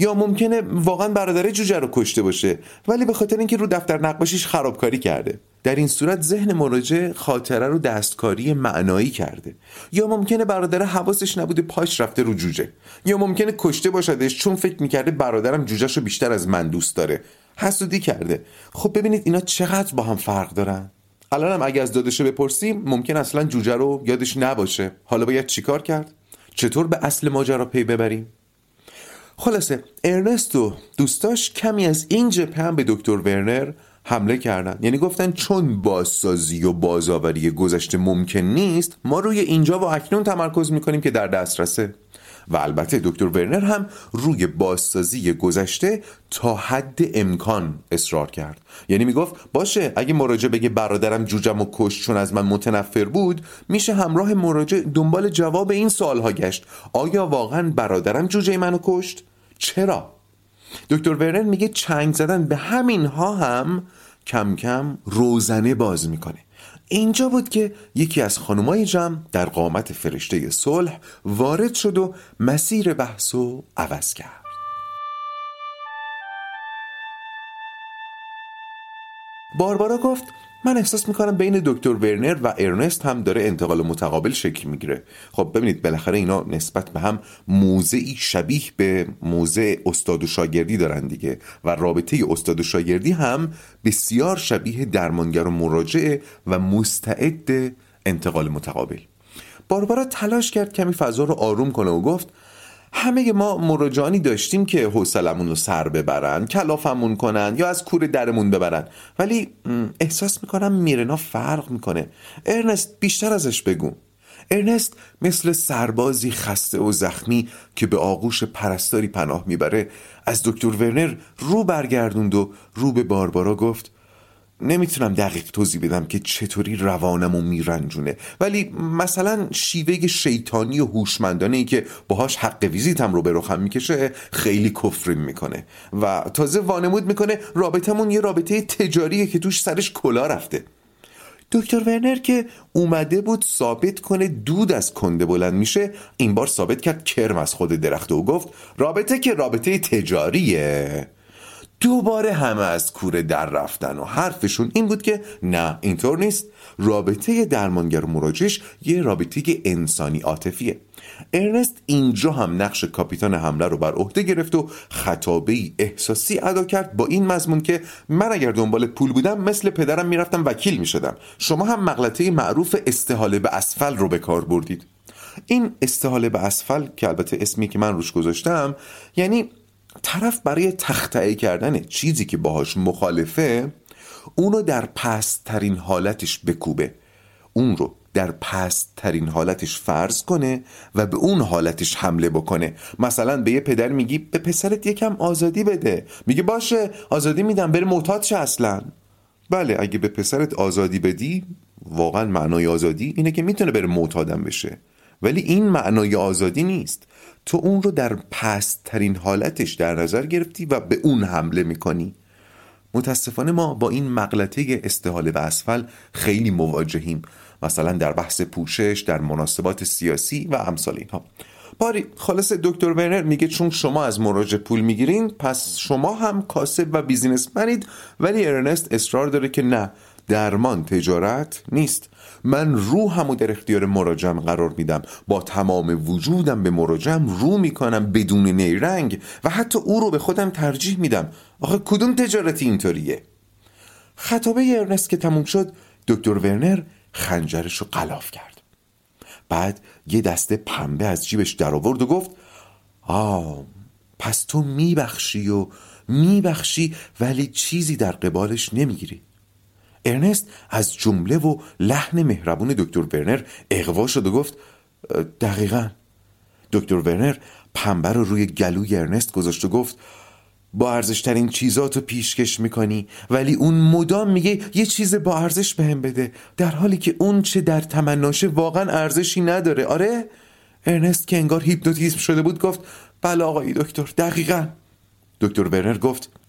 یا ممکنه واقعا برادر جوجه رو کشته باشه ولی به خاطر اینکه رو دفتر نقاشیش خرابکاری کرده. در این صورت ذهن مراجع خاطره رو دستکاری معنایی کرده. یا ممکنه برادر حواسش نبوده پاش رفته رو جوجه. یا ممکنه کشته باشدش چون فکر می‌کرده برادرم جوجهش رو بیشتر از من دوست داره. حسودی کرده. خب ببینید اینا چقدر با هم فرق دارن؟ الان هم اگه از دادشه بپرسیم ممکن اصلا جوجه رو یادش نباشه. حالا باید چیکار کرد؟ چطور به اصل ماجرا پی ببریم؟ خلاصه ارنست و دوستاش کمی از این جبهه هم به دکتر ورنر حمله کردن. یعنی گفتن چون بازسازی و بازآوری گذشته ممکن نیست ما روی اینجا و اکنون تمرکز می‌کنیم که در دسترسه. و البته دکتر ورنر هم روی بازسازی گذشته تا حد امکان اصرار کرد. یعنی می‌گفت باشه اگه مراجع بگه برادرم جوجم و کشت چون از من متنفر بود میشه همراه مراجع دنبال جواب این سوالها گشت. آیا واقعا برادرم جوجه منو کشت؟ چرا؟ دکتر ورنر میگه چنگ زدن به همین ها هم کم کم روزنه باز می‌کنه. اینجا بود که یکی از خانمای جمع در قامت فرشته صلح وارد شد و مسیر بحث و عوض کرد. باربارا گفت من احساس می‌کنم بین دکتر ورنر و ارنست هم داره انتقال متقابل شکل می‌گیره. خب ببینید بالاخره اینا نسبت به هم موضعی شبیه به موضع استاد و شاگردی دارن دیگه و رابطه استاد و شاگردی هم بسیار شبیه درمانگر و مراجعه و مستعد انتقال متقابل. باربارا تلاش کرد کمی فضا رو آروم کنه و گفت همه ما مراجعانی داشتیم که حوصلمون رو سر ببرن کلافمون کنن یا از کور درمون ببرن. ولی احساس می‌کنم میرنا فرق می‌کنه. ارنست بیشتر ازش بگو. ارنست مثل سربازی خسته و زخمی که به آغوش پرستاری پناه می‌بره از دکتر ورنر رو برگردوند و رو به باربارا گفت نمی‌تونم دقیق توضیح بدم که چطوری روانم و میرنجونه. ولی مثلا شیوه شیطانی و هوشمندانه ای که باهاش حق ویزیتم رو به رخم می‌کشه خیلی کفریم می‌کنه. و تازه وانمود می‌کنه رابطمون یه رابطه تجاریه که توش سرش کلا رفته. دکتر ورنر که اومده بود ثابت کنه دود از کنده بلند میشه این بار ثابت کرد کرم از خود درخته و گفت رابطه که رابطه تجاریه. دوباره همه از کوره در رفتن و حرفشون این بود که نه اینطور نیست. رابطه درمانگر و مراجعش یه رابطه انسانی عاطفیه. ارنست اینجا هم نقش کاپیتان حمله رو بر عهده گرفت و خطابه احساسی ادا کرد با این مضمون که من اگر دنبال پول بودم مثل پدرم می‌رفتم وکیل می‌شدم. شما هم مغلطه معروف استحاله به اسفل رو به کار بردید. این استحاله به اسفل که البته اسمی که من روش گذاشتم یعنی طرف برای تختعه کردن چیزی که باهاش مخالفه اونو در پست ترین حالتش بکوبه. اون رو در پست ترین حالتش فرض کنه و به اون حالتش حمله بکنه. مثلا به یه پدر میگی به پسرت یکم آزادی بده. میگه باشه آزادی میدم بره معتاد شه اصلا. بله اگه به پسرت آزادی بدی واقعا معنای آزادی اینه که می‌تونه بره معتادم بشه. ولی این معنای آزادی نیست. تو اون رو در پستترین حالتش در نظر گرفتی و به اون حمله می‌کنی؟ متاسفانه ما با این مغلطه استحاله و اسفل خیلی مواجهیم مثلا در بحث پوشش در مناسبات سیاسی و امثال اینها. باری خلاص دکتر ورنر میگه چون شما از مراجع پول می‌گیرین پس شما هم کاسب و بیزینسمنید ولی ارنست اصرار داره که نه درمان تجارت نیست. من روحم و در اختیار مراجم قرار میدم. با تمام وجودم به مراجم رو می‌کنم بدون نیرنگ و حتی او رو به خودم ترجیح میدم. آخه کدوم تجارتی اینطوریه؟ خطابه ارنست که تموم شد دکتر ورنر خنجرش رو قلاف کرد. بعد یه دسته پنبه از جیبش در آورد و گفت آه پس تو میبخشی و میبخشی ولی چیزی در قبالش نمی‌گیری. ارنست از جمله و لحن مهربون دکتر ورنر اقوا شد و گفت دقیقا. دکتر ورنر پنبه رو روی گلوی ارنست گذاشت و گفت با ارزشترین چیزات رو پیشکش می‌کنی ولی اون مدام میگه یه چیز با ارزش بهم بده در حالی که اون چه در تمناشه واقعا ارزشی نداره. آره؟ ارنست که انگار هیپنوتیزم شده بود گفت بله آقای دکتر دقیقا. دکتر ورنر گفت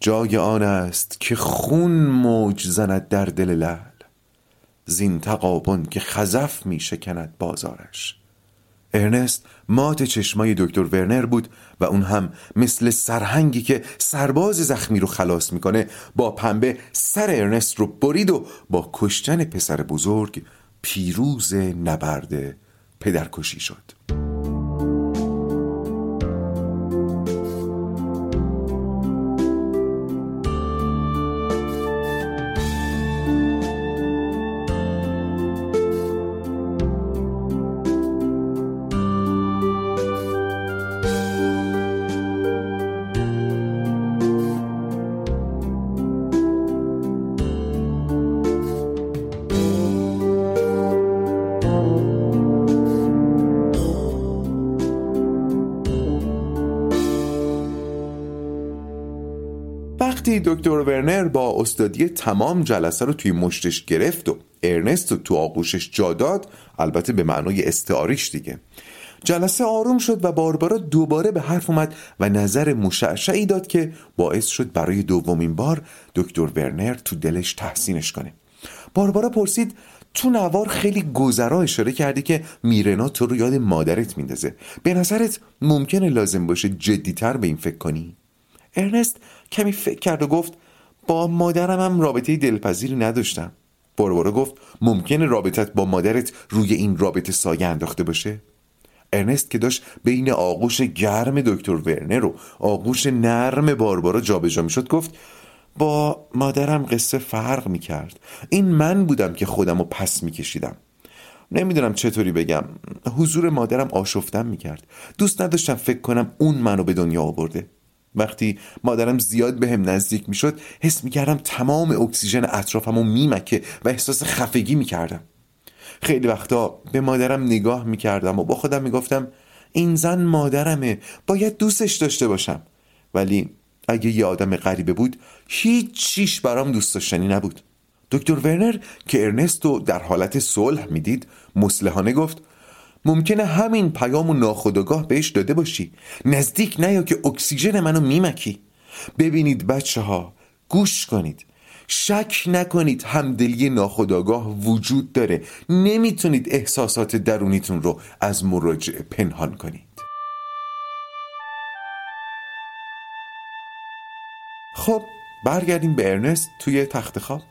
جای آن است که خون موج زند در دل لعل زین تقابن که خزف می شکند بازارش. ارنست مات چشمای دکتر ورنر بود و اون هم مثل سرهنگی که سرباز زخمی رو خلاص می‌کنه با پنبه سر ارنست رو برید و با کشتن پسر بزرگ پیروز نبرد پدرکشی شد. دکتر ورنر با استادی تمام جلسه رو توی مشتش گرفت و ارنست رو تو آغوشش جا داد البته به معنای استعاریش دیگه. جلسه آروم شد و باربارا دوباره به حرف اومد و نظر مشعشعی داد که باعث شد برای دومین بار دکتر ورنر تو دلش تحسینش کنه. باربارا پرسید تو نوار خیلی گذرا اشاره کردی که میرنا تو رو یاد مادرت میندازه. به نظرت ممکنه لازم باشه جدیتر به این فکر کنی؟ ارنست کمی فکر کرد و گفت با مادرم هم رابطه دلپذیری نداشتم. باربارا گفت ممکنه رابطت با مادرت روی این رابطه سایه انداخته باشه؟ ارنست که داشت بین آغوش گرم دکتر ورنر و آغوش نرم باربارا جابجا می‌شد گفت با مادرم قصه فرق می‌کرد. این من بودم که خودم رو پس میکشیدم. نمی‌دونم چطوری بگم. حضور مادرم آشفتم می‌کرد. دوست نداشتم فکر کنم اون منو به دنیا آورده. وقتی مادرم زیاد به هم نزدیک می‌شد حس می‌کردم تمام اکسیژن اطرافم رو میمکه و احساس خفگی می‌کردم. خیلی وقتا به مادرم نگاه می‌کردم و با خودم می‌گفتم این زن مادرمه باید دوستش داشته باشم. ولی اگه یه آدم غریبه بود هیچ چیش برام دوست داشتنی نبود. دکتر ورنر که ارنستو در حالت صلح می‌دید مسلحانه گفت ممکنه همین پیام و ناخداگاه بهش داده باشی. نزدیک نیا که اکسیژن منو میمکی. ببینید بچه ها گوش کنید. شک نکنید همدلی ناخداگاه وجود داره. نمی‌تونید احساسات درونیتون رو از مراجعه پنهان کنید. خب برگردیم به ارنست توی تخت خواب.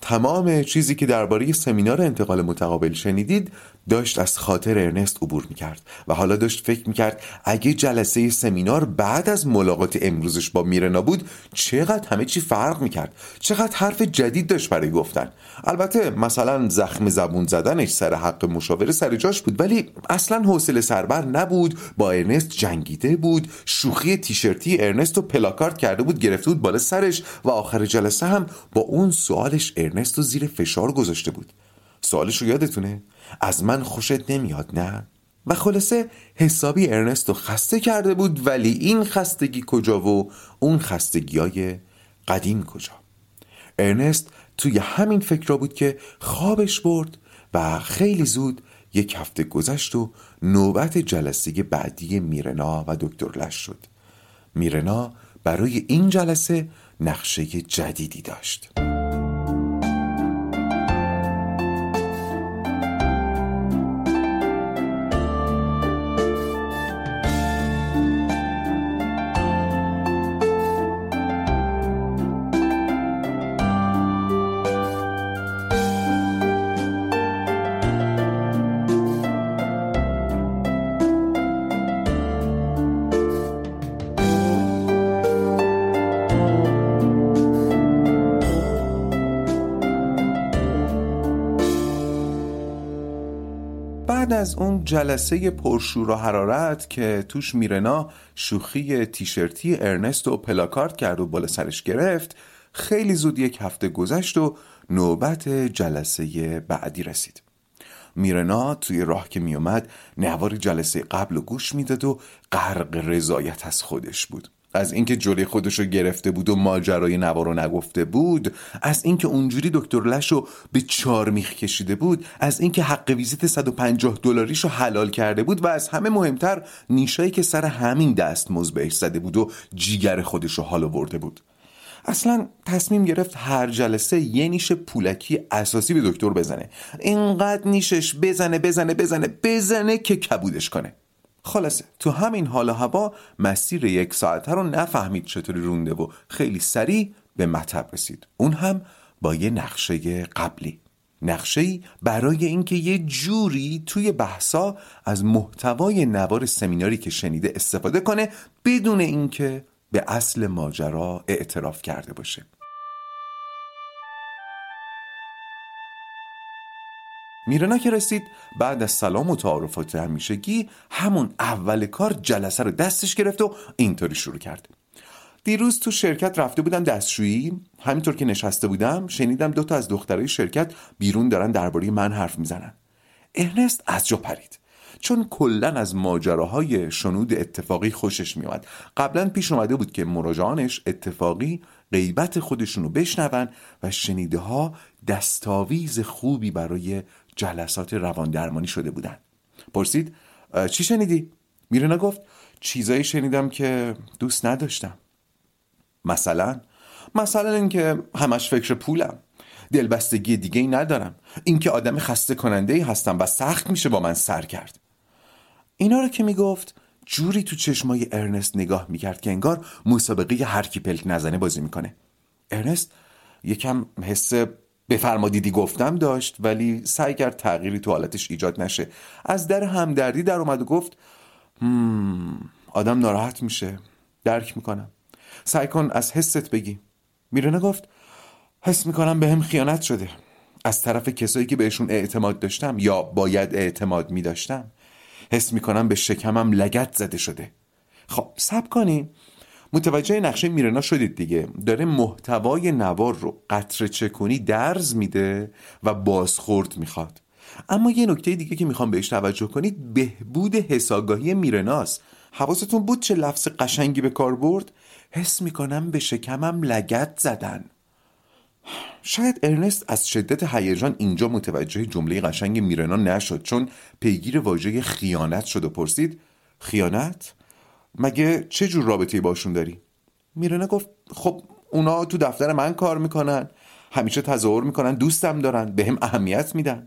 تمام چیزی که درباره سمینار انتقال متقابل شنیدید داشت از خاطر ارنست عبور می‌کرد و حالا داشت فکر می‌کرد اگه جلسه سمینار بعد از ملاقات امروزش با میرنا بود چقدر همه چی فرق می‌کرد. چقدر حرف جدید داشت برای گفتن. البته مثلا زخم زبون زدنش سر حق مشاوره سر جاش بود ولی اصلا حوصله سربر نبود با ارنست جنگیده بود شوخی تیشرتی ارنست رو پلاکارد کرده بود گرفته بود بالا سرش و آخر جلسه هم با اون سوالش ارنست رو زیر فشار گذاشته بود. سوالش رو یادتونه؟ از من خوشت نمیاد نه؟ و خلاصه حسابی ارنستو خسته کرده بود ولی این خستگی کجا و اون خستگی های قدیم کجا؟ ارنست توی همین فکر را بود که خوابش برد و خیلی زود یک هفته گذشت و نوبت جلسه بعدی میرنا و دکتر لش شد. میرنا برای این جلسه نقشه جدیدی داشت. جلسه پرشور و حرارت که توش میرنا شوخی تیشرتی ارنست و پلاکارد کرد و بالا سرش گرفت خیلی زود یک هفته گذشت و نوبت جلسه بعدی رسید. میرنا توی راه که میومد نوار جلسه قبل و گوش می‌داد و غرق رضایت از خودش بود. از اینکه جلوی خودش رو گرفته بود و ماجرای نوار رو نگفته بود از اینکه اونجوری دکتر لش رو به چار میخ کشیده بود از اینکه حق ویزیت 150 دلاریش رو حلال کرده بود و از همه مهمتر نیشایی که سر همین دست بهش زده بود و جیگر خودش رو حال بود. اصلا تصمیم گرفت هر جلسه یه نیش پولکی اساسی به دکتر بزنه. اینقدر نیشش بزنه بزنه بزنه بزنه که کبودش کنه. خلاصه تو همین حال هوا مسیر یک ساعته رو نفهمید چطوری رونده و خیلی سریع به مطب رسید. اون هم با یه نقشه قبلی. نقشه برای اینکه یه جوری توی بحثا از محتوای نوار سمیناری که شنیده استفاده کنه بدون اینکه به اصل ماجرا اعتراف کرده باشه. میرنا که رسید بعد از سلام و تعارفات همیشگی همون اول کار جلسه رو دستش گرفت و اینطوری شروع کرد. دیروز تو شرکت رفته بودم دستشویی. همینطور که نشسته بودم شنیدم دوتا از دخترای شرکت بیرون دارن درباره من حرف می‌زنن. ارنست از جا پرید. چون کلا از ماجراهای شنود اتفاقی خوشش میومد قبلا پیش اومده بود که مراجعانش اتفاقی غیبت خودشونو بشنون و شنیده ها دستاویز خوبی برای جلسات روان درمانی شده بودن. پرسید چی شنیدی؟ میرنا گفت چیزایی شنیدم که دوست نداشتم. مثلا مثلا اینکه همش فکر پولم. دلبستگی دیگه ای ندارم. اینکه آدم خسته کننده ای هستم و سخت میشه با من سر کرد. اینا رو که می‌گفت جوری تو چشمای ارنست نگاه می‌کرد که انگار مسابقه هر کی پلک نزنه بازی می‌کنه. ارنست یکم حس بفرما دیدی گفتم داشت ولی سعی کرد تغییری تو حالتش ایجاد نشه. از در همدردی در اومد و گفت آدم ناراحت میشه. درک می‌کنم. سعی کن از حست بگی. میرنه گفت حس می‌کنم به هم خیانت شده. از طرف کسایی که بهشون اعتماد داشتم یا باید اعتماد میداشتم حس می‌کنم به شکمم لگت زده شده. خب سب کنی. متوجه نقشه میرنا شدید دیگه. داره محتوای نوار رو قطر چکونی درز میده و بازخورد می‌خواد. اما یه نکته دیگه که می‌خوام بهش توجه کنید بهبود حساگاهی میرناست. حواستون بود چه لفظ قشنگی به کار برد؟ حس می‌کنم به شکمم لگت زدن. شاید ارنست از شدت هیجان اینجا متوجه جمله قشنگ میرنا نشد چون پیگیر واژه خیانت شد و پرسید خیانت؟ مگه چه جور رابطه باشون داری؟ میرنا گفت خب اونا تو دفتر من کار می‌کنن. همیشه تظاهر می‌کنن دوستم دارن به هم اهمیت میدن.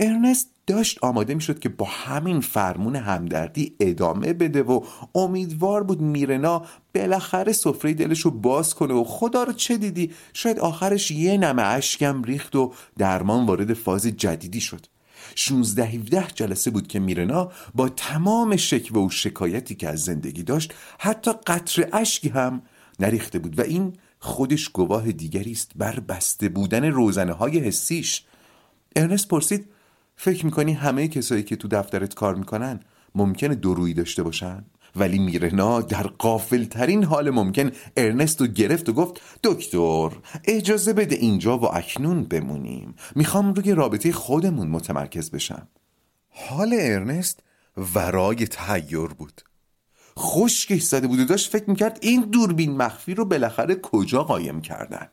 ارنست داشت آماده می‌شد که با همین فرمون همدردی ادامه بده و امیدوار بود میرنا بالاخره سفره دلش رو باز کنه و خدا رو چه دیدی؟ شاید آخرش یه نمه اشکم ریخت و درمان وارد فاز جدیدی شد. 16 17 جلسه بود که میرنا با تمام شکوه و شکایتی که از زندگی داشت حتی قطر اشکی هم نریخته بود و این خودش گواه دیگری است بر بسته بودن روزنه های حسیش ارنست پرسید فکر می‌کنی همه کسایی که تو دفترت کار می‌کنن ممکنه درویی داشته باشن؟ ولی میرنا در قافل ترین حال ممکن ارنست رو گرفت و گفت دکتر اجازه بده اینجا و اکنون بمونیم. می‌خوام روی رابطه خودمون متمرکز بشم. حال ارنست ورای تهیر بود. خشکش زده بود و داشت فکر می‌کرد این دوربین مخفی رو بالاخره کجا قایم کردن.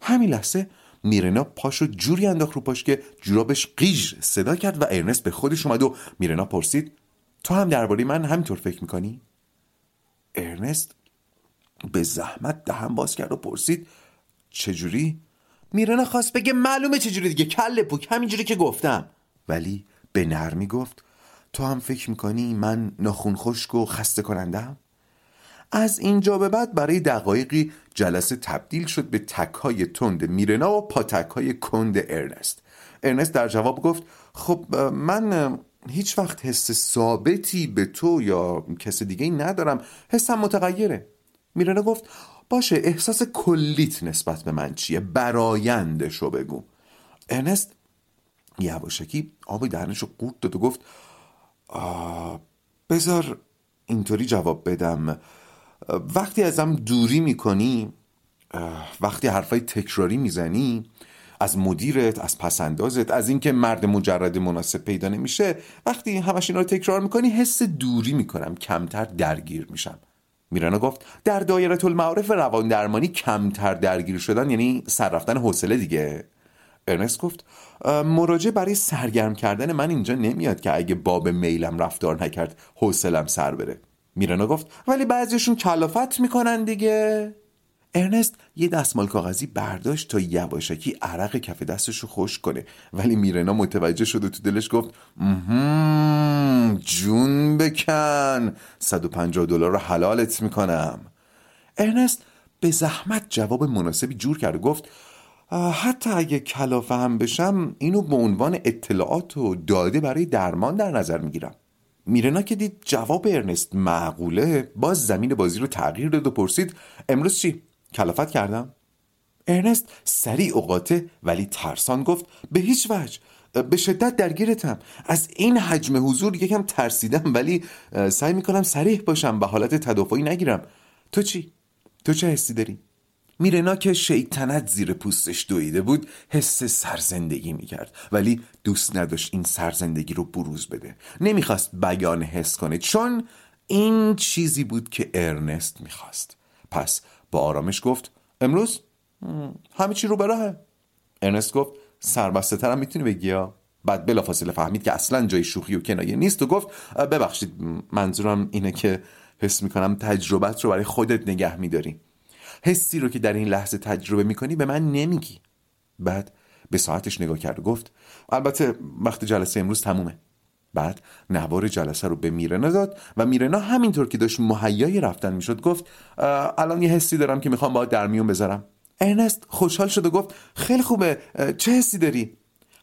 همین لحظه میرنا پاشو جوری انداخت رو پاش که جورابش قیژ صدا کرد و ارنست به خودش اومد و میرنا پرسید تو هم درباره من همینطور فکر می‌کنی؟ ارنست به زحمت دهم باز کرد و پرسید چجوری؟ میرنا خواست بگه معلومه چجوری دیگه کل پوک همینجوری که گفتم ولی به نرمی گفت تو هم فکر می‌کنی من ناخون خشک و خسته کنندم؟ از اینجا به بعد برای دقایقی جلسه تبدیل شد به تکهای تند میرنا و پاتکهای کند ارنست ارنست در جواب گفت خب من هیچ وقت حس ثابتی به تو یا کس دیگه ای ندارم حسم متغیره. میرنا گفت باشه احساس کلیت نسبت به من چیه؟ برایندشو بگو. ارنست یواشکی آب دهنش رو قورت داد و گفت بذار اینطوری جواب بدم. وقتی ازم دوری می‌کنی وقتی حرفای تکراری می‌زنی از مدیرت از پسندازت از اینکه مرد مجرد مناسب پیدا نمیشه وقتی همش اینا رو تکرار می‌کنی حس دوری می‌کنم کمتر درگیر میشم. میرانا گفت در دایره المعارف روان درمانی کمتر درگیر شدن یعنی سر رفتن حوصله دیگه. ارنست گفت مراجعه برای سرگرم کردن من اینجا نمیاد که اگه باب میلم رفتار نکرد حوصلم سر بره. میرانا گفت ولی بعضیشون کلافت می‌کنن دیگه. ارنست یه دستمال کاغذی برداشت تا یواشکی عرق کف دستش رو خوش کنه. ولی میرنا متوجه شد و تو دلش گفت جون بکن. 150 دلار رو حلالت می‌کنم. ارنست به زحمت جواب مناسبی جور کرد و گفت حتی اگه کلافه هم بشم اینو به عنوان اطلاعات و داده برای درمان در نظر می‌گیرم. میرنا که دید جواب ارنست معقوله باز زمین بازی رو تغییر داد و پرسید امروز چی؟ کلافت کردم؟ ارنست سریع اوقاته ولی ترسان گفت به هیچ وجه به شدت درگیرتم از این حجم حضور یکم ترسیدم ولی سعی می‌کنم سریح باشم به حالت تدافعی نگیرم تو چی؟ تو چه حسی داری؟ میرنا که شیطنت زیر پوستش دویده بود حس سرزندگی می‌کرد ولی دوست نداشت این سرزندگی رو بروز بده نمی‌خواست بیان حس کنه چون این چیزی بود که ارنست می‌خواست پس آرامش گفت امروز؟ همه چی رو براهه ارنست گفت سربسته ترم می‌تونی بگی یا بعد بلافاصله فهمید که اصلا جای شوخی و کنایه نیست و گفت ببخشید منظورم اینه که حس می‌کنم تجربت رو برای خودت نگه میداری. حسی رو که در این لحظه تجربه می‌کنی به من نمیگی. بعد به ساعتش نگاه کرد و گفت البته وقت جلسه امروز تمومه. بعد نوار جلسه رو به میرنا داد و میرنا همینطور که داشت مهیای رفتن می‌شد گفت الان یه حسی دارم که می‌خوام با در میون بذارم. ارنست خوشحال شد و گفت خیلی خوبه چه حسی داری؟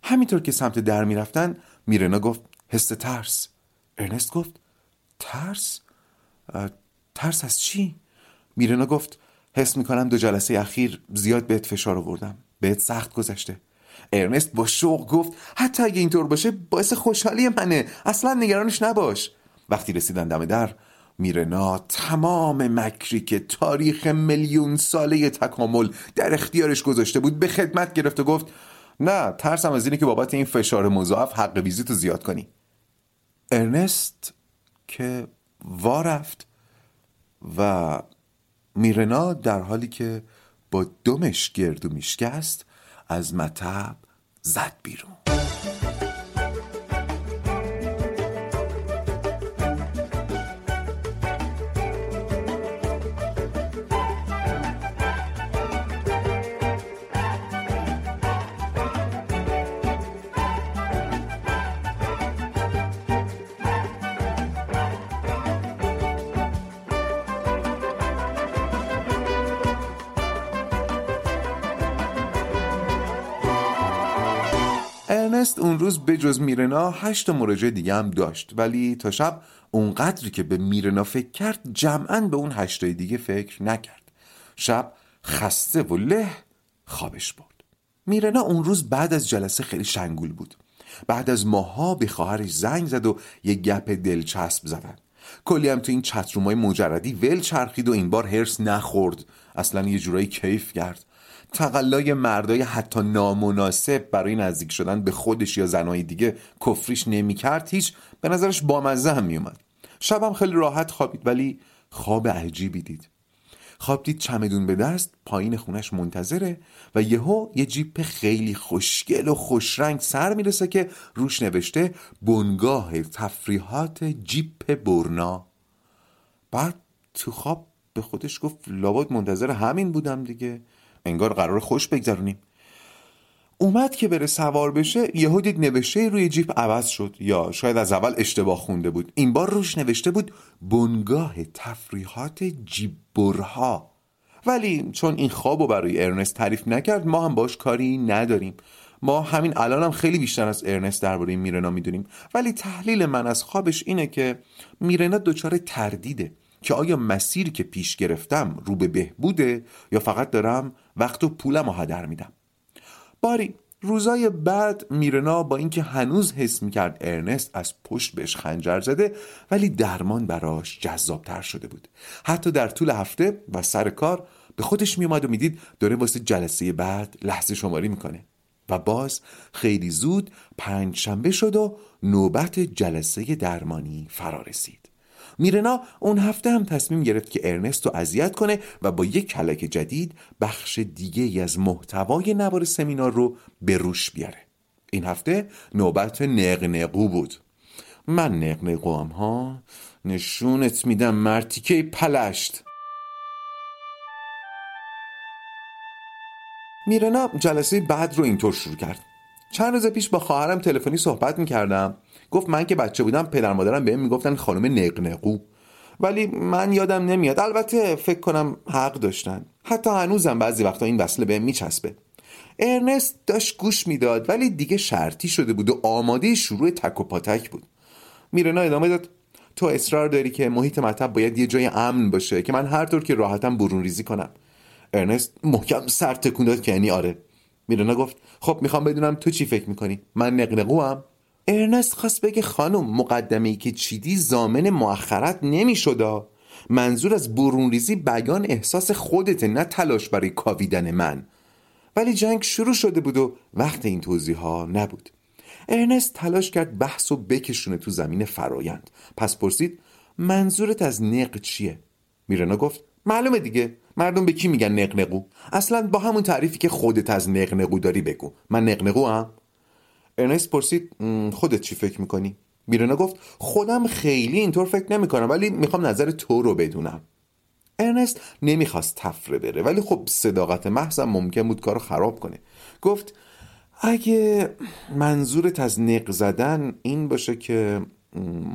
همینطور که سمت در می‌رفتن میرنا گفت حس ترس. ارنست گفت ترس؟ ترس از چی؟ میرنا گفت حس می‌کنم دو جلسه اخیر زیاد بهت فشار آوردم بهت سخت گذشته. ارنست با شوق گفت حتی اگه اینطور باشه باعث خوشحالی منه. اصلا نگرانش نباش. وقتی رسیدن دم در میرنا تمام مکری که تاریخ میلیون ساله تکامل در اختیارش گذاشته بود به خدمت گرفت و گفت نه ترسم از اینه که بابت این فشار مضاعف حق ویزیتو زیاد کنی. ارنست که وارفت و میرنا در حالی که با دمش گردو میشکست از مطب زد بیرون. ارنست اون روز به جز میرنا هشت مراجعه دیگه هم داشت. ولی تا شب اونقدری که به میرنا فکر کرد جمعا به اون هشتای دیگه فکر نکرد. شب خسته و له خوابش برد. میرنا اون روز بعد از جلسه خیلی شنگول بود. بعد از ماها به خواهرش زنگ زد و یه گپ دلچسب زدن. کلی هم تو این چترومای مجردی ول چرخید و این بار هرس نخورد. اصلا یه جورایی کیف کرد. تقلای مردای حتی نامناسب برای نزدیک شدن به خودش یا زنهای دیگه کفریش نمی‌کرد هیچ به نظرش بامزه هم میومد شبم خیلی راحت خوابید ولی خواب عجیبی دید. خواب دید چمدون به دست پایین خونش منتظره و یهو یه جیپ خیلی خوشگل و خوشرنگ سر می‌رسه که روش نوشته بنگاه تفریحات جیپ برنا. بعد تو خواب به خودش گفت لابد منتظر همین بودم دیگه. انگار قرار خوش بگذرونیم. اومد که بره سوار بشه یهو دید نوشته روی جیپ عوض شد. یا شاید از اول اشتباه خونده بود. این بار روش نوشته بود بنگاه تفریحات جیببرها. ولی چون این خواب و برای ارنست تعریف نکرد ما هم باش کاری نداریم. ما همین الان هم خیلی بیشتر از ارنست درباره میرنا می‌دونیم. ولی تحلیل من از خوابش اینه که میرنا دچار تردیده. که آیا مسیری که پیش گرفتم رو به بهبوده یا فقط دارم وقت و پولم رو هدر میدم؟ باری روزای بعد میرنا با اینکه هنوز حس می‌کرد ارنست از پشت بهش خنجر زده ولی درمان براش جذابتر شده بود. حتی در طول هفته و سر کار به خودش میومد و می‌دید داره واسه جلسه بعد لحظه شماری می‌کنه. و باز خیلی زود پنج شنبه شد و نوبت جلسه درمانی فرا رسید. میرنا اون هفته هم تصمیم گرفت که ارنست رو اذیت کنه و با یک کلک جدید بخش دیگه ای از محتوای نوار سمینار رو به روش بیاره. این هفته نوبت نقنقو بود. من نقنقو هم ها؟ نشونت میدم مرتیکه پلشت؟ میرنا جلسه بعد رو اینطور شروع کرد. چند روز پیش با خواهرم تلفنی صحبت می‌کردم. گفت من که بچه بودم پدر مادرم بهم می‌گفتن خانم نقنقو. ولی من یادم نمیاد. البته فکر کنم حق داشتن. حتی هنوزم بعضی وقتا این وصله بهم میچسبه. ارنست داشت گوش می‌داد ولی دیگه شرطی شده بود و آماده شروع تک و پاتک بود. میرنا ادامه داد تو اصرار داری که محیط مطب باید یه جای امن باشه که من هر طور که راحتم برون ریزی کنم. ارنست محکم سر تکون داد که یعنی آره. میرنا گفت خب می‌خوام بدونم تو چی فکر می‌کنی؟ من نق‌نقوام ارنست خواست بگه خانم مقدمه ای که چیدی ضامن مؤخرت نمیشدا منظور از برون ریزی بیان احساس خودته نه تلاش برای کاویدن من. ولی جنگ شروع شده بود و وقت این توضیح ها نبود. ارنست تلاش کرد بحث و بکشونه تو زمین فرایند. پس پرسید منظورت از نق چیه؟ میرنا گفت معلومه دیگه. مردم به کی میگن نقنقو اصلا با همون تعریفی که خودت از نقنقو داری بگو. من نقنقو هم ارنست پرسید خودت چی فکر می‌کنی؟ میرنا گفت خودم خیلی اینطور فکر نمی‌کنم ولی می‌خوام نظر تو رو بدونم. ارنست نمی‌خواست تفره بره ولی خب صداقت محضم ممکن بود کارو خراب کنه. گفت اگه منظورت از نق زدن این باشه که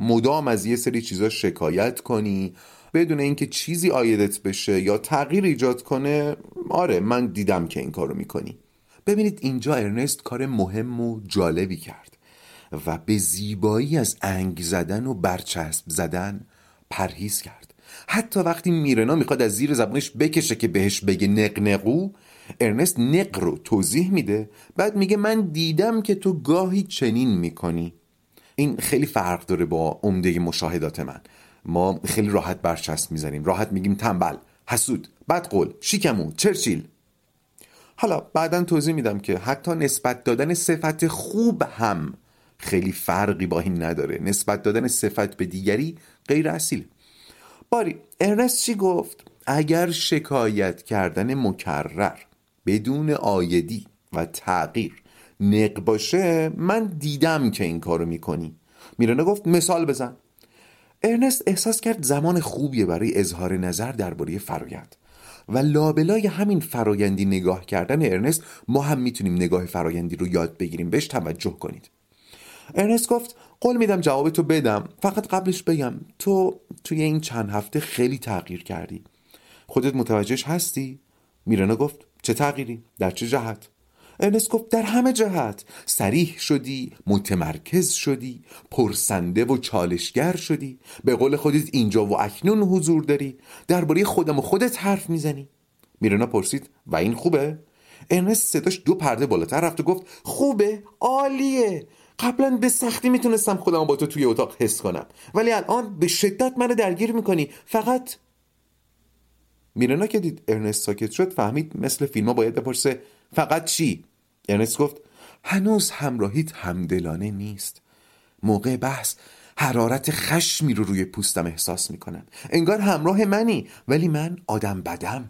مدام از یه سری چیزا شکایت کنی بدون اینکه چیزی آیدت بشه یا تغییر ایجاد کنه آره من دیدم که این کارو می‌کنی. ببینید اینجا ارنست کار مهم و جالبی کرد و به زیبایی از انگ زدن و برچسب زدن پرهیز کرد. حتی وقتی میرنا می‌خواد از زیر زبانش بکشه که بهش بگه نقنقو ارنست نق رو توضیح میده. بعد میگه من دیدم که تو گاهی چنین می‌کنی. این خیلی فرق داره با عمده مشاهدات من. ما خیلی راحت برچسب می‌زنیم. راحت میگیم تنبل حسود بدقول شیکمو چرچیل. حالا بعدا توضیح میدم که حتی نسبت دادن صفت خوب هم خیلی فرقی با این نداره. نسبت دادن صفت به دیگری غیر اصیل باری ارنست چی گفت؟ اگر شکایت کردن مکرر بدون آیدی و تغییر نق باشه من دیدم که این کارو می‌کنی. میرانه گفت مثال بزن. ارنست احساس کرد زمان خوبیه برای اظهار نظر درباره فرایند. و لابلای همین فرایندی نگاه کردن ارنست ما هم می‌تونیم نگاه فرایندی رو یاد بگیریم بهش توجه کنید ارنست گفت قول میدم جواب تو بدم فقط قبلش بگم تو توی این چند هفته خیلی تغییر کردی خودت متوجهش هستی؟ میرنا گفت چه تغییری؟ در چه جهت؟ ارنست در همه جهت. سریح شدی متمرکز شدی پرسنده و چالشگر شدی. به قول خودت اینجا و اکنون حضور داری. درباره خودم و خودت حرف می‌زنی. میرنا پرسید و این خوبه؟ ارنست صداش دو پرده بالاتر رفت و گفت خوبه عالیه. قبلا به سختی می‌تونستم خودم با تو توی اتاق حس کنم. ولی الان به شدت منو درگیر می‌کنی. فقط میرنا که دید ارنست ساکت شد فهمید مثل فیلم باید بپرسه فقط چی؟ ارنست گفت؟ هنوز همراهیت همدلانه نیست. موقع بحث حرارت خشمی رو روی پوستم احساس می‌کنم. انگار همراه منی ولی من آدم بدم.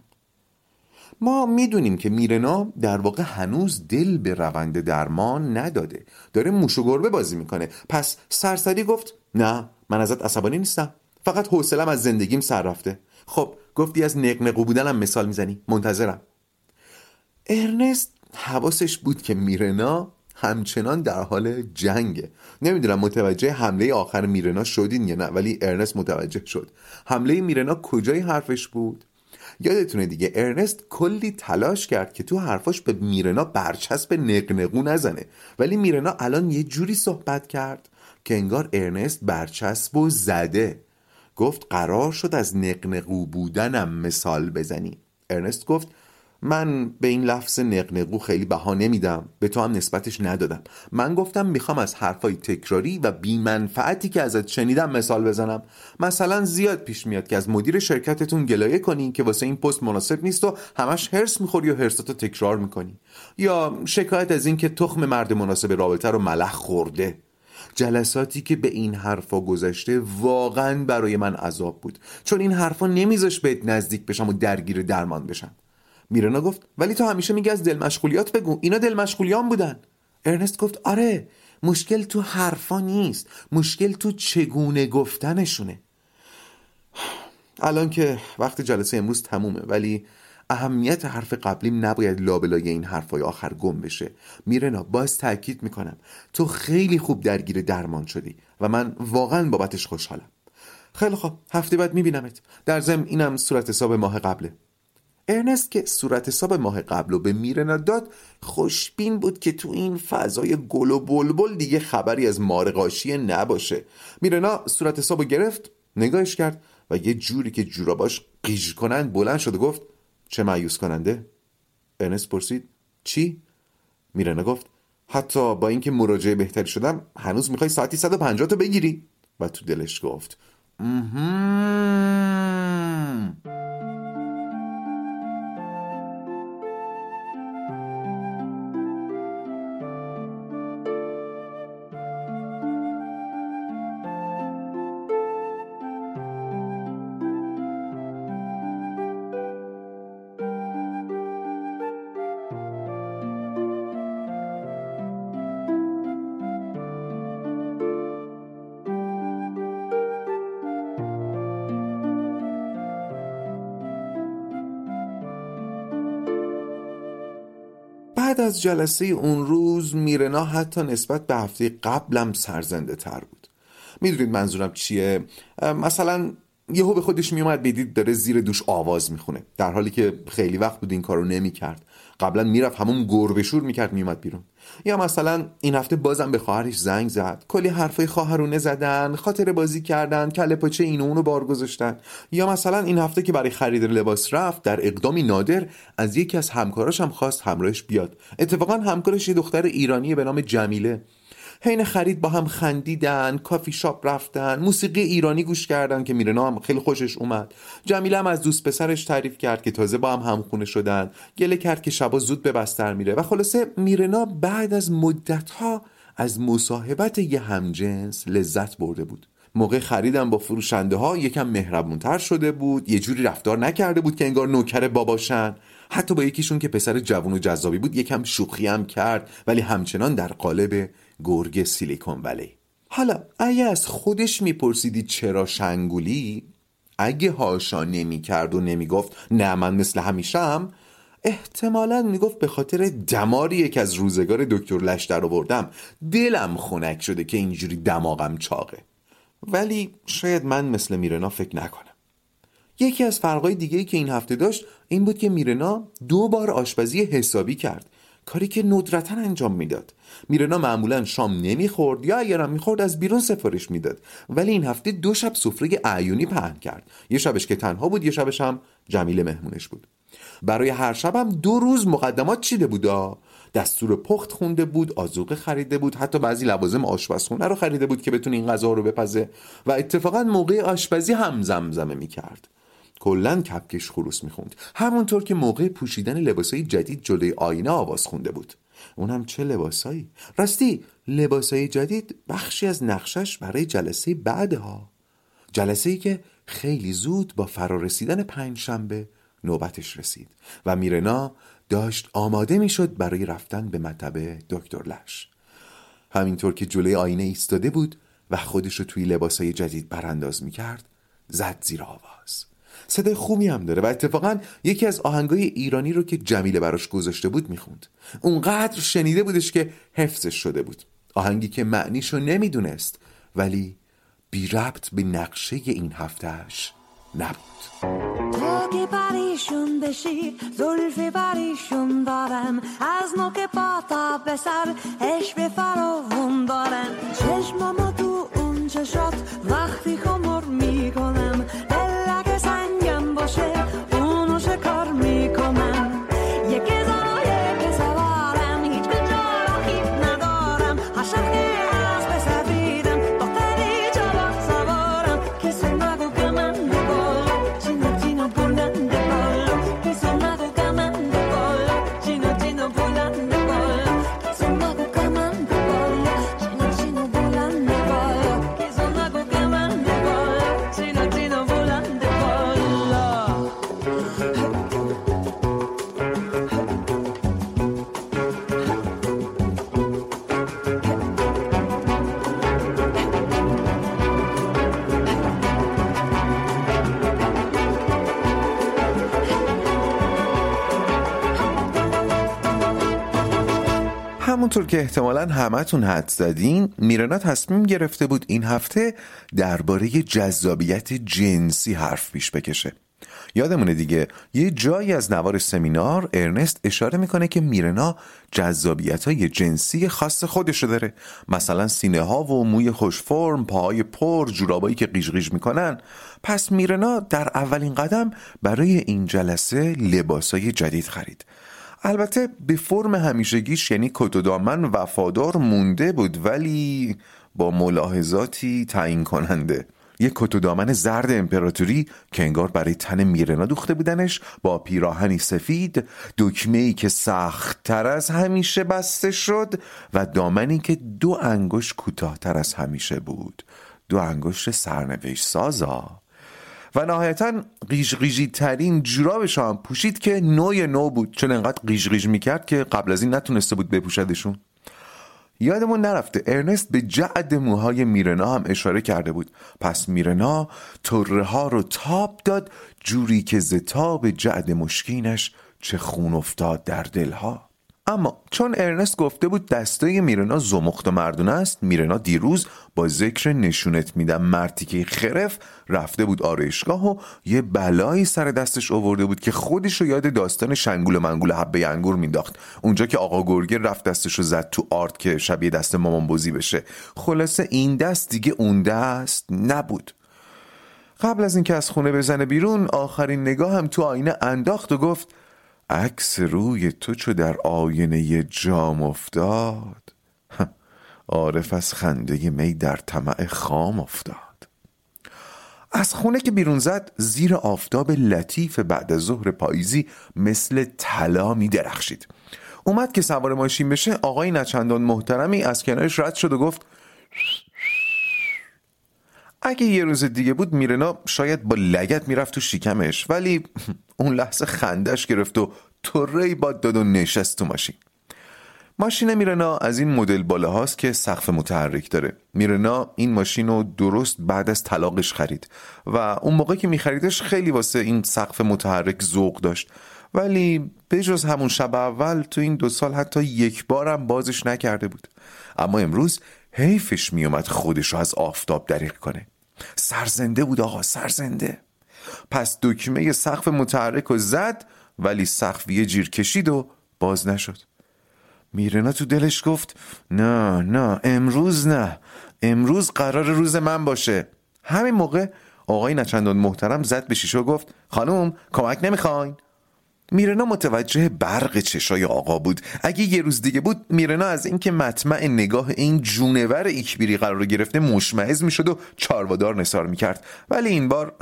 ما می‌دونیم که میرنا در واقع هنوز دل به روند درمان نداده. داره موش و گربه بازی می‌کنه. پس سرسری گفت نه من ازت عصبانی نیستم. فقط حوصلم از زندگیم سر رفته. خب گفتی از نقنقو بودنم مثال می‌زنی. منتظرم. ارنست حواسش بود که میرنا همچنان در حال جنگه. نمی‌دونم متوجه حمله آخر میرنا شدین یا نه ولی ارنست متوجه شد. حمله میرنا کجای حرفش بود؟ یادتونه دیگه ارنست کلی تلاش کرد که تو حرفاش به میرنا برچسب نقنقو نزنه. ولی میرنا الان یه جوری صحبت کرد که انگار ارنست برچسب و زده. گفت قرار شد از نقنقو بودنم مثال بزنی. ارنست گفت من به این لفظ نقنقو خیلی بها نمیدم. به تو هم نسبتش ندادم. من گفتم می‌خوام از حرفای تکراری و بیمنفعتی که ازت شنیدم مثال بزنم. مثلا زیاد پیش میاد که از مدیر شرکتتون گلایه کنی که واسه این پست مناسب نیست و همش هرس می‌خوری و هرساتو تکرار می‌کنی. یا شکایت از این که تخم مرد مناسب رابطه رو ملخ خورده. جلساتی که به این حرفا گذشته واقعا برای من عذاب بود. چون این حرفا نمیذاش بهت نزدیک بشم و درگیر درمان بشم. میرنا گفت ولی تو همیشه میگی از دل مشغولیات بگو. اینا دل مشغولیان بودن. ارنست گفت آره مشکل تو حرفا نیست. مشکل تو چگونه گفتنشونه. الان که وقت جلسه امروز تمومه ولی اهمیت حرف قبلیم نباید لابلای این حرفای آخر گم بشه. میرنا باز تاکید می‌کنم تو خیلی خوب درگیر درمان شدی و من واقعا بابتش خوشحالم. خیلی خوب هفته بعد میبینمت. در ضمن اینم صورت حساب ماه قبله. ارنست که صورت حساب ماه قبل رو به میرنا داد خوشبین بود که تو این فضای گل و بلبل دیگه خبری از مارقاشی نباشه میرنا صورت حساب گرفت نگاهش کرد و یه جوری که جوراباش قیژ کنند بلند شد و گفت چه معیوس کننده؟ ارنست پرسید چی؟ میرنا گفت حتی با اینکه مراجعه بهتری شدم هنوز می‌خوای ساعتی 150 تا بگیری؟ و تو دلش گفت بعد از جلسه اون روز میرنا حتی نسبت به هفته قبلم سرزنده تر بود. می‌دونید منظورم چیه؟ مثلا یهو به خودش میومد بدید داره زیر دوش آواز می‌خونه. در حالی که خیلی وقت بود این کارو نمی‌کرد. قبلا می‌رفت همون گربه شور می‌کرد میومد بیرون. یا مثلا این هفته بازم به خواهرش زنگ زد. کلی حرفای خواهرونه زدن خاطر بازی کردن کله پاچه اینو اونو بار گذاشتن یا مثلا این هفته که برای خرید لباس رفت در اقدامی نادر از یکی از همکاراش هم خواست همراهش بیاد. اتفاقا همکارش یه دختر ایرانی به نام جمیله. حین خرید با هم خندیدن کافی شاپ رفتن موسیقی ایرانی گوش کردن که میرنا هم خیلی خوشش اومد. جمیله هم از دوست پسرش تعریف کرد که تازه با هم همخونه شدن. گله کرد که شبا زود به بستر میره و خلاصه میرنا بعد از مدتها از مصاحبت یه همجنس لذت برده بود. موقع خریدم با فروشنده ها یکم مهربونتر شده بود یه جوری رفتار نکرده بود که انگار نوکر باباشن. حتی با یکیشون که پسر جوون و جذابی بود یکم شوخی هم کرد ولی همچنان در قالب گرگ سیلیکون ولی. حالا اگه از خودش میپرسیدی چرا شنگولی اگه هاشا نمی‌کرد و نمی‌گفت نه من مثل همیشم احتمالا می‌گفت به خاطر دماریه که از روزگار دکتر لش در آوردم. دلم خنک شده که اینجوری دماغم چاقه. ولی شاید من مثل میرنا فکر نکنم. یکی از فرقای دیگه که این هفته داشت این بود که میرنا دو بار آشپزی حسابی کرد. کاری که ندرتا انجام می‌داد. میرنا معمولا شام نمی‌خورد یا اگرم می‌خورد از بیرون سفارش می‌داد. ولی این هفته دو شب سفره اعیونی پهن کرد. یه شبش که تنها بود یه شبش هم جمیل مهمونش بود. برای هر شبم دو روز مقدمات چیده بودا دستور پخت خونده بود آزوقه خریده بود حتی بعضی لوازم آشپزخونه رو خریده بود که بتونه این غذا رو بپزه. و اتفاقا موقع آشپزی هم زمزمه می‌کرد. کلا کپکش خروس می‌خوند. همونطور که موقع پوشیدن لباسای جدید جلوی آینه آواز خونده بود. اونم چه لباسایی؟ راستی لباسای جدید بخشی از نقشش برای جلسه بعدها. جلسه ای که خیلی زود با فرارسیدن پنج شنبه نوبتش رسید و میرنا داشت آماده می‌شد برای رفتن به مطب دکتر لش. همینطور که جلوی آینه ایستاده بود و خودش رو توی لباسای جدید برانداز می‌کرد زد زیر آواز. صدای خوبی هم داره و اتفاقا یکی از آهنگای ایرانی رو که جمیله براش گذاشته بود می‌خوند. اونقدر شنیده بودش که حفظش شده بود. آهنگی که معنیشو نمی‌دونست ولی بی ربط به نقشه این هفتهش نبود. که پریشون بشی زلف پریشون دارم از نوک پا تا به سر به فراون دارم. چشمامو تو اون چشات وقتی خمر می‌کنم دلک سنگم باشه اونو همونطور که احتمالا همتون حد زدین میرنا تصمیم گرفته بود این هفته درباره جذابیت جنسی حرف پیش بکشه. یادمونه دیگه یه جایی از نوار سمینار ارنست اشاره می‌کنه که میرنا جذابیت های جنسی خاص خودشو داره. مثلا سینه ها و موی خوش فرم پاهای پر جورابایی که قیش می‌کنن. پس میرنا در اولین قدم برای این جلسه لباسای جدید خرید. البته به فرم همیشگیش یعنی کت وفادار مونده بود ولی با ملاحظاتی تعیین کننده. یک کت زرد امپراتوری که انگار برای تن میرنا دوخته بودنش با پیراهنی سفید دکمه ای که سختتر از همیشه بسته شد و دامنی که دو انگشت کوتاهتر از همیشه بود. دو انگشت سرنوشت سازا. و نهایتا قیش ترین جورابش هم پوشید که نوع نو بود. چون انقدر قیش قیش می‌کرد که قبل از این نتونسته بود بپوشدشون. یادمون نرفته ارنست به جعد موهای میرنا هم اشاره کرده بود. پس میرنا طره ها رو تاب داد جوری که زتاب جعد مشکینش چه خون افتاد در دلها. اما چون ارنست گفته بود دستای میرنا زمخت و مردونه است میرنا دیروز با ذکر نشونت میدم مرتیکه خرف رفته بود آرایشگاه و یه بلایی سر دستش آورده بود که خودش رو یاد داستان شنگول و منگول حبه انگور مینداخت. اونجا که آقا گرگه رفت دستش رو زد تو آرت که شبیه دست مامان بزی بشه. خلاصه این دست دیگه اون دست نبود. قبل از اینکه از خونه بزنه بیرون آخرین نگاه هم تو آینه انداخت و گفت عکس روی تو چو در آینه جام افتاد. عارف از خنده می در طمع خام افتاد. از خونه که بیرون زد زیر آفتاب لطیف بعد از ظهر پاییزی مثل طلا می درخشید. اومد که سوار ماشین بشه آقای نچندان محترمی از کنارش رد شد و گفت اگه یه روز دیگه بود میرنا شاید با لگت می‌رفت تو شیکمش ولی اون لحظه خندش گرفت و طره باد داد و نشست تو ماشین. ماشین میرنا از این مدل بالا هاست که سقف متحرک داره. میرنا این ماشین رو درست بعد از طلاقش خرید و اون موقع که میخریدش خیلی واسه این سقف متحرک ذوق داشت. ولی بجز همون شب اول تو این دو سال حتی یک بارم بازش نکرده بود. اما امروز حیفش میومد خودش رو از آفتاب دریق کنه. سرزنده بود آقا سرزنده. پس دکمه سقف متحرک و زد ولی سقف یه جیر کشید و باز نشد. میرنا تو دلش گفت نه نه امروز نه. امروز قرار روز من باشه. همین موقع آقای نچندان محترم زد به شیشه و گفت خانم کمک نمی‌خواین. میرنا متوجه برق چشای آقا بود. اگه یه روز دیگه بود میرنا از اینکه مطمع نگاه این جونور ایکبیری قرار گرفته مشمعز می‌شد و چاروادار نثار می‌کرد. ولی این بار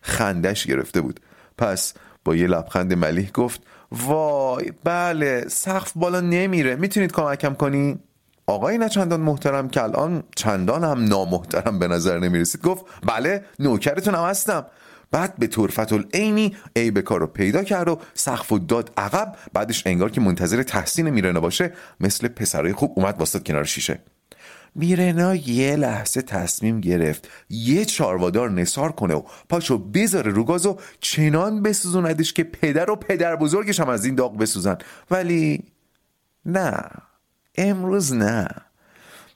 خندش گرفته بود. پس با یه لبخند ملیح گفت وای بله سقف بالا نمیره. می‌تونید کمکم کنی؟ آقای نچندان محترم که الان چندان هم نامحترم به نظر نمی‌رسید. گفت بله نوکرتون هم هستم. بعد به طرفت العینی عیب کار رو پیدا کرد و سقف و داد عقب بعدش انگار که منتظر تحسین میرنا باشه مثل پسرای خوب اومد واسط کنار شیشه. میرنا یه لحظه تصمیم گرفت یه چاروادار نصار کنه و پاشو بذاره رو گاز و چنان بسوزوندش که پدر و پدر بزرگش هم از این داغ بسوزن. ولی نه امروز نه.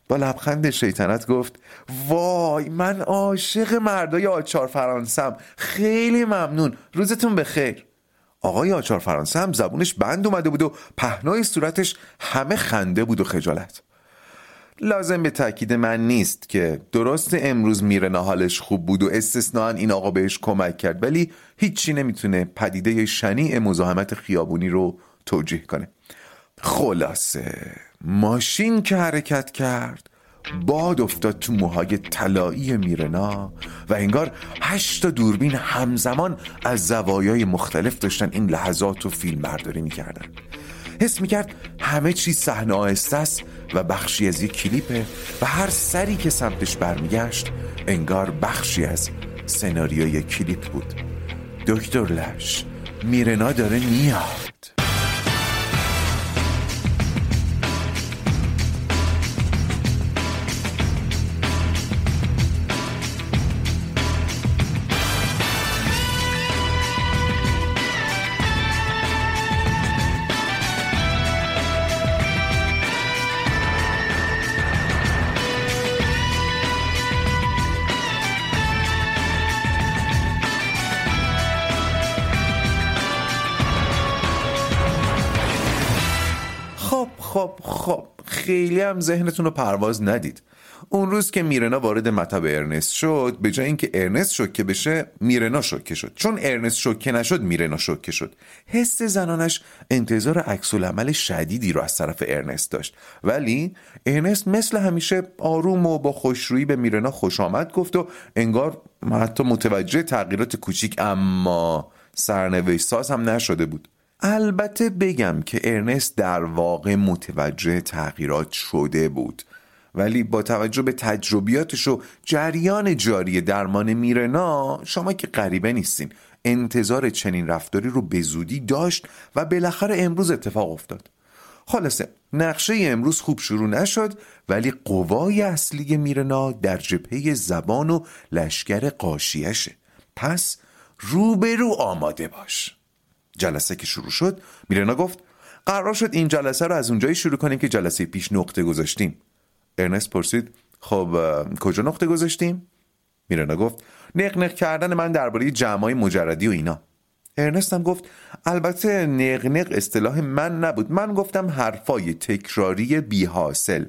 با لبخند شیطنت گفت وای من عاشق مردای آچار فرانسم. خیلی ممنون. روزتون بخیر. آقای آچار فرانسه هم زبونش بند اومده بود و پهنای صورتش همه خنده بود و خجالت. لازم به تاکید من نیست که درست امروز میره حالش خوب بود و استثنان این آقا بهش کمک کرد ولی هیچی نمی‌تونه پدیده شنیع مزاحمت خیابونی رو توجیه کنه. خلاصه. ماشین که حرکت کرد باد افتاد تو موهای طلایی میرنا و انگار هشت دوربین همزمان از زوایای مختلف داشتن این لحظات رو فیلم برداری می‌کردن. حس می‌کرد همه چیز صحنه آهسته است و بخشی از یک کلیپه و هر سری که سمتش برمیگشت انگار بخشی از سناریوی کلیپ بود. دکتر لش میرنا داره میاد. خیلی هم ذهنتون رو پرواز ندید. اون روز که میرنا وارد مطب ارنست شد به جای اینکه ارنست شوکه بشه میرنا شوکه شد. چون ارنست شوکه نشد میرنا شوکه شد. حس زنانش انتظار عکس عمل شدیدی رو از طرف ارنست داشت. ولی ارنست مثل همیشه آروم و با خوشرویی به میرنا خوش آمد گفت و انگار حتی متوجه تغییرات کوچیک اما سرنوشت ساز هم نشده بود. البته بگم که ارنست در واقع متوجه تغییرات شده بود. ولی با توجه به تجربیاتش و جریان جاری درمان میرنا شما که غریبه نیستین انتظار چنین رفتاری رو به زودی داشت و بالاخره امروز اتفاق افتاد. خلاصه نقشه امروز خوب شروع نشد ولی قوای اصلی میرنا در جبهه زبان و لشکر قاشیشه. پس روبرو آماده باش. جلسه که شروع شد میرنا گفت قرار شد این جلسه رو از اونجایی شروع کنیم که جلسه پیش نقطه گذاشتیم. ارنست پرسید خب کجا نقطه گذاشتیم؟ میرنا گفت نق نق کردن من درباره جمعای مجردی و اینا. ارنست هم گفت البته نق نق اصطلاح من نبود. من گفتم حرفای تکراری بی حاصل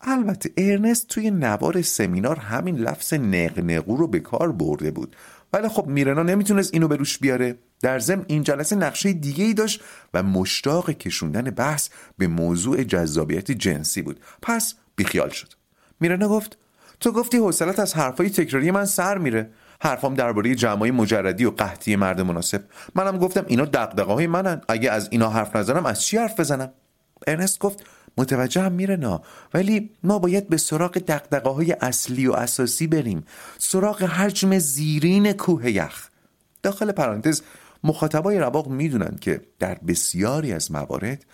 البته ارنست توی نوار سمینار همین لفظ نق نقو رو به کار برده بود. ولی خب میرنا نمی‌تونست اینو به روش بیاره. در ضمن این جلسه نقشه دیگه ای داشت و مشتاق کشوندن بحث به موضوع جذابیت جنسی بود. پس بیخیال شد. میرنا گفت تو گفتی حوصلت از حرفای تکراری من سر میره. حرفام درباره جمعای مجردی و قحطی مرد مناسب. منم گفتم اینا دغدغه های منن. اگه از اینا حرف نزنم از چی حرف بزنم؟ ارنست گفت متوجه هم میره نا ولی ما باید به سراغ دقدقه های اصلی و اساسی بریم. سراغ حجم زیرین کوه یخ. داخل پرانتز مخاطبای رواق می‌دونن که در بسیاری از موارد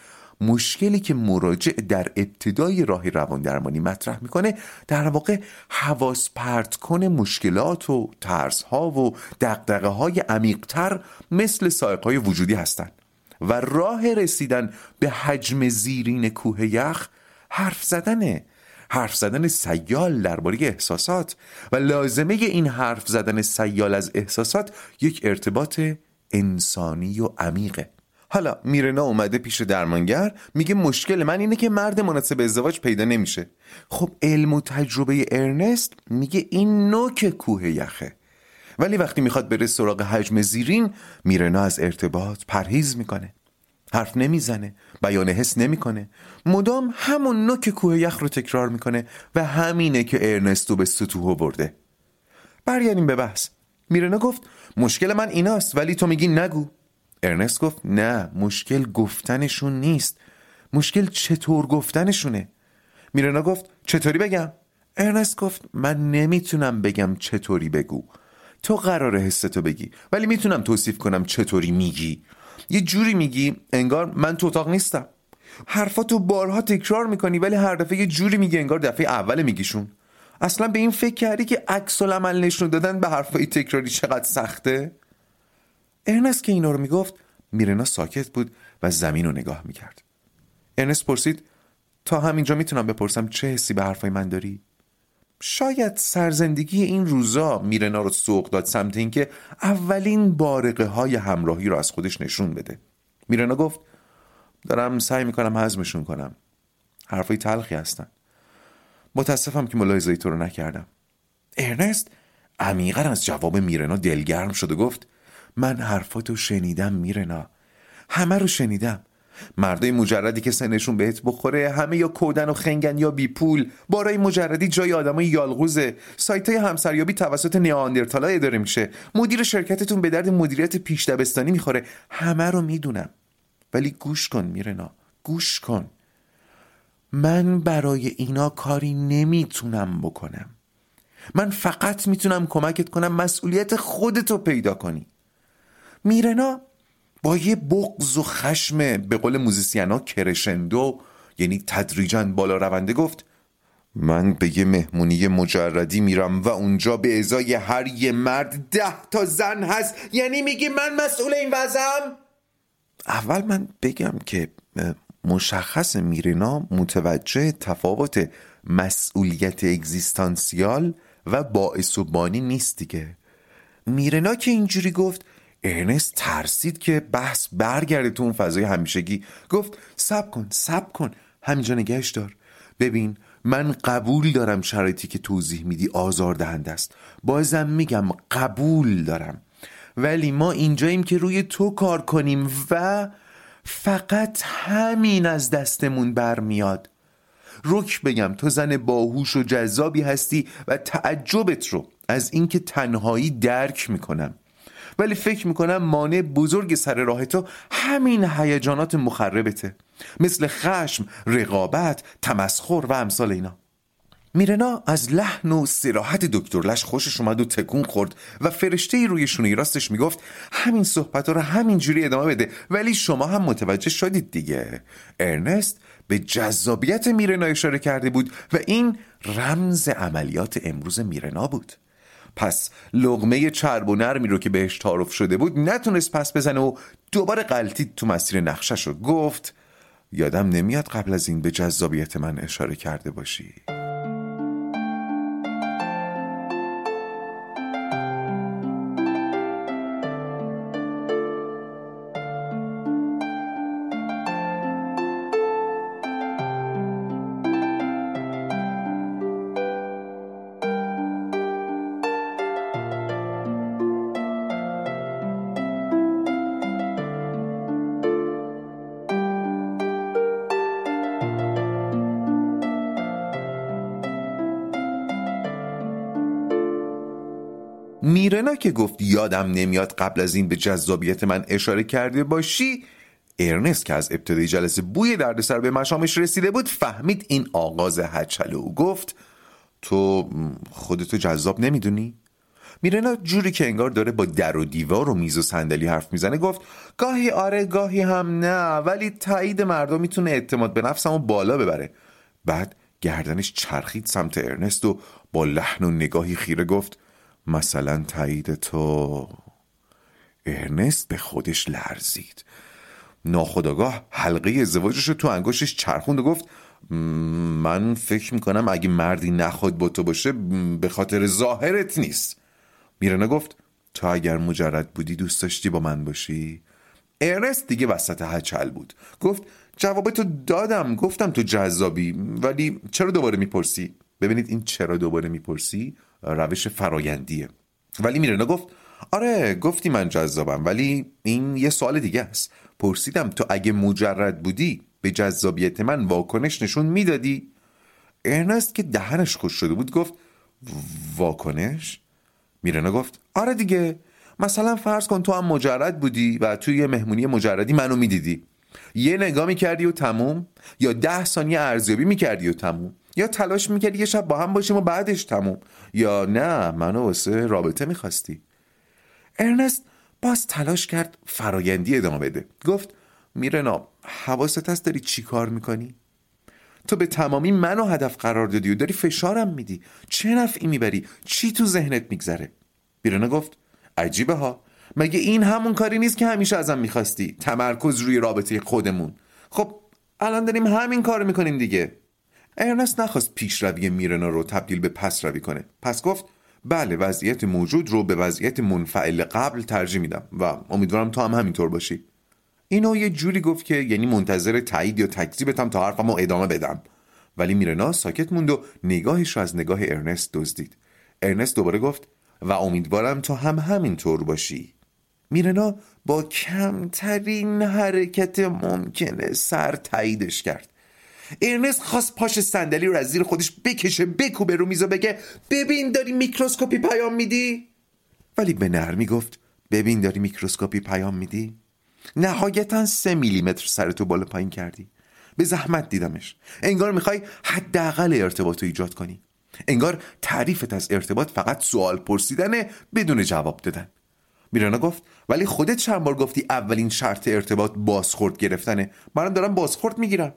مشکلی که مراجع در ابتدای راه روان درمانی مطرح می‌کنه در واقع حواس پرت کن مشکلات و ترس ها و دقدقه های عمیقتر مثل سایق های وجودی هستند و راه رسیدن به حجم زیرین کوه یخ حرف زدنه. حرف زدن سیال درباره احساسات و لازمه این حرف زدن سیال از احساسات یک ارتباط انسانی و عمیقه. حالا میرنا اومده پیش درمانگر میگه مشکل من اینه که مرد مناسب ازدواج پیدا نمیشه. خب علم و تجربه ارنست میگه این نوک کوه یخه. ولی وقتی می‌خواد بره سراغ حجم زیرین میرنا از ارتباط پرهیز می‌کنه. حرف نمی‌زنه بیان حس نمی‌کنه. مدام همون نوک کوه یخ رو تکرار می‌کنه و همینه که ارنستو به سطوح برده برگردیم به بحث. میرنا گفت مشکل من ایناست ولی تو میگی نگو. ارنست گفت نه مشکل گفتنشون نیست. مشکل چطور گفتنشونه؟ میرنا گفت چطوری بگم؟ ارنست گفت من نمی‌تونم بگم چطوری بگو. تو قرار حستو بگی ولی می‌تونم توصیف کنم چطوری میگی. یه جوری میگی انگار من تو اتاق نیستم. حرفاتو بارها تکرار می‌کنی ولی هر دفعه یه جوری میگی انگار دفعه اول میگیشون. اصلا به این فکر کردی که عکس العمل نشون دادن به حرفای تکراری چقدر سخته؟ ارنست که اینا رو می‌گفت میرنا ساکت بود و زمین رو نگاه می‌کرد. ارنست پرسید تا همینجا می‌تونم بپرسم چه حسی به حرفای من داری؟ شاید سرزندگی این روزا میرنا رو سوق داد سمت اینکه اولین بارقه های همراهی رو از خودش نشون بده. میرنا گفت دارم سعی می‌کنم هضمشون کنم. حرفای تلخی هستن. متاسفم که ملاحظه تو رو نکردم. ارنست عمیقا از جواب میرنا دلگرم شد و گفت من حرفاتو شنیدم میرنا. همه رو شنیدم. مردای مجردی که سنشون بهت بخوره همه یا کودن و خنگن یا بی پول بارای مجردی جای آدمای یالغوزه. سایت های همسریابی توسط نیاندرتالا اداره میشه. مدیر شرکتتون به درد مدیریت پیش دبستانی می‌خوره. همه رو می‌دونم. ولی گوش کن میرنا. گوش کن. من برای اینا کاری نمی‌تونم بکنم. من فقط می‌تونم کمکت کنم مسئولیت خودتو پیدا کنی. میرنا با یه بغز و خشم به قول موزیسینا کرشندو یعنی تدریجا بالا رونده گفت من به یه مهمونی مجردی میرم و اونجا به ازای هر یه مرد ده تا زن هست. یعنی میگی من مسئول این وضعم؟ اول من بگم که مشخص میرنا متوجه تفاوت مسئولیت اگزیستانسیال و باعث و بانی نیست دیگه. میرنا که اینجوری گفت ارنست ترسید که بحث برگرده تو اون فضای همیشگی. گفت سب کن سب کن همینجا نگهش دار. ببین من قبول دارم شرایطی که توضیح میدی آزار دهنده است. بازم میگم قبول دارم. ولی ما اینجاییم که روی تو کار کنیم و فقط همین از دستمون برمیاد. رک بگم تو زن باهوش و جذابی هستی و تعجبت رو از اینکه تنهایی درک می‌کنم. ولی فکر می‌کنم مانع بزرگ سر راه تو همین هیجانات مخربته. مثل خشم، رقابت، تمسخر و امثال اینا. میرنا از لحن و سراحت دکتر لش خوشش اومد و تکون خورد و فرشته ای روی شونه راستش می‌گفت همین صحبت رو همینجوری ادامه بده ولی شما هم متوجه شدید دیگه. ارنست به جذابیت میرنا اشاره کرده بود و این رمز عملیات امروز میرنا بود. پس لغمه چرب و نرمی رو که بهش تعارف شده بود نتونست پس بزنه و دوباره غلطید تو مسیر نقشش رو گفت یادم نمیاد قبل از این به جذابیت من اشاره کرده باشی. میرنا که گفت یادم نمیاد قبل از این به جذابیت من اشاره کرده باشی ارنست که از ابتدای جلسه بوی دردسر به مشامش رسیده بود فهمید این آغاز هچله و گفت تو خودتو جذاب نمی‌دونی؟ میرنا جوری که انگار داره با در و دیوار و میز و صندلی حرف می‌زنه گفت گاهی آره گاهی هم نه ولی تایید مردم می‌تونه اعتماد به نفسمو بالا ببره بعد گردنش چرخید سمت ارنست و با لحن و نگاهی خیره گفت مثلا تایید تو. ارنست به خودش لرزید. ناخداگاه حلقه ازدواجش رو تو انگشتش چرخوند و گفت من فکر می‌کنم اگه مردی نخواد با تو باشه به خاطر ظاهرت نیست. میرنا گفت تو اگر مجرد بودی دوست داشتی با من باشی؟ ارنست دیگه وسط هچل بود. گفت جواب تو دادم گفتم تو جذابی ولی چرا دوباره می‌پرسی؟ ببینید این چرا دوباره می‌پرسی؟ روش فرایندیه. ولی میرنا گفت آره گفتی من جذابم ولی این یه سوال دیگه است. پرسیدم تو اگه مجرد بودی به جذابیت من واکنش نشون می‌دادی؟ ارنست که دهنش خوش شده بود گفت واکنش؟ میرنا گفت آره دیگه مثلا فرض کن تو هم مجرد بودی و توی یه مهمونی مجردی منو می‌دیدی. یه نگاه می‌کردی و تموم یا ده ثانیه ارزیابی می‌کردی و تموم یا تلاش می‌کردی یه شب با هم باشیم و بعدش تموم. یا نه منو واسه رابطه می‌خواستی. ارنست باز تلاش کرد فرایندی ادامه بده. گفت میرنا حواست هست داری چی کار می‌کنی؟ تو به تمامی منو هدف قرار دادی و داری فشارم میدی. چه نفعی می‌بری؟ چی تو ذهنت میگذره؟ میرنا گفت عجیبه ها. مگه این همون کاری نیست که همیشه ازم می‌خواستی؟ تمرکز روی رابطه خودمون. خب الان داریم همین کار می‌کنیم دیگه. ارنست نخواست پیشروی میرنا رو تبدیل به پس روی کنه. پس گفت بله وضعیت موجود رو به وضعیت منفعل قبل ترجیح میدم و امیدوارم تو هم همینطور باشی. اینو یه جوری گفت که یعنی منتظر تایید یا تکذیبتم تا حرفمو ادامه بدم. ولی میرنا ساکت موند و نگاهش رو از نگاه ارنست دزدید. ارنست دوباره گفت و امیدوارم تو هم همینطور باشی. میرنا با کمترین حرکت ممکنه سر تاییدش کرد. ارنست خواست پاشه صندلی رو از زیر خودش بکشه بکوبه رو میز و بگه ببین داری میکروسکوپی پیام میدی؟ ولی به نرمی گفت ببین داری میکروسکوپی پیام میدی؟ نهایتا سه میلیمتر سر تو بالا پایین کردی. به زحمت دیدمش. انگار می‌خوای حداقل ارتباط رو ایجاد کنی. انگار تعریفت از ارتباط فقط سوال پرسیدنه بدون جواب دادن. میرانا گفت ولی خودت چند بار گفتی اولین شرط ارتباط بازخورد گرفتنه. منم دارم بازخورد می‌گیرم.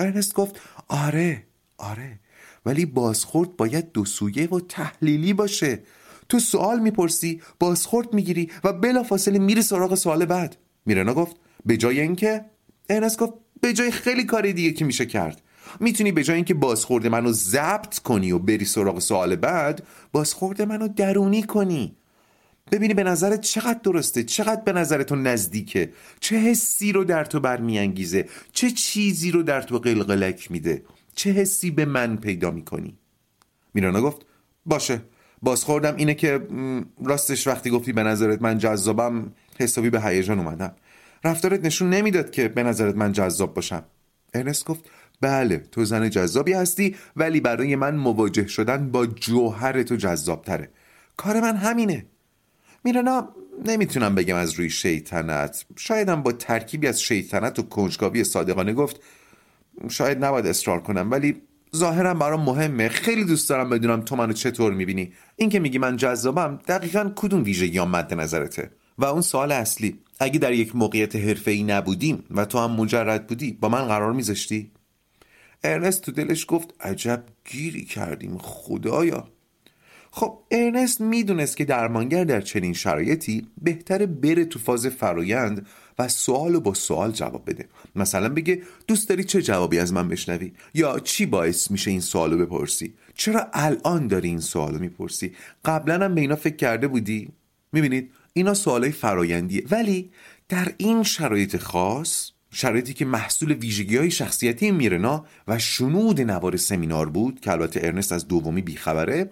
ارنست گفت آره آره ولی بازخورد باید دو سویه و تحلیلی باشه. تو سوال می‌پرسی بازخورد می‌گیری و بلافاصله میری سراغ سوال بعد. میرنا گفت به جای اینکه؟ ارنست گفت به جای خیلی کاری دیگه که میشه کرد. می‌تونی به جای اینکه بازخورد منو ضبط کنی و بری سراغ سوال بعد بازخورد منو درونی کنی. ببینی به نظرت چقدر درسته؟ چقدر به نظر تو نزدیکه؟ چه حسی رو در تو برمیانگیزه؟ چه چیزی رو در تو قلقلک میده؟ چه حسی به من پیدا می‌کنی؟ میرانا گفت باشه. بازخوردم اینه که راستش وقتی گفتی به نظرت من جذابم حسابی به هیجان اومدم. رفتارت نشون نمی‌داد که به نظرت من جذاب باشم. ارنست گفت بله تو زن جذابی هستی ولی برای من مواجه شدن با جوهر تو جذاب تره کار من همینه. میرانا نمی‌تونم بگم از روی شیطنت. شایدم با ترکیبی از شیطنت و کنجکاوی صادقانه گفت شاید نباید اصرار کنم ولی ظاهرا برام مهمه. خیلی دوست دارم بدونم تو منو چطور می‌بینی. این که میگی من جذابم دقیقا کدوم ویژگی مد نظرته؟ و اون سوال اصلی اگه در یک موقعیت حرفه‌ای نبودیم و تو هم مجرد بودی با من قرار میذاشتی؟ ارنست تو دلش گفت عجب گیری کردیم خدایا. خب ارنست می‌دونست که درمانگر در چنین شرایطی بهتره بره تو فاز فرایند و سوال با سوال جواب بده. مثلا بگه دوست داری چه جوابی از من بشنوی؟ یا چی باعث میشه این سوالو بپرسی؟ چرا الان داری این سوالو می‌پرسی؟ قبلا هم به اینا فکر کرده بودی؟ می‌بینید اینا سوالای فرایندیه. ولی در این شرایط خاص شرایطی که محصول ویژگی های شخصیتی میرنا و شنود نوار سمینار بود که البته ارنست از دومی بیخبره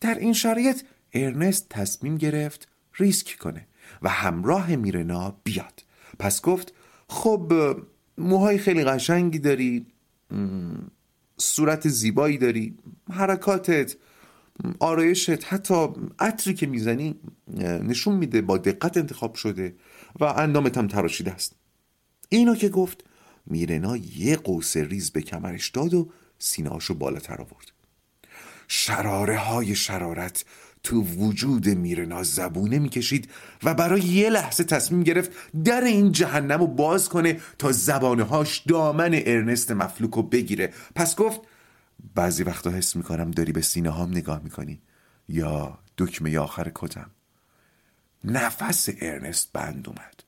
در این شرایط ارنست تصمیم گرفت ریسک کنه و همراه میرنا بیاد. پس گفت خب موهای خیلی قشنگی داری صورت زیبایی داری حرکاتت آرایشت حتی عطری که می‌زنی نشون میده با دقت انتخاب شده و اندامت هم تراشیده است. اینو که گفت میرنا یه قوس ریز به کمرش داد و سینهاشو بالاتر آورد. شراره های شرارت تو وجود میرنا زبونه می‌کشید و برای یه لحظه تصمیم گرفت در این جهنم رو باز کنه تا زبانه هاش دامن ارنست مفلوک رو بگیره. پس گفت بعضی وقتا حس می‌کنم داری به سینه هام نگاه می‌کنی یا دکمه آخر کتم. نفس ارنست بند اومد.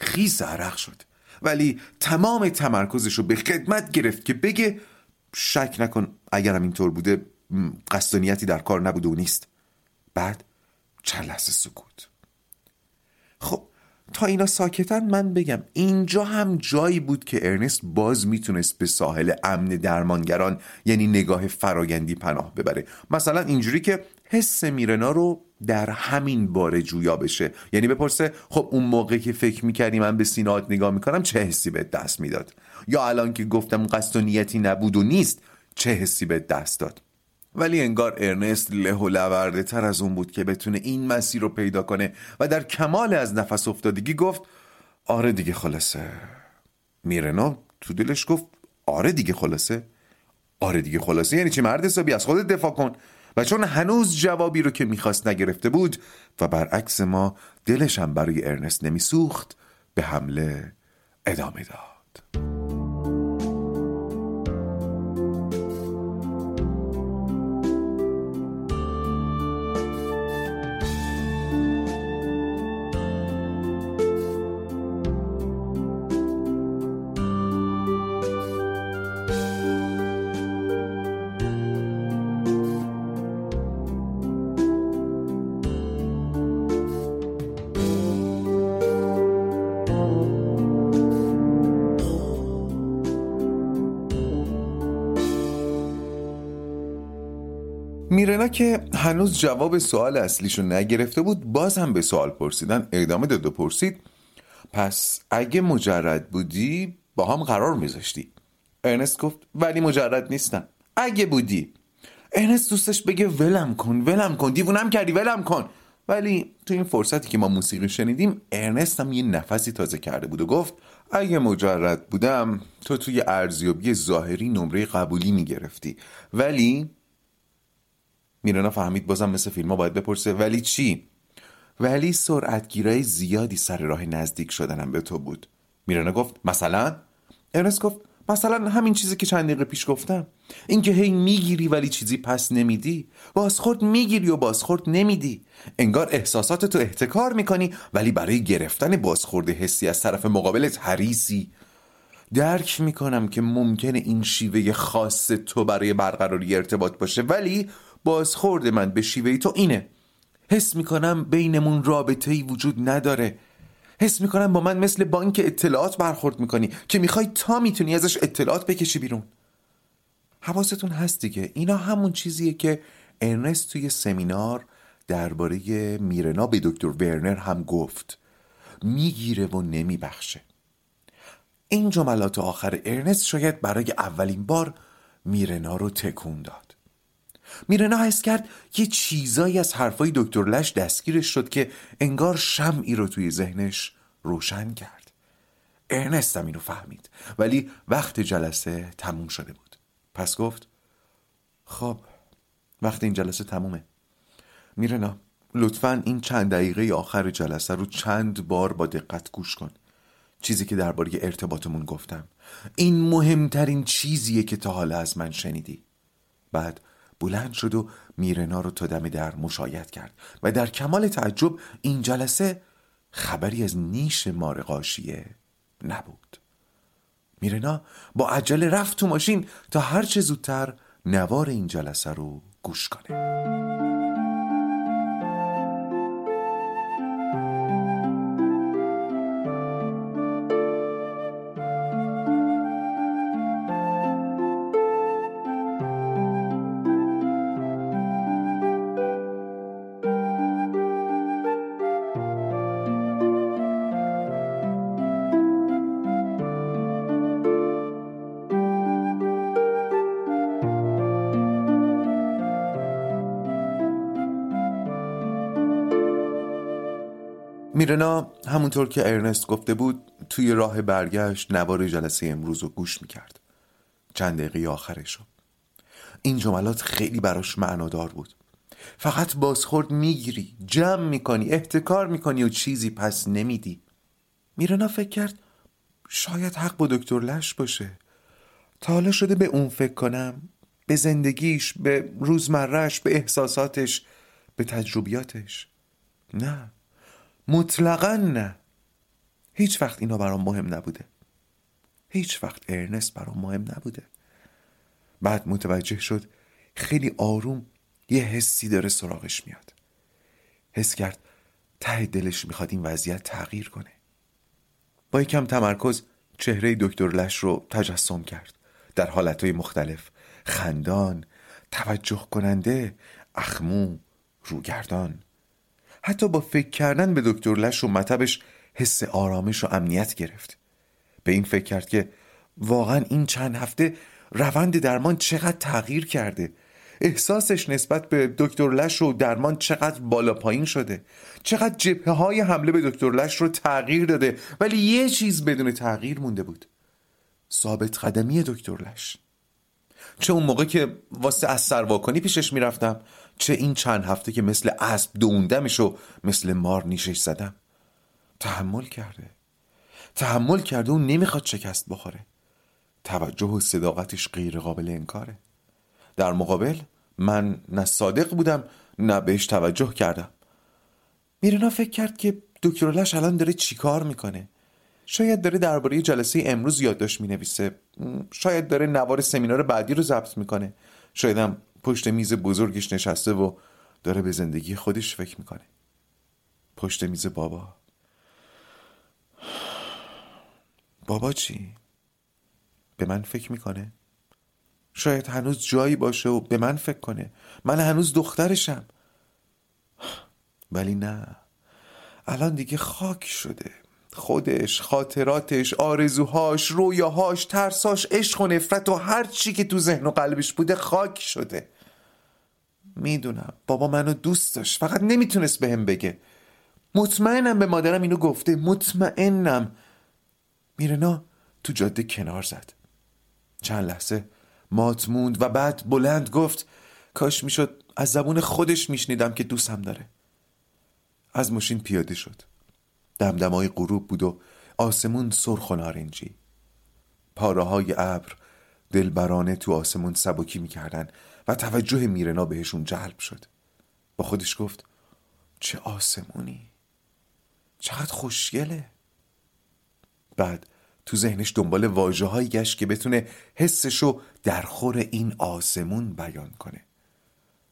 خیز عرق شد. ولی تمام تمرکزش رو به خدمت گرفت که بگه شک نکن اگرم اینطور بوده قصدانیتی در کار نبوده و نیست. بعد چند لحظه سکوت. خب تا اینا ساکتن من بگم اینجا هم جایی بود که ارنست باز می‌تونست به ساحل امن درمانگران یعنی نگاه فرایندی پناه ببره. مثلا اینجوری که حس میرنا رو در همین باره جویا بشه. یعنی بپرسه خب اون موقع که فکر می‌کردی من به سینات نگاه می‌کنم چه حسی به دست می‌داد؟ یا الان که گفتم قصد و نیتی نبود و نیست چه حسی به دست داد؟ ولی انگار ارنست له و لورده تر از اون بود که بتونه این مسیر رو پیدا کنه و در کمال از نفس افتادگی گفت آره دیگه خلاصه. میرنا تو دلش گفت آره دیگه خلاصه. آره دیگه خلاصه. یعنی چی؟ مرد حسابی از خودت دفاع کن. و چون هنوز جوابی رو که می‌خواست نگرفته بود و برعکس ما دلش هم برای ارنست نمیسوخت به حمله ادامه داد. میرنا که هنوز جواب سوال اصلیشو نگرفته بود باز هم به سوال پرسیدن. ادامه داد و پرسید پس اگه مجرد بودی با هم قرار میذاشتی؟ ارنست گفت ولی مجرد نیستم. اگه بودی؟ ارنست دوستش بگه ولم کن ولم کن دیوونم کردی ولم کن. ولی تو این فرصتی که ما موسیقی شنیدیم ارنست هم یه نفسی تازه کرده بود و گفت اگه مجرد بودم تو توی ارزیابی ظاهری نمره قبولی می‌گرفتی. ولی میرانا فهمید بازم مثل فیلم ها باید بپرسه ولی چی؟ ولی سرعتگیرای زیادی سر راه نزدیک شدنم به تو بود. میرانا گفت مثلا؟ ارنست گفت مثلا همین چیزی که چند دقیقه پیش گفتم. اینکه هی می‌گیری ولی چیزی پس نمیدی. بازخورد می‌گیری و بازخورد نمیدی. انگار احساسات تو احتکار می‌کنی ولی برای گرفتن بازخورد حسی از طرف مقابلت حریسی درک می‌کنم که ممکنه این شیوه خاص تو برای برقراری ارتباط باشه ولی بازخورد من به شیوه تو اینه. حس می‌کنم بینمون رابطه ای وجود نداره. حس می‌کنم با من مثل بانک اطلاعات برخورد می‌کنی که می‌خوای تا می‌تونی ازش اطلاعات بکشی بیرون. حواستون هست دیگه. اینا همون چیزیه که ارنست توی سمینار درباره میرنا به دکتر ورنر هم گفت. می‌گیره و نمیبخشه. این جملات آخر ارنست شاید برای اولین بار میرنا رو تکون داد. میرنا حس کرد یه چیزایی از حرفای دکتر لش دستگیرش شد که انگار شمعی رو توی ذهنش روشن کرد. ارنست هم اینو فهمید ولی وقت جلسه تموم شده بود. پس گفت خب وقت این جلسه تمومه. میرنا لطفا این چند دقیقه آخر جلسه رو چند بار با دقت گوش کن. چیزی که درباره ارتباطمون گفتم. این مهمترین چیزیه که تا حالا از من شنیدی. بعد بلند شد و میرنا رو تا دم در مشایت کرد و در کمال تعجب این جلسه خبری از نیش مارقاشیه نبود. میرنا با عجله رفت تو ماشین تا هرچه زودتر نوار این جلسه رو گوش کنه. میرنا همونطور که ارنست گفته بود توی راه برگشت نوار جلسه امروز رو گوش می‌کرد. چند دقیقه آخرش رو. این جملات خیلی براش معنادار بود. فقط بازخورد می‌گیری جمع می‌کنی احتکار می‌کنی و چیزی پس نمیدی. میرنا فکر کرد شاید حق با دکتر لش باشه. تا حالا شده به اون فکر کنم به زندگیش به روزمرهش به احساساتش به تجربیاتش. نه. مطلقا نه. هیچ وقت اینا برام مهم نبوده. هیچ وقت ارنست برام مهم نبوده. بعد متوجه شد خیلی آروم یه حسی داره سراغش میاد. حس کرد ته دلش می‌خواد این وضعیت تغییر کنه. با یکم تمرکز چهره دکتر لش رو تجسم کرد. در حالتهای مختلف. خندان توجه کننده اخمو روگردان. حتی با فکر کردن به دکتر لش و مطبش حس آرامش و امنیت گرفت. به این فکر کرد که واقعا این چند هفته روند درمان چقدر تغییر کرده. احساسش نسبت به دکتر لش و درمان چقدر بالا پایین شده. چقدر جبهه های حمله به دکتر لش رو تغییر داده. ولی یه چیز بدون تغییر مونده بود. ثابت قدمی دکتر لش. چه اون موقع که واسه از سرواکنی پیشش می‌رفتم چه این چند هفته که مثل اسب دوندمش و مثل مار نیشش زدم. تحمل کرده. تحمل کرده و نمی‌خواد شکست بخوره. توجه و صداقتش غیر قابل انکاره. در مقابل من نه صادق بودم نه بهش توجه کردم. میرنا فکر کرد که دکترالش الان داره چیکار می‌کنه؟ شاید داره درباره جلسه امروز یادداشت می‌نویسه. شاید داره نوار سمینار بعدی رو ضبط می‌کنه. شاید هم پشت میز بزرگش نشسته و داره به زندگی خودش فکر می‌کنه. پشت میز بابا. بابا چی؟ به من فکر می‌کنه؟ شاید هنوز جایی باشه و به من فکر کنه. من هنوز دخترشم. ولی نه. الان دیگه خاک شده. خودش خاطراتش آرزوهاش رویاهاش ترساش عشق و نفرت و هر چی که تو ذهن و قلبش بوده خاک شده. می‌دونم. بابا منو دوست داشت. فقط نمی‌تونست به هم بگه. مطمئنم به مادرم اینو گفته. مطمئنم. میرنا تو جاده کنار زد. چند لحظه مات موند و بعد بلند گفت کاش می‌شد از زبون خودش میشنیدم که دوستم داره. از ماشین پیاده شد. دمدمای غروب بود و آسمون سرخ و نارنجی. پاره های ابر دلبرانه تو آسمون سبکی می‌کردن و توجه میرنا بهشون جلب شد. با خودش گفت چه آسمونی؟ چقدر خوشگله. بعد تو ذهنش دنبال واجه هایی گشت که بتونه حسشو در خور این آسمون بیان کنه.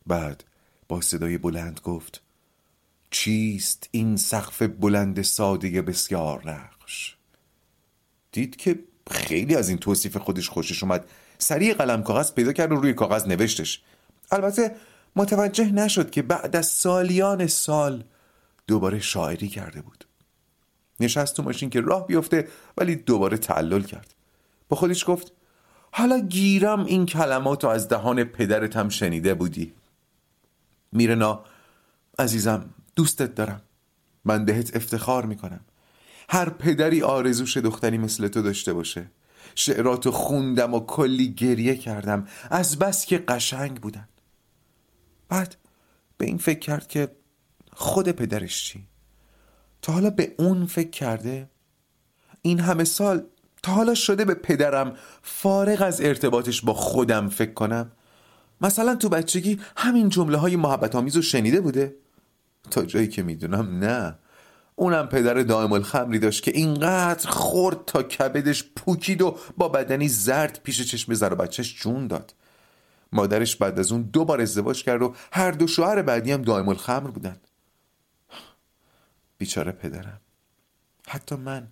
بعد با صدای بلند گفت چیست این سقف بلند ساده بسیار نقش؟ دید که خیلی از این توصیف خودش خوشش اومد. سریع قلم کاغذ پیدا کرد و روی کاغذ نوشتش. البته متوجه نشد که بعد از سالیان سال دوباره شاعری کرده بود. نشست تو ماشین که راه بیفته ولی دوباره تعلل کرد. با خودش گفت حالا گیرم این کلمات رو از دهان پدرتم شنیده بودی. میرنا عزیزم دوستت دارم. من بهت افتخار می‌کنم. هر پدری آرزوش دختری مثل تو داشته باشه. شعراتو خوندم و کلی گریه کردم. از بس که قشنگ بودن. بعد به این فکر کرد که خود پدرش چی؟ تا حالا به اون فکر کرده؟ این همه سال تا حالا شده به پدرم فارغ از ارتباطش با خودم فکر کنم؟ مثلا تو بچگی همین جمله های محبت آمیز رو شنیده بوده؟ تا جایی که می‌دونم نه. اونم پدر دائم الخمری داشت که اینقدر خورد تا کبدش پوکید و با بدنی زرد پیش چشم زر و بچهش جون داد. مادرش بعد از اون دو بار ازدواج کرد و هر دو شوهر بعدی هم دائم الخمر بودن بیچاره پدرم. حتی من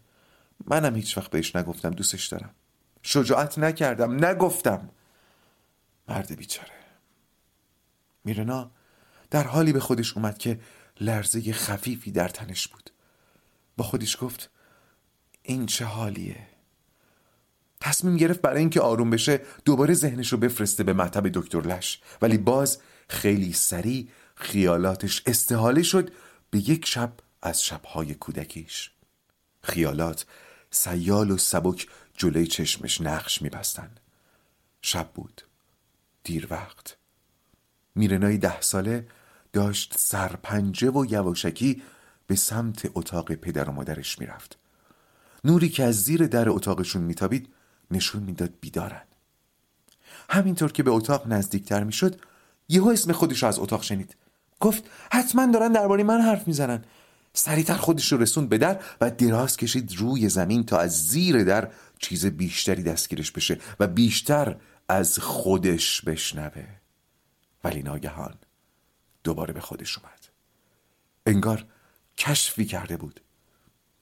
منم هیچ وقت بهش نگفتم دوستش دارم. شجاعت نکردم نگفتم. مرد بیچاره. میرنا در حالی به خودش اومد که لرزه خفیفی در تنش بود. با خودش گفت این چه حالیه. تصمیم گرفت برای اینکه آروم بشه دوباره ذهنش رو بفرسته به مطب دکتر لش. ولی باز خیلی سریع خیالاتش استحاله شد به یک شب از شبهای کودکیش. خیالات سیال و سبک جلوی چشمش نقش میبستن. شب بود. دیر وقت. میرنای ده ساله داشت سرپنجه و یواشکی به سمت اتاق پدر و مادرش می‌رفت. نوری که از زیر در اتاقشون میتابید نشون می‌داد بیدارن. همینطور که به اتاق نزدیکتر می‌شد یهو اسم خودش رو از اتاق شنید. گفت حتما دارن درباره من حرف می‌زنن. سریعتر خودش رو رسوند به در و دراز کشید روی زمین تا از زیر در چیز بیشتری دستگیرش بشه و بیشتر از خودش بشنوه. ولی ناگهان دوباره به خودش اومد. انگار کشفی کرده بود.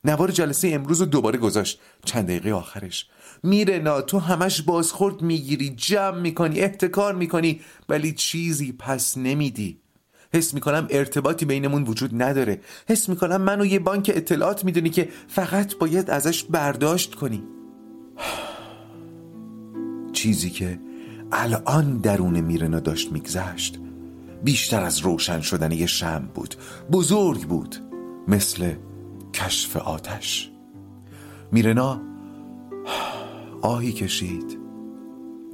نوار جلسه امروز رو دوباره گذاشت. چند دقیقه آخرش. میره نا تو همش بازخورد می‌گیری جمع می‌کنی احتکار می‌کنی ولی چیزی پس نمیدی. حس می‌کنم ارتباطی بینمون وجود نداره. حس می‌کنم منو یه بانک اطلاعات می‌دونی که فقط باید ازش برداشت کنی. چیزی که الان درون میرنا داشت میگذشت. بیشتر از روشن شدن یه شم بود. بزرگ بود. مثل کشف آتش. میرنا آهی کشید.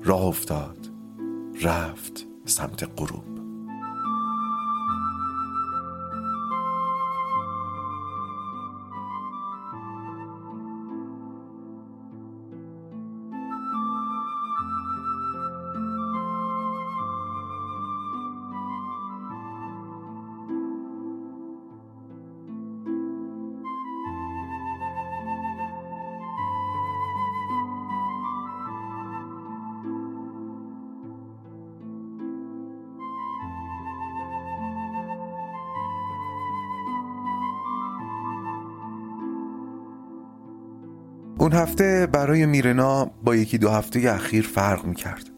راه افتاد. رفت سمت غروب. اون هفته برای میرنا با یکی دو هفته اخیر فرق می‌کرد.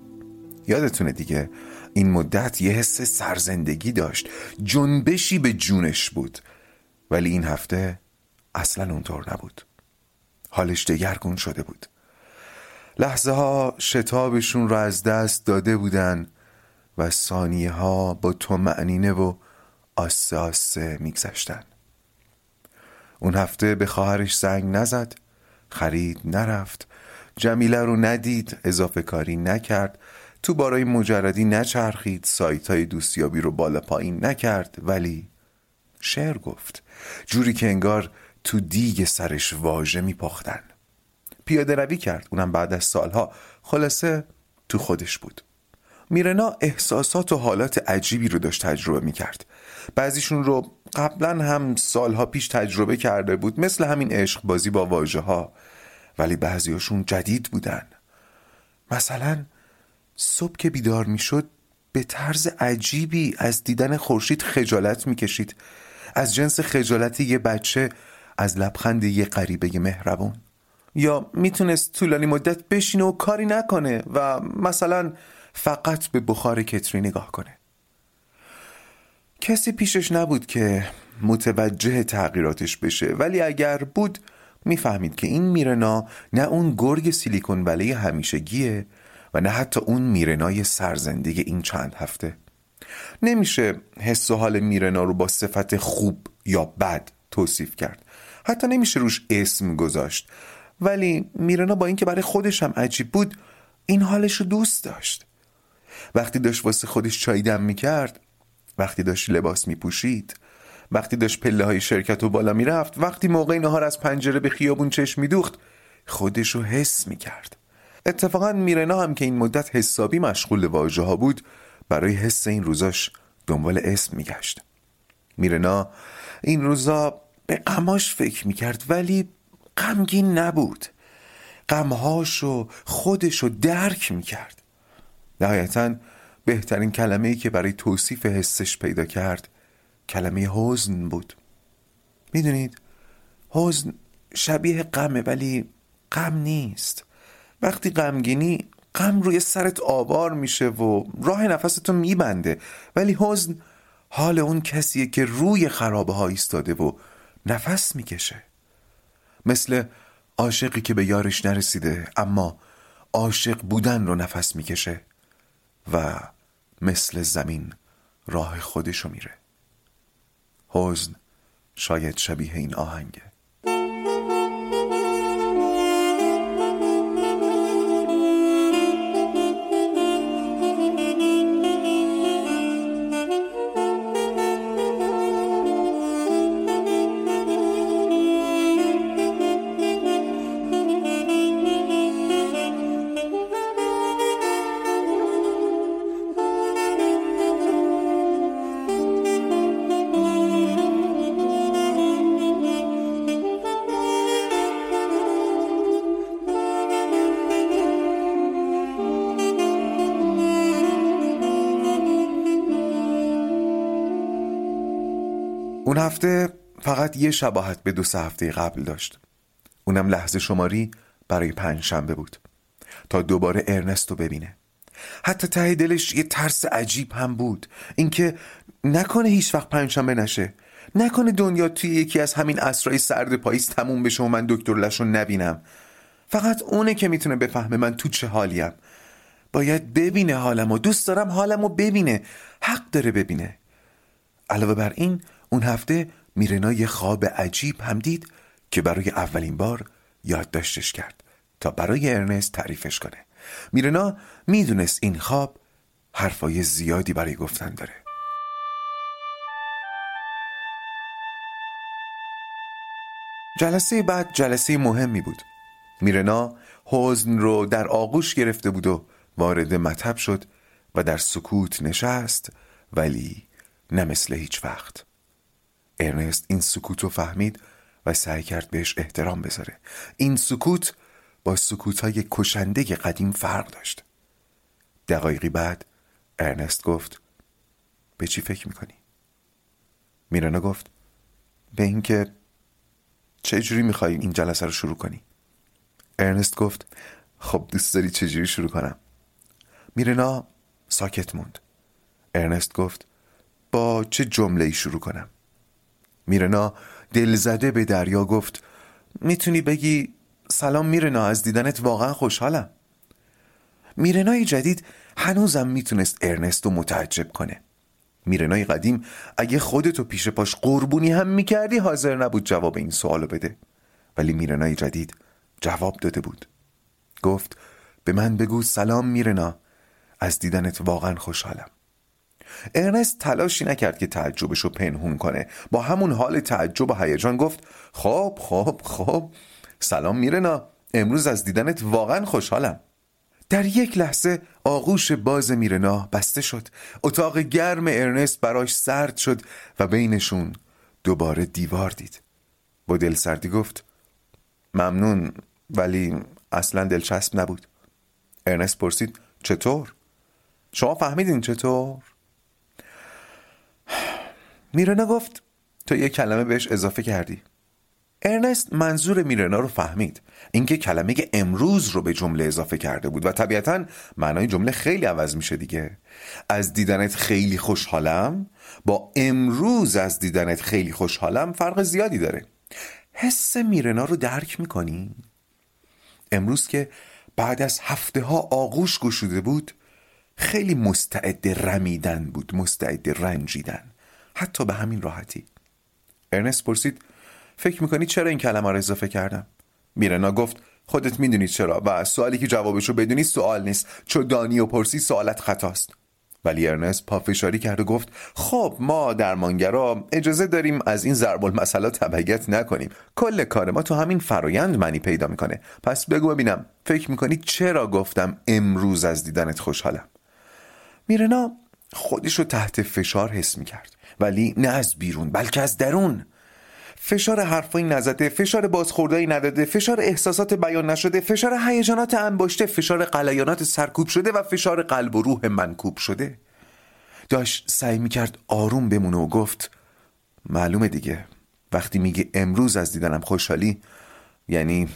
یادتونه دیگه این مدت یه حس سرزندگی داشت. جنبشی به جونش بود. ولی این هفته اصلا اونطور نبود. حالش دگرگون شده بود. لحظه ها شتابشون را از دست داده بودن و ثانیه ها با تو معنینه و آسه آسه میگذشتن. اون هفته به خواهرش زنگ نزد. خرید نرفت. جمیله رو ندید اضافه کاری نکرد. تو بارای مجردی نچرخید سایت های دوستیابی رو بالا پایین نکرد. ولی شعر گفت جوری که انگار تو دیگ سرش واژه میپختن پیاده روی کرد اونم بعد از سالها. خلاصه تو خودش بود. میرنا احساسات و حالات عجیبی رو داشت تجربه می‌کرد. بعضیشون رو قبلا هم سالها پیش تجربه کرده بود مثل همین عشق بازی با واژه ها ولی بعضیاشون جدید بودن. مثلا صبح که بیدار می‌شد به طرز عجیبی از دیدن خورشید خجالت می‌کشید. از جنس خجالت یه بچه از لبخند یه غریبه مهربون. یا می‌تونست طولانی مدت بشینه و کاری نکنه و مثلا فقط به بخار کتری نگاه کنه. کسی پیشش نبود که متوجه تغییراتش بشه ولی اگر بود می‌فهمید که این میرنا نه اون گرگ سیلیکون ولی همیشگیه و نه حتی اون میرنای سرزنده این چند هفته. نمیشه حس و حال میرنا رو با صفت خوب یا بد توصیف کرد. حتی نمیشه روش اسم گذاشت. ولی میرنا با اینکه برای خودش هم عجیب بود این حالش رو دوست داشت. وقتی داشت واسه خودش چای دم می‌کرد وقتی داشت لباس میپوشید وقتی داشت پله های شرکت و بالا می‌رفت وقتی موقع نهار از پنجره به خیابون چشم میدوخت خودش رو حس می‌کرد. اتفاقا میرنا هم که این مدت حسابی مشغول واژه ها بود برای حس این روزاش دنبال اسم میگشت. میرنا این روزا به غماش فکر می‌کرد ولی غمگین نبود. غمهاش و خودش رو درک می‌کرد. نهایتا بهترین کلمه ای که برای توصیف حسش پیدا کرد کلمه حزن بود. می‌دونید حزن شبیه غمه ولی غم نیست. وقتی غمگینی غم روی سرت آوار میشه و راه نفستو میبنده. ولی حزن حال اون کسیه که روی خرابه ها ایستاده و نفس می‌کشه. مثل عاشقی که به یارش نرسیده اما عاشق بودن رو نفس می‌کشه و مثل زمین راه خودشو میره. حزن شاید شبیه این آهنگه. فقط یه شباهت به دو سه هفته قبل داشت. اونم لحظه شماری برای پنج شنبه بود. تا دوباره ارنستو ببینه. حتی ته دلش یه ترس عجیب هم بود. اینکه نکنه هیچ وقت پنجشنبه نشه. نکنه دنیا توی یکی از همین اسرای سرد پاییز تموم بشه و من دکتر لشو نبینم. فقط اونه که می‌تونه بفهمه من تو چه حالیم. باید ببینه حالم و دوست دارم حالم رو ببینه. حق داره ببینه. علاوه بر این اون هفته میرنا یه خواب عجیب هم دید که برای اولین بار یادداشتش کرد تا برای ارنست تعریفش کنه. میرنا می‌دونست این خواب حرفای زیادی برای گفتن داره. جلسه بعد جلسه مهمی بود. میرنا حزن رو در آغوش گرفته بود و وارد مطب شد و در سکوت نشست ولی نه مثل هیچ وقت. ارنست این سکوت رو فهمید و سعی کرد بهش احترام بذاره این سکوت با سکوت های کشنده قدیم فرق داشت دقایقی بعد ارنست گفت به چی فکر می‌کنی؟ میرانا گفت به اینکه چجوری می‌خوای این جلسه رو شروع کنی؟ ارنست گفت خب دوست داری چجوری شروع کنم؟ میرنا ساکت موند ارنست گفت با چه جمله شروع کنم؟ میرنا دلزده به دریا گفت می‌تونی بگی سلام میرنا از دیدنت واقعا خوشحالم. میرنای جدید هنوزم می‌تونست ارنستو متعجب کنه. میرنای قدیم اگه خودتو پیش پاش قربونی هم می‌کردی حاضر نبود جواب این سوالو بده. ولی میرنای جدید جواب داده بود. گفت به من بگو سلام میرنا از دیدنت واقعا خوشحالم. ارنست تلاشی نکرد که تعجبش رو پنهون کنه. با همون حال تعجب و هیجان گفت خب خب خب سلام میرنا. امروز از دیدنت واقعا خوشحالم. در یک لحظه آغوش باز میرنا بسته شد. اتاق گرم ارنست براش سرد شد و بینشون دوباره دیوار دید. با دل سردی گفت ممنون ولی اصلا دلچسب نبود. ارنست پرسید چطور؟ شما فهمیدین چطور؟ میرنا گفت تو یه کلمه بهش اضافه کردی. ارنست منظور میرنا رو فهمید. اینکه کلمه امروز رو به جمله اضافه کرده بود و طبیعتا معنای جمله خیلی عوض میشه دیگه. از دیدنت خیلی خوشحالم با امروز از دیدنت خیلی خوشحالم فرق زیادی داره. حس میرنا رو درک می‌کنی؟ امروز که بعد از هفته ها آغوش گشوده بود خیلی مستعد رمیدن بود مستعد رنجیدن. حتی به همین راحتی. ارنست پرسید فکر می‌کنی چرا این کلمه رو اضافه کردم؟ میرنا گفت خودت می‌دونی چرا و سوالی که جوابشو بدونی سوال نیست. چون دانی و پرسی سوالت خطاست. ولی ارنست پافشاری کرد و گفت خب ما درمانگرا اجازه داریم از این ضرب المثلا تبعیت نکنیم. کل کار ما تو همین فرایند معنی پیدا می‌کنه. پس بگو ببینم فکر می‌کنی چرا گفتم امروز از دیدنت خوشحالم؟ میرنا خودش رو تحت فشار حس می‌کرد. ولی نه از بیرون بلکه از درون. فشار حرفایی نزده فشار بازخوردایی نداده فشار احساسات بیان نشده فشار هیجانات انباشته فشار قلیانات سرکوب شده و فشار قلب و روح منکوب شده. داشت سعی می‌کرد آروم بمونه و گفت معلومه دیگه. وقتی میگه امروز از دیدنم خوشحالی یعنی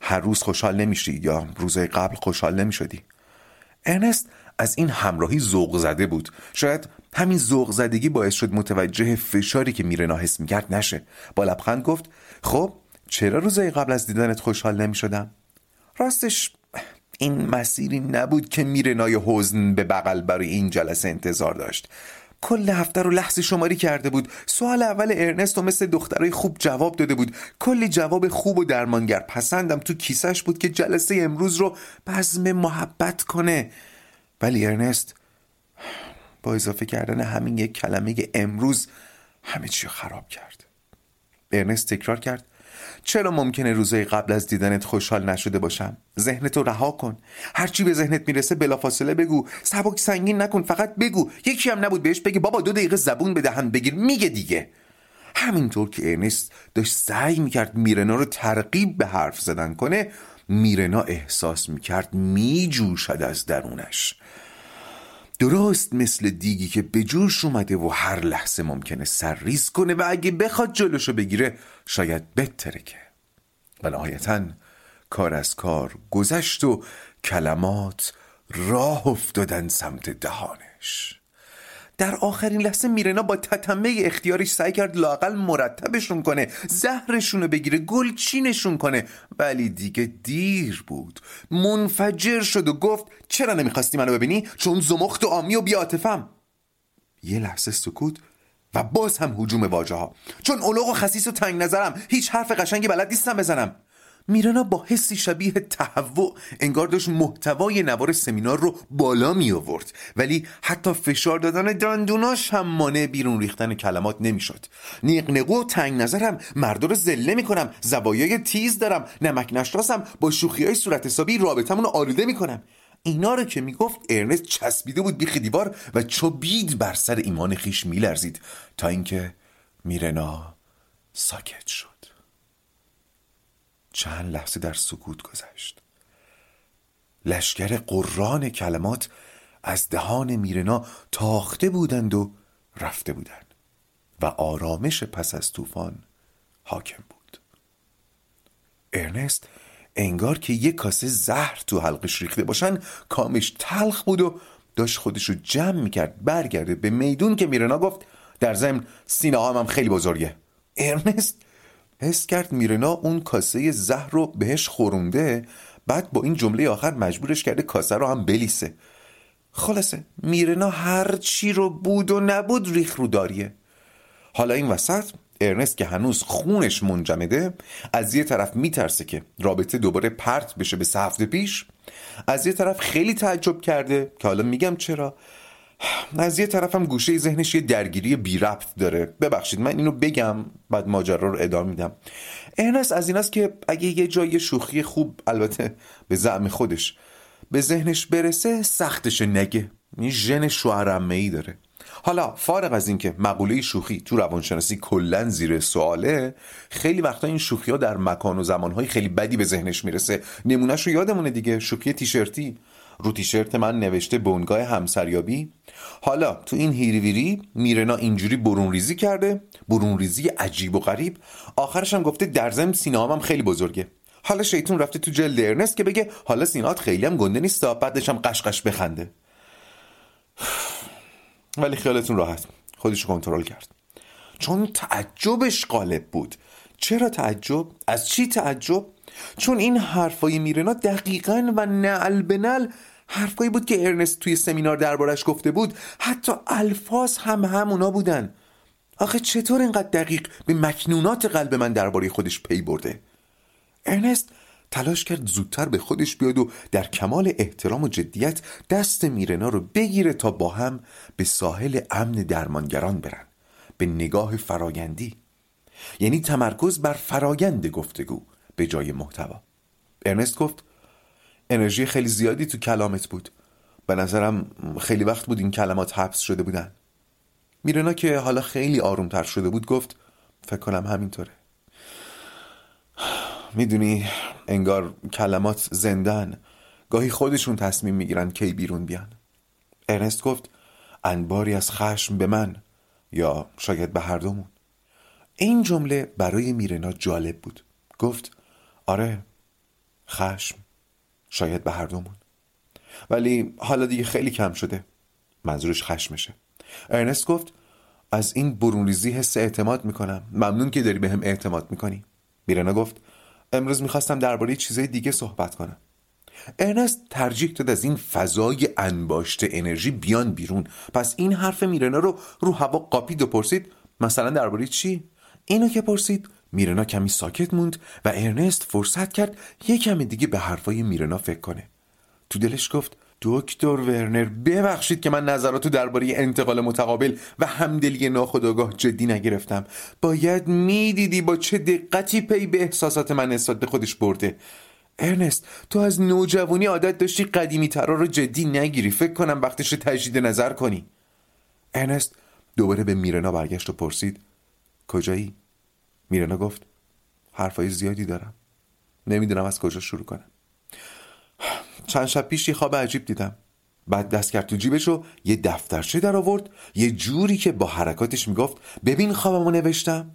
هر روز خوشحال نمیشی یا روزهای قبل خوشحال نمی‌شدی. ارنست از این همراهی ذوق زده بود. شاید همین ذوق زدگی باعث شد متوجه فشاری که میرنا حس می‌کرد نشه. با لبخند گفت خب چرا روزای قبل از دیدنت خوشحال نمی شدم؟ راستش این مسیری نبود که میرنای حزن به بغل برای این جلسه انتظار داشت. کل هفته رو لحظه شماری کرده بود. سوال اول ارنست و مثل دخترای خوب جواب داده بود. کلی جواب خوب و درمانگر پسندم. تو کیسش بود که جلسه امروز رو بزم محبت کنه. ولی ارنست با اضافه کردن همین یک کلمه امروز همه چی خراب کرد. ارنست تکرار کرد. چرا ممکنه روزای قبل از دیدنت خوشحال نشده باشم؟ ذهنتو رها کن. هرچی به ذهنت می‌رسه بلافاصله بگو. سبک سنگین نکن فقط بگو. یکی هم نبود بهش بگی. بابا دو دقیقه زبون به بگیر. میگه دیگه. همینطور که ارنست داشت سعی می‌کرد میرنا رو ترغیب به حرف زدن کنه میرنا احساس می‌کرد میجوشد از درونش. درست مثل دیگی که به جوش اومده و هر لحظه ممکنه سرریز کنه و اگه بخواد جلوشو بگیره شاید بترکه و نهایتا کار از کار گذشت و کلمات راه افتادن سمت دهانش. در آخرین لحظه میرنا با تتمه اختیارش سعی کرد لاقل مرتبشون کنه زهرشون رو بگیره گلچینشون کنه. ولی دیگه دیر بود. منفجر شد و گفت چرا نمی‌خواستی منو ببینی؟ چون زمخت و آمی و بیاتفم. یه لحظه سکوت و باز هم حجوم واجه ها چون اولوغ و خسیس و تنگ نظرم هیچ حرف قشنگی بلد نیستم بزنم. میرانا با حسی شبیه تهوع انگار داشت محتوای نوار سمینار رو بالا می آورد ولی حتی فشار دادن دندوناش هم مانع بیرون ریختن کلمات نمی‌شد. نیقنقو و تنگ نظرم مردا رو زله می‌کنم زوایای تیز دارم. نمک نشناسم با شوخی های صورت حسابی رابطمون رو آلوده می‌کنم. اینا رو که می‌گفت ارنست چسبیده بود بیخ دیوار و چوبید بر سر ایمان خیش میلرزید. تا اینکه میرنا ساکت شد. چند لحظه در سکوت گذشت. لشکر قران کلمات از دهان میرنا تاخته بودند و رفته بودند و آرامش پس از طوفان حاکم بود. ارنست انگار که یک کاسه زهر تو حلقش ریخته باشن کامش تلخ بود و داشت خودش رو جمع می‌کرد برگرده به میدون که میرنا گفت در ضمن سینه هم خیلی بزرگه. ارنست حس کرد میرنا اون کاسه زهر رو بهش خورونده بعد با این جمله آخر مجبورش کرده کاسه رو هم بلیسه. خلاصه میرنا هر چی رو بود و نبود ریخ رو داریه. حالا این وسط ارنست که هنوز خونش منجمده از یه طرف میترسه که رابطه دوباره پرت بشه به سه هفته پیش از یه طرف خیلی تعجب کرده که حالا میگم چرا؟ از یه طرفم گوشه ذهنش یه درگیری بی ربط داره. ببخشید من اینو بگم بعد ماجرا رو ادامه میدم. ارنست از این است که اگه یه جای شوخی خوب البته به زعم خودش به ذهنش برسه سختش نگه. این ژن شوخی‌ای داره. حالا فارغ از اینکه مقوله شوخی تو روانشناسی کلا زیر سواله خیلی وقتا این شوخی ها در مکان و زمانهای خیلی بدی به ذهنش می‌رسه. نمونهش رو یادمونه دیگه شوخی تیشرتی. رو تیشرت من نوشته بنگاه همسریابی. حالا تو این هیریویری میرنا اینجوری برون ریزی کرده برون ریزی عجیب و غریب. آخرش هم گفته در سینه خیلی بزرگه. حالا شیطون رفته تو جلد ارنست که بگه حالا سینات خیلی هم گنده نیست بعدش هم قشقش بخنده. ولی خیالتون راحت. خودش کنترل کرد. چون تعجبش غالب بود. چرا تعجب؟ از چی تعجب؟ چون این حرفای میرنا دقیقا و نعل به نعل حرفایی بود که ارنست توی سمینار دربارش گفته بود. حتی الفاظ هم همونا بودن. آخه چطور اینقدر دقیق به مکنونات قلب من درباره خودش پی برده؟ ارنست تلاش کرد زودتر به خودش بیاد و در کمال احترام و جدیت دست میرنا رو بگیره تا با هم به ساحل امن درمانگران برن. به نگاه فرایندی. یعنی تمرکز بر فرایند گفتگو به جای محتوا. ارنست گفت انرژی خیلی زیادی تو کلامت بود. به نظرم خیلی وقت بود این کلمات حبس شده بودن. میرنا که حالا خیلی آرومتر شده بود گفت فکر کنم همینطوره. می‌دونی انگار کلمات زندن. گاهی خودشون تصمیم می‌گیرن کی بیرون بیان. ارنست گفت انباری از خشم به من یا شاید به هر دومون. این جمله برای میرنا جالب بود. گفت آره خشم. شاید به هر دومون ولی حالا دیگه خیلی کم شده. منظورش خشمشه. ارنست گفت از این برونریزی حس اعتماد می‌کنم. ممنون که داری به هم اعتماد می‌کنی. میرنا گفت امروز می‌خواستم درباره چیزای دیگه صحبت کنم. ارنست ترجیح داد از این فضای انباشته انرژی بیان بیرون. پس این حرف میرنا رو رو هوا قاپید و پرسید مثلا درباره چی؟ اینو که پرسید میرنا کمی ساکت موند و ارنست فرصت کرد یه کمی دیگه به حرفای میرنا فکر کنه. تو دلش گفت دکتر ورنر ببخشید که من نظراتو درباره انتقال متقابل و همدلی ناخودآگاه جدی نگرفتم. باید می‌دیدی با چه دقتی پی به احساسات من نسبت به خودش برده. ارنست تو از نوجوانی عادت داشتی قدیمی ترا رو جدی نگیری. فکر کنم وقتش تجدید نظر کنی. ارنست دوباره به میرنا برگشت و پرسید کجایی؟ میرنا گفت حرفای زیادی دارم. نمی‌دونم از کجا شروع کنم. چند شب پیش یه خواب عجیب دیدم. بعد دست کرد تو جیبش رو یه دفترچه در آورد. یه جوری که با حرکاتش می‌گفت ببین خوابمو نوشتم.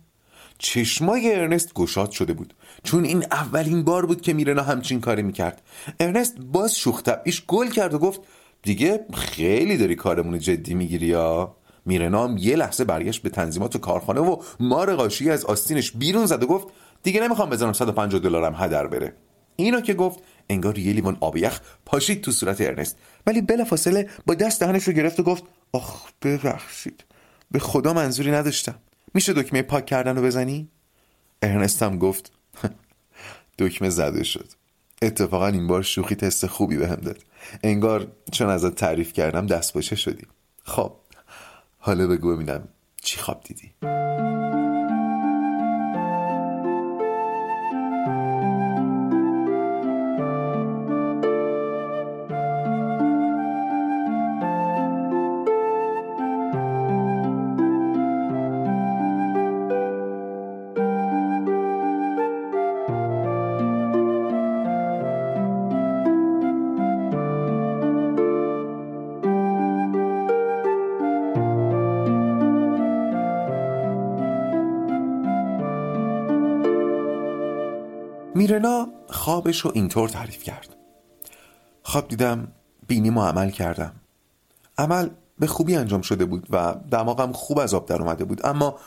چشمای ارنست گشاد شده بود. چون این اولین بار بود که میرنا همچین کاری می‌کرد. ارنست باز شوخ گل کرد و گفت دیگه خیلی داری کارمون جدی می‌گیری یا؟ میرنا هم یه لحظه برگشت به تنظیمات کارخانه و مار قاشی از آستینش بیرون زد و گفت دیگه نمی‌خوام بزنم 150 دلارم هدر بره. اینو که گفت انگار یه لیوان آب یخ پاشید تو صورت ارنست. ولی بلافاصله با دست دهنش رو گرفت و گفت آخ ببخشید. به خدا منظوری نداشتم. میشه دکمه پاک کردن رو بزنی؟ ارنست هم گفت دکمه زده شد. اتفاقا این بار شوخی تست خوبی بهم داد. انگار چون ازت تعریف کردم دست باشه شدی. خب حالا بگو ببینم چی خواب دیدی. خوابش رو اینطور تعریف کرد. خواب دیدم بینیمو عمل کردم. عمل به خوبی انجام شده بود و دماغم خوب از آب در اومده بود اما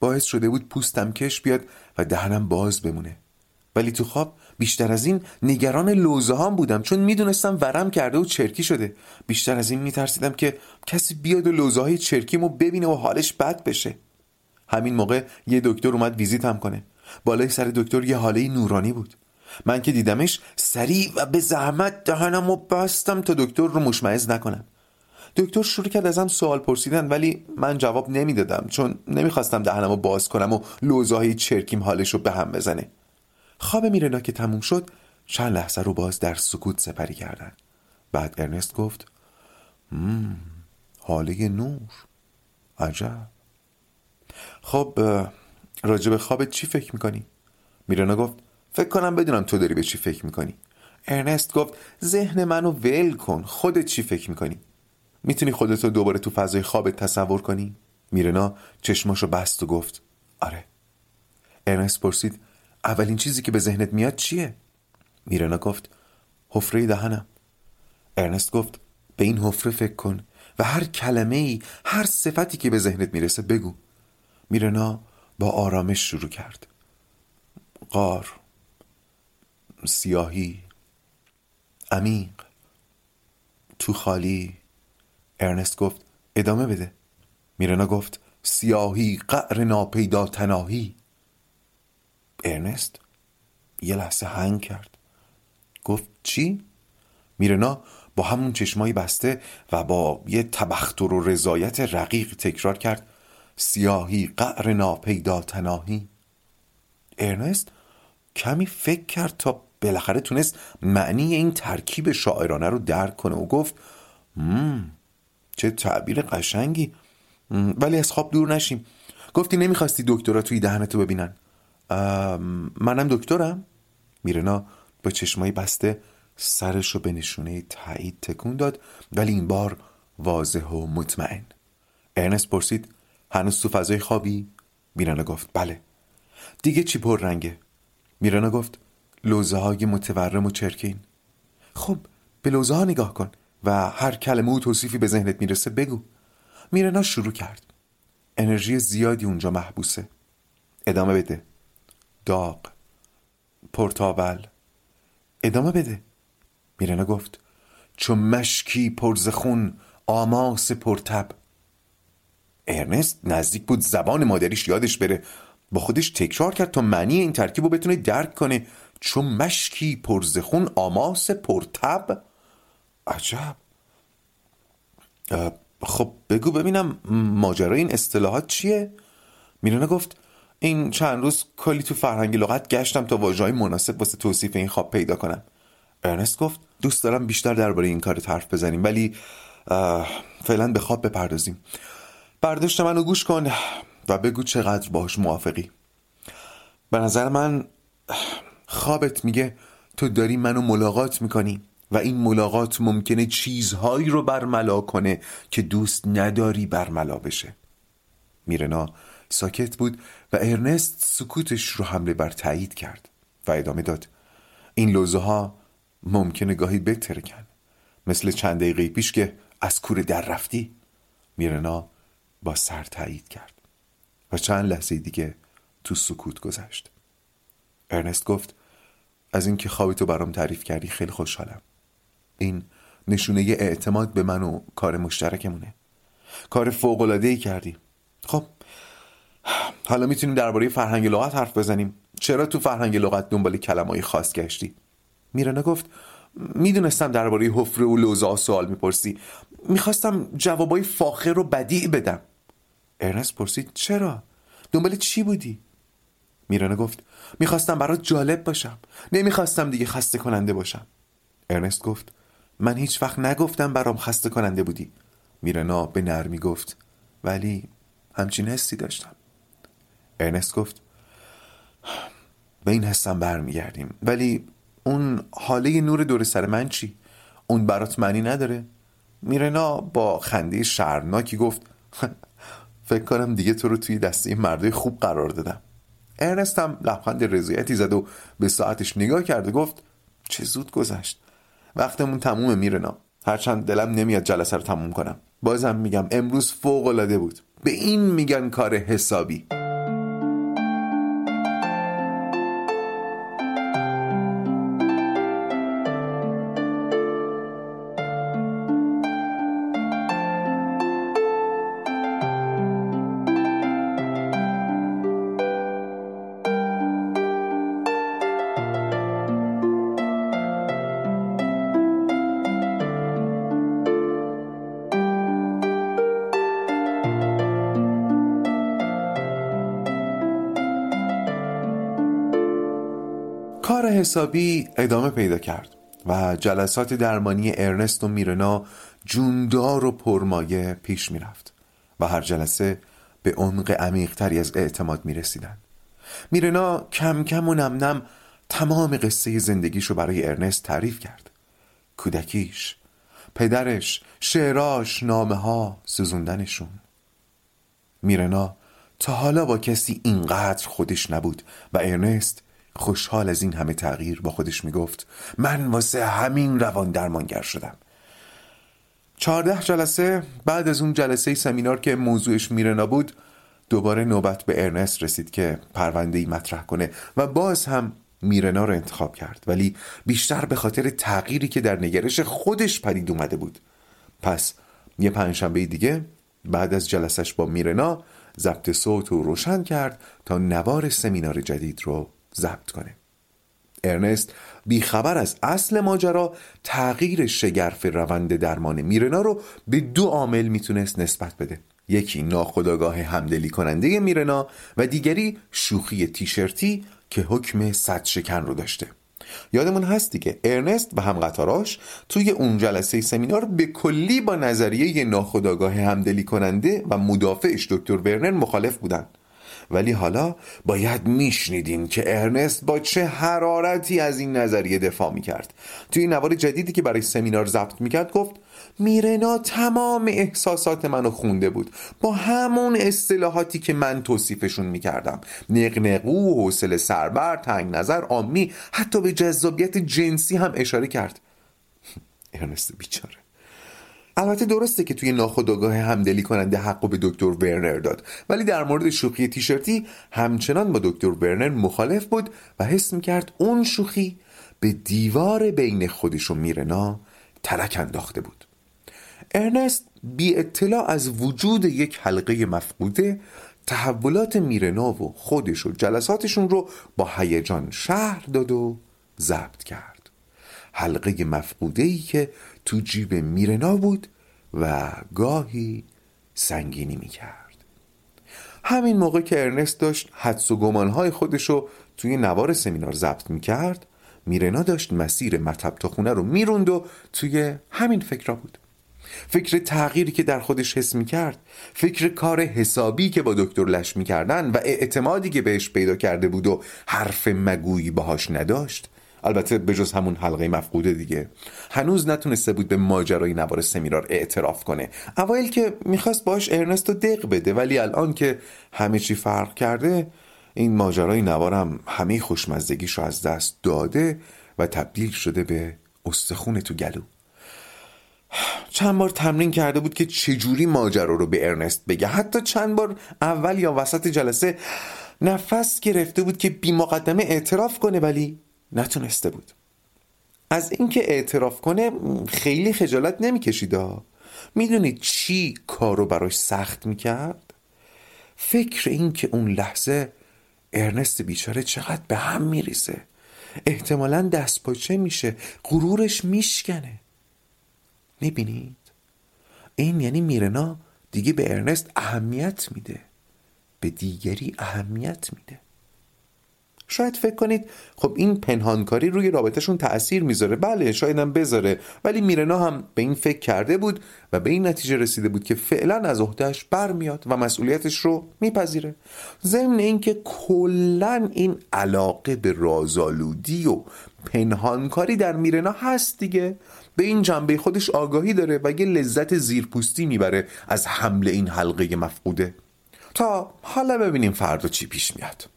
باعث شده بود پوستم کش بیاد و دهنم باز بمونه. ولی تو خواب بیشتر از این نگران لوزه هم بودم چون می‌دونستم ورم کرده و چرکی شده. بیشتر از این میترسیدم که کسی بیاد و لوزه های چرکیمو ببینه و حالش بد بشه. همین موقع یه دکتر اومد ویزیتم کنه. بالای سر دکتر یه حاله نورانی بود. من که دیدمش سریع و به زحمت دهنم و بستم تا دکتر رو مشمعز نکنم دکتر شروع کرد ازم سوال پرسیدن ولی من جواب نمی‌دادم چون نمی‌خواستم دهنم رو باز کنم و لوزاهای چرکیم حالش رو به هم بزنه خواب میرنا که تموم شد چند لحظه رو باز در سکوت سپری کردن بعد ارنست گفت مم. حاله نور عجب خب راجب خوابت چی فکر می‌کنی؟ میرانا گفت فکر کنم بدونم تو داری به چی فکر می‌کنی. ارنست گفت ذهن منو ول کن خودت چی فکر می‌کنی؟ می‌تونی خودتو دوباره تو فضای خوابت تصور کنی؟ میرنا چشماشو بست و گفت آره. ارنست پرسید اولین چیزی که به ذهنت میاد چیه؟ میرنا گفت حفره دهنم. ارنست گفت به این حفره فکر کن و هر کلمه ای هر صفتی که به ذهنت می‌رسه بگو. میرنا با آرامش شروع کرد. قار. سیاهی عمیق تو خالی. ارنست گفت ادامه بده. میرنا گفت سیاهی قعر ناپیدا تناهی. ارنست یه لحظه هنگ کرد. گفت چی؟ میرنا با همون چشمایی بسته و با یه تبختر و رضایت رقیق تکرار کرد. سیاهی قعر ناپیدا تناهی. ارنست کمی فکر کرد تا بالاخره تونست معنی این ترکیب شاعرانه رو درک کنه و گفت مم چه تعبیر قشنگی. ولی از خواب دور نشیم. گفتی نمی‌خواستی دکترا توی دهنتو ببینن. منم دکترم. میرنا با چشمایی بسته سرش رو به نشونه تایید تکون داد ولی این بار واضح و مطمئن. ارنست پرسید هنوز تو فضای خوابی؟ میرنا گفت بله. دیگه چی پر رنگه؟ میرنا گفت لوزه های متورم و چرکین. خب به لوزه ها نگاه کن و هر کلمه و توصیفی به ذهنت می‌رسه بگو. میرنا شروع کرد. انرژی زیادی اونجا محبوسه. ادامه بده. داغ. پرتاول. ادامه بده. میرنا گفت. چون مشکی پرزخون آماس پرتب. ارنست نزدیک بود زبان مادریش یادش بره. با خودش تکرار کرد تا معنی این ترکیب رو بتونه درک کنه. چون مشکی پرزخون آماس پرتب عجب. خب بگو ببینم ماجرای این اصطلاحات چیه؟ میرنا گفت این چند روز کلی تو فرهنگ لغت گشتم تا واژه‌های مناسب واسه توصیف این خواب پیدا کنم. ارنست گفت دوست دارم بیشتر درباره این کار حرف بزنیم ولی فعلا به خواب بپردازیم. برداشت منو گوش کن و بگو چقدر باهاش موافقی. به نظر من خوابت میگه. تو داری منو ملاقات می‌کنی و این ملاقات ممکنه چیزهایی رو برملا کنه که دوست نداری برملا بشه. میرنا ساکت بود و ارنست سکوتش رو حمله بر تایید کرد و ادامه داد. این لوزه ها ممکنه گاهی بترکن. مثل چند دقیقه پیش که از کوره در رفتی. میرنا با سر تایید کرد و چند لحظه دیگه تو سکوت گذشت. ارنست گفت از اینکه خوابی تو برام تعریف کردی خیلی خوشحالم. این نشونه اعتماد به من و کار مشترکمونه. کار فوق ای کردی. خب حالا می‌تونیم درباره فرهنگ لغت حرف بزنیم. چرا تو فرهنگ لغت دنبال کلمای خاص گشتی؟ میرنا گفت می‌دونستم درباره حفره و لوزا سوال می‌پرسی. می‌خواستم جوابای فاخر و بدیع بدم. ارنست پرسید چرا؟ دنبال چی بودی؟ میرانه گفت می‌خواستم برات جالب باشم. نمی‌خواستم دیگه خسته کننده باشم. ارنست گفت من هیچ وقت نگفتم برام خسته کننده بودی. میرنا به نرمی گفت ولی همچین حسی داشتم. ارنست گفت به این حسم برمیگردیم. ولی اون حاله نور دور سر من چی؟ اون برات معنی نداره؟ میرنا با خنده شرمناکی گفت فکر کنم دیگه تو رو توی دسته مردای خوب قرار دادم. ارنست هم لبخند رضایتی زد و به ساعتش نگاه کرد و گفت چه زود گذشت. وقتمون تمومه میرنا. هرچند دلم نمیاد جلسه رو تموم کنم. بازم میگم امروز فوق العاده بود. به این میگن کار حسابی. حسابی ادامه پیدا کرد و جلسات درمانی ارنست و میرنا جوندار و پرمایه پیش می‌رفت و هر جلسه به عمق عمیقتری از اعتماد می رسیدن. میرنا کم کم و نم نم تمام قصه زندگیش رو برای ارنست تعریف کرد کودکیش پدرش شعراش نامه ها سزوندنشون میرنا تا حالا با کسی اینقدر خودش نبود و ارنست خوشحال از این همه تغییر با خودش می‌گفت من واسه همین روان درمانگر شدم. چهارده جلسه بعد از اون جلسه سمینار که موضوعش میرنا بود دوباره نوبت به ارنست رسید که پرونده ای مطرح کنه و باز هم میرنا رو انتخاب کرد. ولی بیشتر به خاطر تغییری که در نگرش خودش پدید اومده بود. پس یه پنجشنبه دیگه بعد از جلسش با میرنا ضبط صوت رو روشن کرد تا نوار سمینار جدید رو ضبط کنه. ارنست بیخبر از اصل ماجرا تغییر شگرف روند درمان میرنا رو به دو عامل می‌تونست نسبت بده. یکی ناخداگاه همدلی کننده میرنا و دیگری شوخی تیشرتی که حکم صد شکن رو داشته. یادمون هست دیگه ارنست و همقطاراش توی اون جلسه سمینار به کلی با نظریه ناخداگاه همدلی کننده و مدافعش دکتر ورنر مخالف بودن. ولی حالا باید میشنیدین که ارنست با چه حرارتی از این نظریه دفاع می‌کرد. توی نوار جدیدی که برای سمینار ضبط می‌کرد گفت میرنا تمام احساسات منو خونده بود. با همون اصطلاحاتی که من توصیفشون می‌کردم. نقنقو، حوصله سربر، تنگ نظر، آمی حتی به جذابیت جنسی هم اشاره کرد. ارنست بیچاره. البته درسته که توی ناخودآگاه همدلی کننده حقو به دکتر ورنر داد ولی در مورد شوخی تیشرتی همچنان با دکتر ورنر مخالف بود و حس می‌کرد اون شوخی به دیوار بین خودش و میرنا تلک انداخته بود. ارنست بی اطلاع از وجود یک حلقه مفقوده تحولات میرنا و خودش و جلساتشون رو با هیجان شهر داد و ضبط کرد. حلقه مفقوده ای که تو جیب میرنا بود و گاهی سنگینی می‌کرد. همین موقع که ارنست داشت حدس و گمانهای خودش رو توی نوار سمینار ضبط می‌کرد میرنا داشت مسیر مطب تا خونه رو می‌روند و توی همین فکر بود. فکر تغییری که در خودش حس می کرد فکر کار حسابی که با دکتر لش می کردن و اعتمادی که بهش پیدا کرده بود و حرف مگویی باهاش نداشت البته به جز همون حلقه مفقوده دیگه. هنوز نتونسته بود به ماجرای نوار سمیرار اعتراف کنه. اوایل که می‌خواست باش ارنست رو دق بده ولی الان که همه چی فرق کرده این ماجرای نوارم همه خوشمزدگیش رو از دست داده و تبدیل شده به استخون تو گلو. چند بار تمرین کرده بود که چجوری ماجرا رو به ارنست بگه. حتی چند بار اول یا وسط جلسه نفس گرفته بود که بی مقدمه اعتراف کنه ولی نتونسته بود. از اینکه اعتراف کنه خیلی خجالت نمی‌کشید می‌دونید چی کارو براش سخت می‌کرد؟ فکر این که اون لحظه ارنست بیچاره چقدر به هم میریزه. احتمالا دست پاچه میشه غرورش میشکنه. می‌بینید؟ این یعنی میرنا دیگه به ارنست اهمیت میده. به دیگری اهمیت میده. شاید فکر کنید خب این پنهانکاری روی رابطهشون تأثیر می‌ذاره. بله شاید هم بذاره ولی میرنا هم به این فکر کرده بود و به این نتیجه رسیده بود که فعلا از عهدهش برمیاد و مسئولیتش رو میپذیره. ضمن اینکه کلا این علاقه به رازآلودی و پنهانکاری در میرنا هست دیگه. به این جنبه خودش آگاهی داره و یه لذت زیرپوستی می‌بره از حمله این حلقه مفقوده. تا حالا ببینیم فردا چی پیش میاد.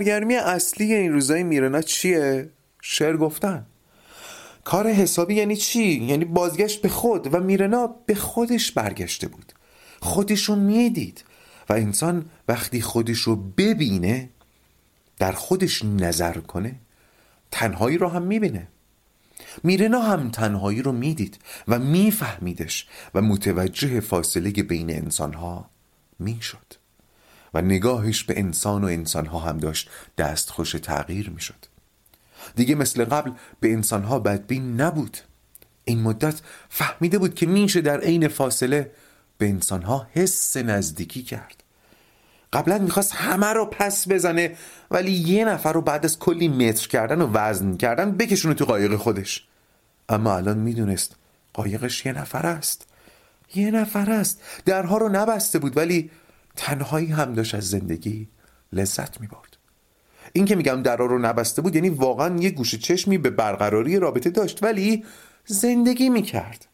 سرگرمی اصلی این روزای میرنا چیه؟ شعر گفتن کار حسابی یعنی چی؟ یعنی بازگشت به خود و میرنا به خودش برگشته بود خودشون می‌دید و انسان وقتی خودش رو ببینه در خودش نظر کنه تنهایی رو هم می‌بینه میرنا هم تنهایی رو می‌دید و میفهمیدش و متوجه فاصله بین انسانها می‌شد و نگاهش به انسان و انسانها هم داشت. دستخوش تغییر می‌شد. دیگه مثل قبل به انسانها بدبین نبود. این مدت فهمیده بود که میشه در عین فاصله به انسانها حس نزدیکی کرد. قبلا می‌خواست همه رو پس بزنه ولی یه نفر رو بعد از کلی متر کردن و وزن کردن بکشونه تو قایق خودش. اما الان می‌دونست قایقش یه نفر است. یه نفر است. درها رو نبسته بود ولی تنهایی هم داشت از زندگی لذت می‌برد. این که میگم درها رو نبسته بود یعنی واقعا یه گوشه چشمی به برقراری رابطه داشت ولی زندگی می‌کرد.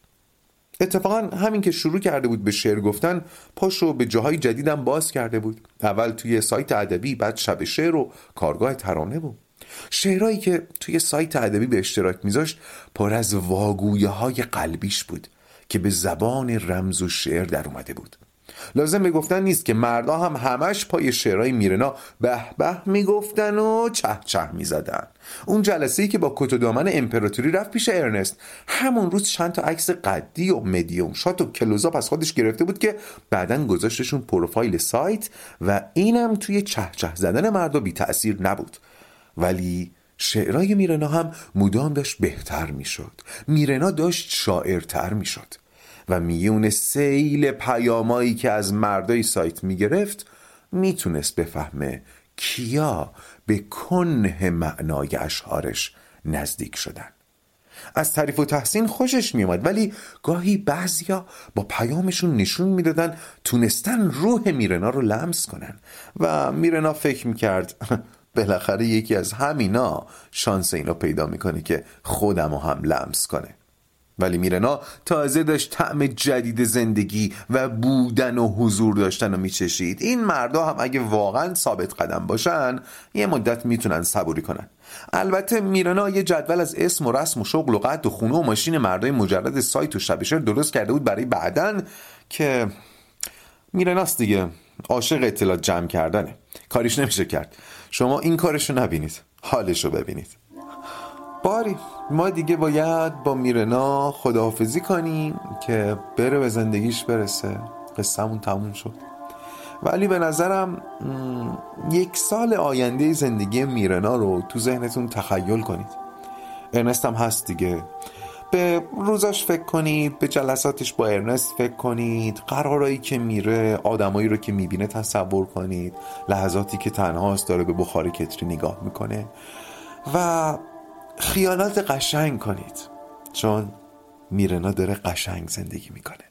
اتفاقا همین که شروع کرده بود به شعر گفتن پاش رو به جاهای جدیدم باز کرده بود. اول توی سایت ادبی بعد شب شعر و کارگاه ترانه بود. شعرهایی که توی سایت ادبی به اشتراک میذاشت پر از واگویه های قلبیش بود که به زبان رمز و شعر در اومده بود. لازم به گفتن نیست که مردا هم همش پای شعرهای میرنا به به می‌گفتن و چه چه می‌زدن. اون جلسه ای که با کت و دامن امپراتوری رفت پیش ارنست. همون روز چند تا عکس قدی و مدیوم شات و کلوزاپ از خودش گرفته بود که بعدا گذاشتشون پروفایل سایت و اینم توی چه چه زدن مردا بی تأثیر نبود. ولی شعرهای میرنا هم مدام داشت بهتر می‌شد. میرنا داشت شاعرتر می‌شد. و میون سیل پیامایی که از مردای سایت می‌گرفت می‌تونست بفهمه کیا به کنه معنای اشعارش نزدیک شدن. از تعریف و تحسین خوشش میومد ولی گاهی بعضیا با پیامشون نشون می‌دادن تونستن روح میرنا رو لمس کنن و میرنا فکر می‌کرد بالاخره یکی از همینا شانس اینو پیدا می‌کنه که خودم هم لمس کنه. ولی میرنا تازه داشت طعم جدید زندگی و بودن و حضور داشتن و میچشید. این مردا هم اگه واقعا ثابت قدم باشن یه مدت می‌تونن صبوری کنن. البته میرنا یه جدول از اسم و رسم و شغل و قد و خونه و ماشین مردای مجرد سایت و شبشر درست کرده بود برای بعدن که میرناست دیگه. عاشق اطلاعات جمع کردنه. کاریش نمیشه کرد. شما این کارشو نبینید. حالشو ببینید. باری. ما دیگه باید با میرنا خداحافظی کنیم که بره به زندگیش برسه. قصهمون تموم شد. ولی به نظرم یک سال آینده زندگی میرنا رو تو ذهنتون تخیل کنید. ارنست هم هست دیگه. به روزاش فکر کنید به جلساتش با ارنست فکر کنید قرارایی که میره آدمایی رو که می‌بینه تصور کنید لحظاتی که تنهاست داره به بخار کتری نگاه می‌کنه. و خیالات قشنگ کنید. چون میرنا داره قشنگ زندگی می‌کنه.